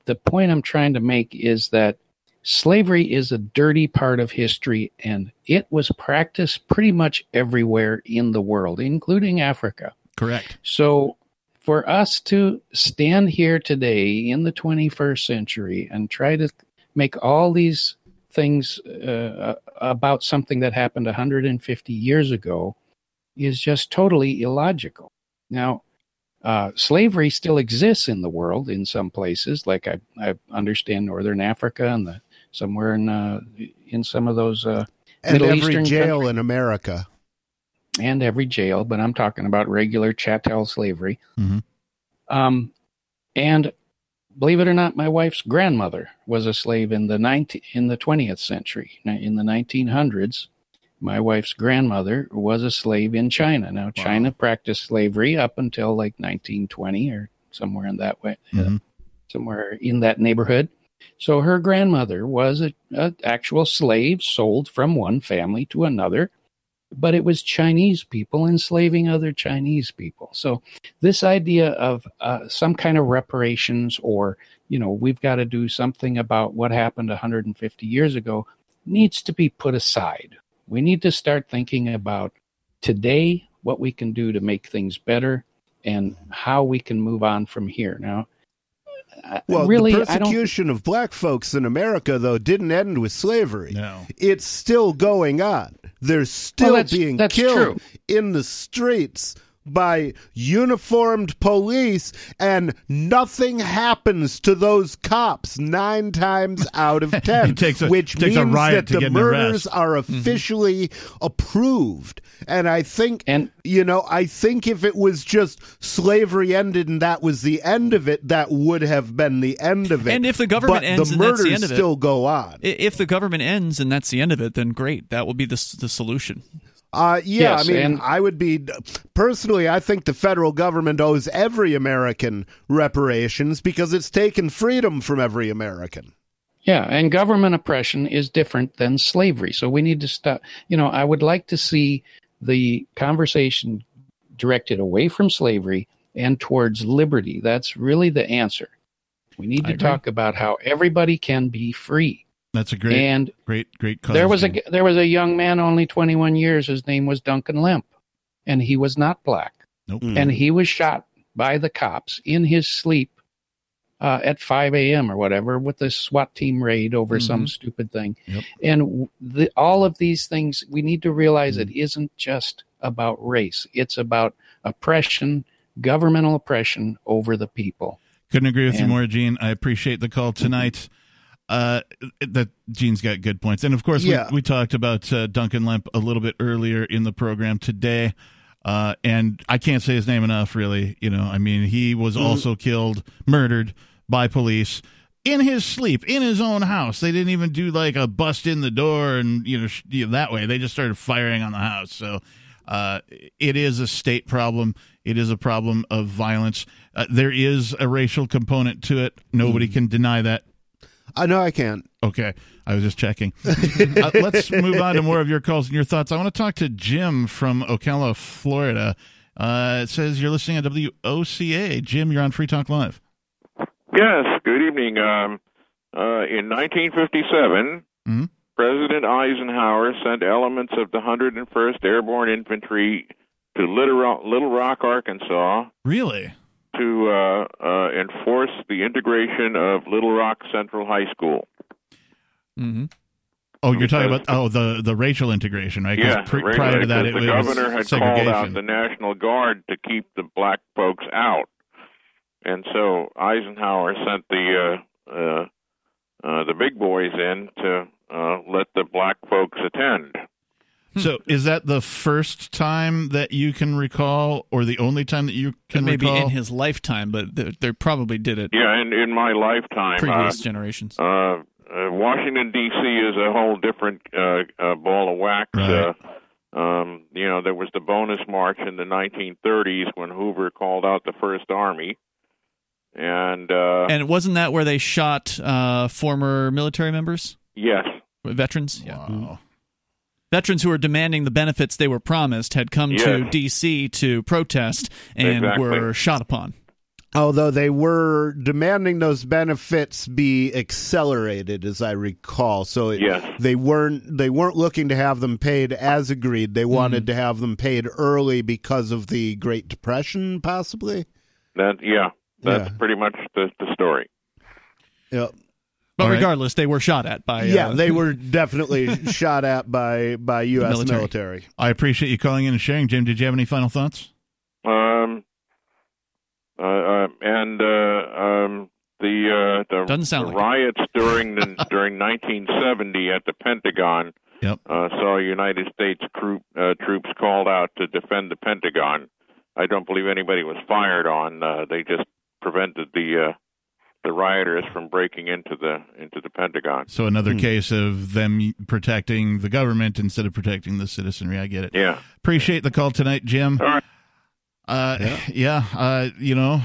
the point I'm trying to make is that slavery is a dirty part of history, and it was practiced pretty much everywhere in the world, including Africa. Correct. So, for us to stand here today in the 21st century and try to make all these things uh, about something that happened 150 years ago is just totally illogical. Now, uh, slavery still exists in the world in some places, like I, I understand Northern Africa and the, somewhere in uh, in some of those uh, and Middle every Eastern jail in America. and every jail, but I'm talking about regular chattel slavery. Mhm. Um, and believe it or not, my wife's grandmother was a slave in the 19, in the 20th century. In the 1900s, my wife's grandmother was a slave in China. Now, China practiced slavery up until like 1920 or somewhere in that way, uh, somewhere in that neighborhood. So her grandmother was a, a actual slave sold from one family to another but it was Chinese people enslaving other Chinese people. So this idea of uh, some kind of reparations or, you know, we've got to do something about what happened 150 years ago needs to be put aside. We need to start thinking about today what we can do to make things better and how we can move on from here. Now, Well, really, the persecution of black folks in America, though, didn't end with slavery. No. It's still going on. They're still that's- being that's killed true. in the streets by uniformed police, and nothing happens to those cops nine times out of ten. It takes a- which takes a means riot that to the get murders arrest. are mm-hmm. officially approved. And I think, And- you know, I think if it was just slavery ended and that was the end of it, that would have been the end of it. And if the government but ends the and that's the murders end of it- still go on. If the government ends and that's the end of it, then great. That will be the the solution. Uh, yeah, Yes, I mean, and- I would be personally. I think the federal government owes every American reparations because it's taken freedom from every American. Yeah, and government oppression is different than slavery. So we need to stop. You know, I would like to see the conversation directed away from slavery and towards liberty. That's really the answer. We need I to agree. talk about how everybody can be free. That's a great, And great, great cause. there was a there was a young man only 21 years his name was Duncan Lemp and he was not black Nope. and he was shot by the cops in his sleep uh, at 5 a.m. or whatever with a SWAT team raid over some Mhm. stupid thing. Yep. And the, all of these things, we need to realize it isn't just about race. It's about oppression, governmental oppression over the people. Couldn't agree with you more, Gene. I appreciate the call tonight. Uh, that Gene's got good points, and of course, Yeah. we, we talked about uh, Duncan Lemp a little bit earlier in the program today. Uh, and I can't say his name enough. Really, you know, I mean, he was Mm-hmm. also killed, murdered by police in his sleep in his own house. They didn't even do like a bust in the door and you know, sh- you know that way. They just started firing on the house. So uh, it is a state problem. It is a problem of violence. Uh, there is a racial component to it. Nobody Mm-hmm. can deny that. I know I can't. Okay, I was just checking. uh, let's move on to more of your calls and your thoughts. I want to talk to Jim from Ocala, Florida. Uh, it says you're listening to WOCA. Jim, you're on Free Talk Live. Yes, good evening. Um, uh, in 1957, Mhm. President Eisenhower sent elements of the 101st Airborne Infantry to Little Rock, Little Rock Arkansas, Really? To uh, uh, enforce the integration of Little Rock Central High School. Mm-hmm. Oh, you're talking about oh the the racial integration, right? Yeah, pre- prior to that, it the was governor had called out the National Guard to keep the black folks out, and so Eisenhower sent the uh, uh, uh, the big boys in to uh, let the black folks attend. So, is that the first time that you can recall, or the only time that you can Maybe recall? in his lifetime, but they, they probably did it Yeah, and in my lifetime, previous uh, generations. uh, uh, Washington D.C. is a whole different uh, uh, ball of wax. Right. Uh, um, you know, there was the bonus march in the 1930s when Hoover called out the First Army, and uh, and wasn't that where they shot uh, former military members, yes, veterans? Yeah. Veterans who were demanding the benefits they were promised had come to D.C. to protest and Exactly. were shot upon. Although they were demanding those benefits be accelerated, as I recall, so it, Yes. they weren't they weren't looking to have them paid as agreed. They mm-hmm. wanted to have them paid early because of the Great Depression, possibly. that yeah, that's Yeah. pretty much the, the story. Yeah, But All right. regardless, they were shot at by. yeah, uh, they were definitely shot at by by U.S. Military. military. I appreciate you calling in and sharing. Jim, did you have any final thoughts? Um, uh, uh, and uh, um, the uh, the, Doesn't sound the like it. riots during the during 1970 at the Pentagon Yep. uh, saw United States troop, uh, troops called out to defend the Pentagon. I don't believe anybody was fired on. Uh, they just prevented the uh, the rioters from breaking into the into the Pentagon. So another case of them protecting the government instead of protecting the citizenry. I get it. Yeah. Appreciate the call tonight, Jim. All right. Uh, yeah. uh, you know,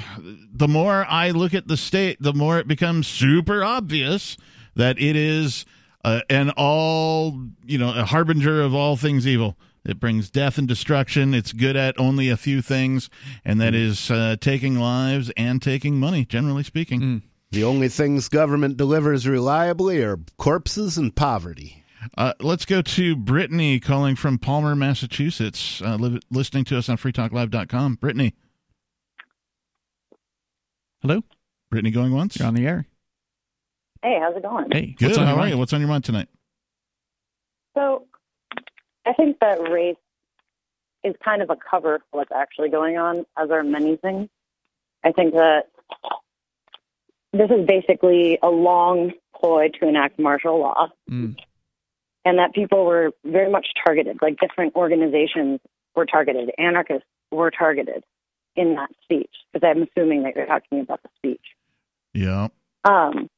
the more I look at the state, the more it becomes super obvious that it is uh, an all, you know, a harbinger of all things evil. It brings death and destruction. It's good at only a few things, and that is uh, taking lives and taking money, generally speaking. The only things government delivers reliably are corpses and poverty. Uh, let's go to Brittany calling from Palmer, Massachusetts, uh, li- listening to us on freetalklive.com. Brittany. Hello? Brittany going once. You're on the air. Hey, how's it going? Hey, Good. what's on How your are mind? you? What's on your mind tonight? So, I think that race is kind of a cover for what's actually going on, as are many things. I think that this is basically a long ploy to enact martial law, Mm. and that people were very much targeted. Like different organizations were targeted, anarchists were targeted in that speech. Because I'm assuming that you're talking about the speech. Yeah. Um,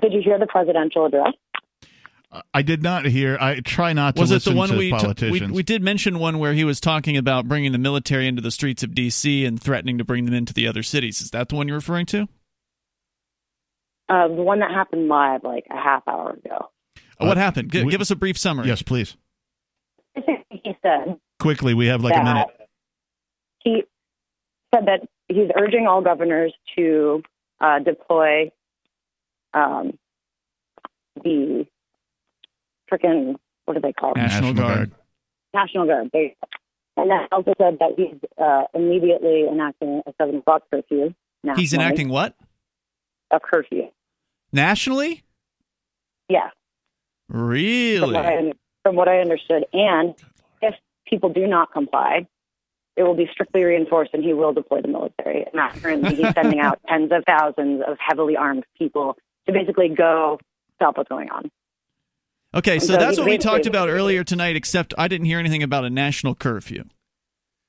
did you hear the presidential address? I did not hear. I try not to Was it listen the one to we, t- we politicians. we did mention one where he was talking about bringing the military into the streets of D.C. and threatening to bring them into the other cities? Is that the one you're referring to? Uh, the one that happened live like a half hour ago. Uh, what happened? G- we- give us a brief summary. yes, please. He said Quickly, we have like a minute. he said that he's urging all governors to uh, deploy um, the freaking what do they call it? National Guard. National Guard. There you go. And then also said that he's uh, immediately enacting a seven o'clock curfew. He's enacting what? a curfew. Nationally? Yeah, from Really? what, I, from what I understood. And if people do not comply, it will be strictly reinforced, and he will deploy the military. And not currently, he's sending out tens of thousands of heavily armed people to basically go stop what's going on. Okay, so So that's what we talked about earlier tonight, except I didn't hear anything about a national curfew.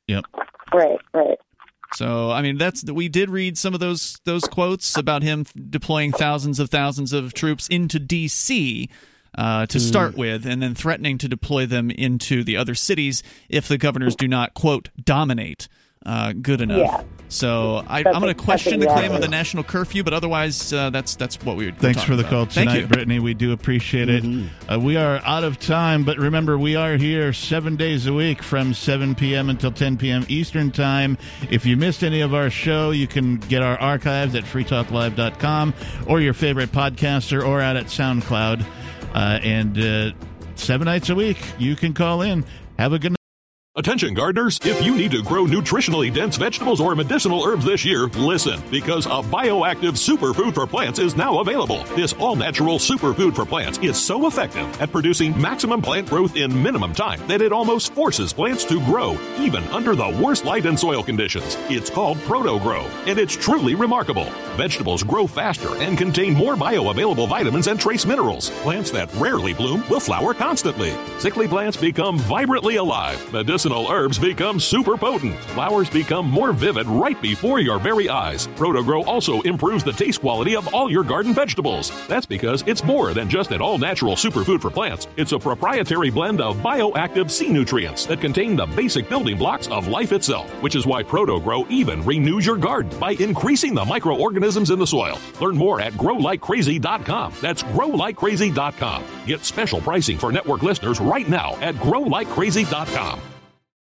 Yep. Right, right. So I mean, that's we did read some of those those quotes about him deploying thousands of thousands of troops into D.C. Uh, to Hmm. start with, and then threatening to deploy them into the other cities if the governors do not quote dominate uh, good enough. Yeah. So I, I'm going to question the claim of the national curfew, but otherwise, uh, that's that's what we. Were Thanks for the call Thank tonight, you. Brittany. We do appreciate it. Uh, we are out of time, but remember, we are here seven days a week from 7 p.m. until 10 p.m. Eastern Time. If you missed any of our show, you can get our archives at freetalklive.com or your favorite podcaster or out at SoundCloud. Uh, and uh, seven nights a week, you can call in. Have a good night. Attention gardeners, if you need to grow nutritionally dense vegetables or medicinal herbs this year, listen, because a bioactive superfood for plants is now available. This all-natural superfood for plants is so effective at producing maximum plant growth in minimum time that it almost forces plants to grow, even under the worst light and soil conditions. It's called ProtoGrow, and it's truly remarkable. Vegetables grow faster and contain more bioavailable vitamins and trace minerals. Plants that rarely bloom will flower constantly. Sickly plants become vibrantly alive. Medicinal herbs become super potent. Flowers become more vivid right before your very eyes. ProtoGrow also improves the taste quality of all your garden vegetables. That's because it's more than just an all natural superfood for plants. It's a proprietary blend of bioactive sea nutrients that contain the basic building blocks of life itself, which is why ProtoGrow even renews your garden by increasing the microorganisms in the soil. Learn more at growlikecrazy.com. That's growlikecrazy.com. Get special pricing for network listeners right now at growlikecrazy.com.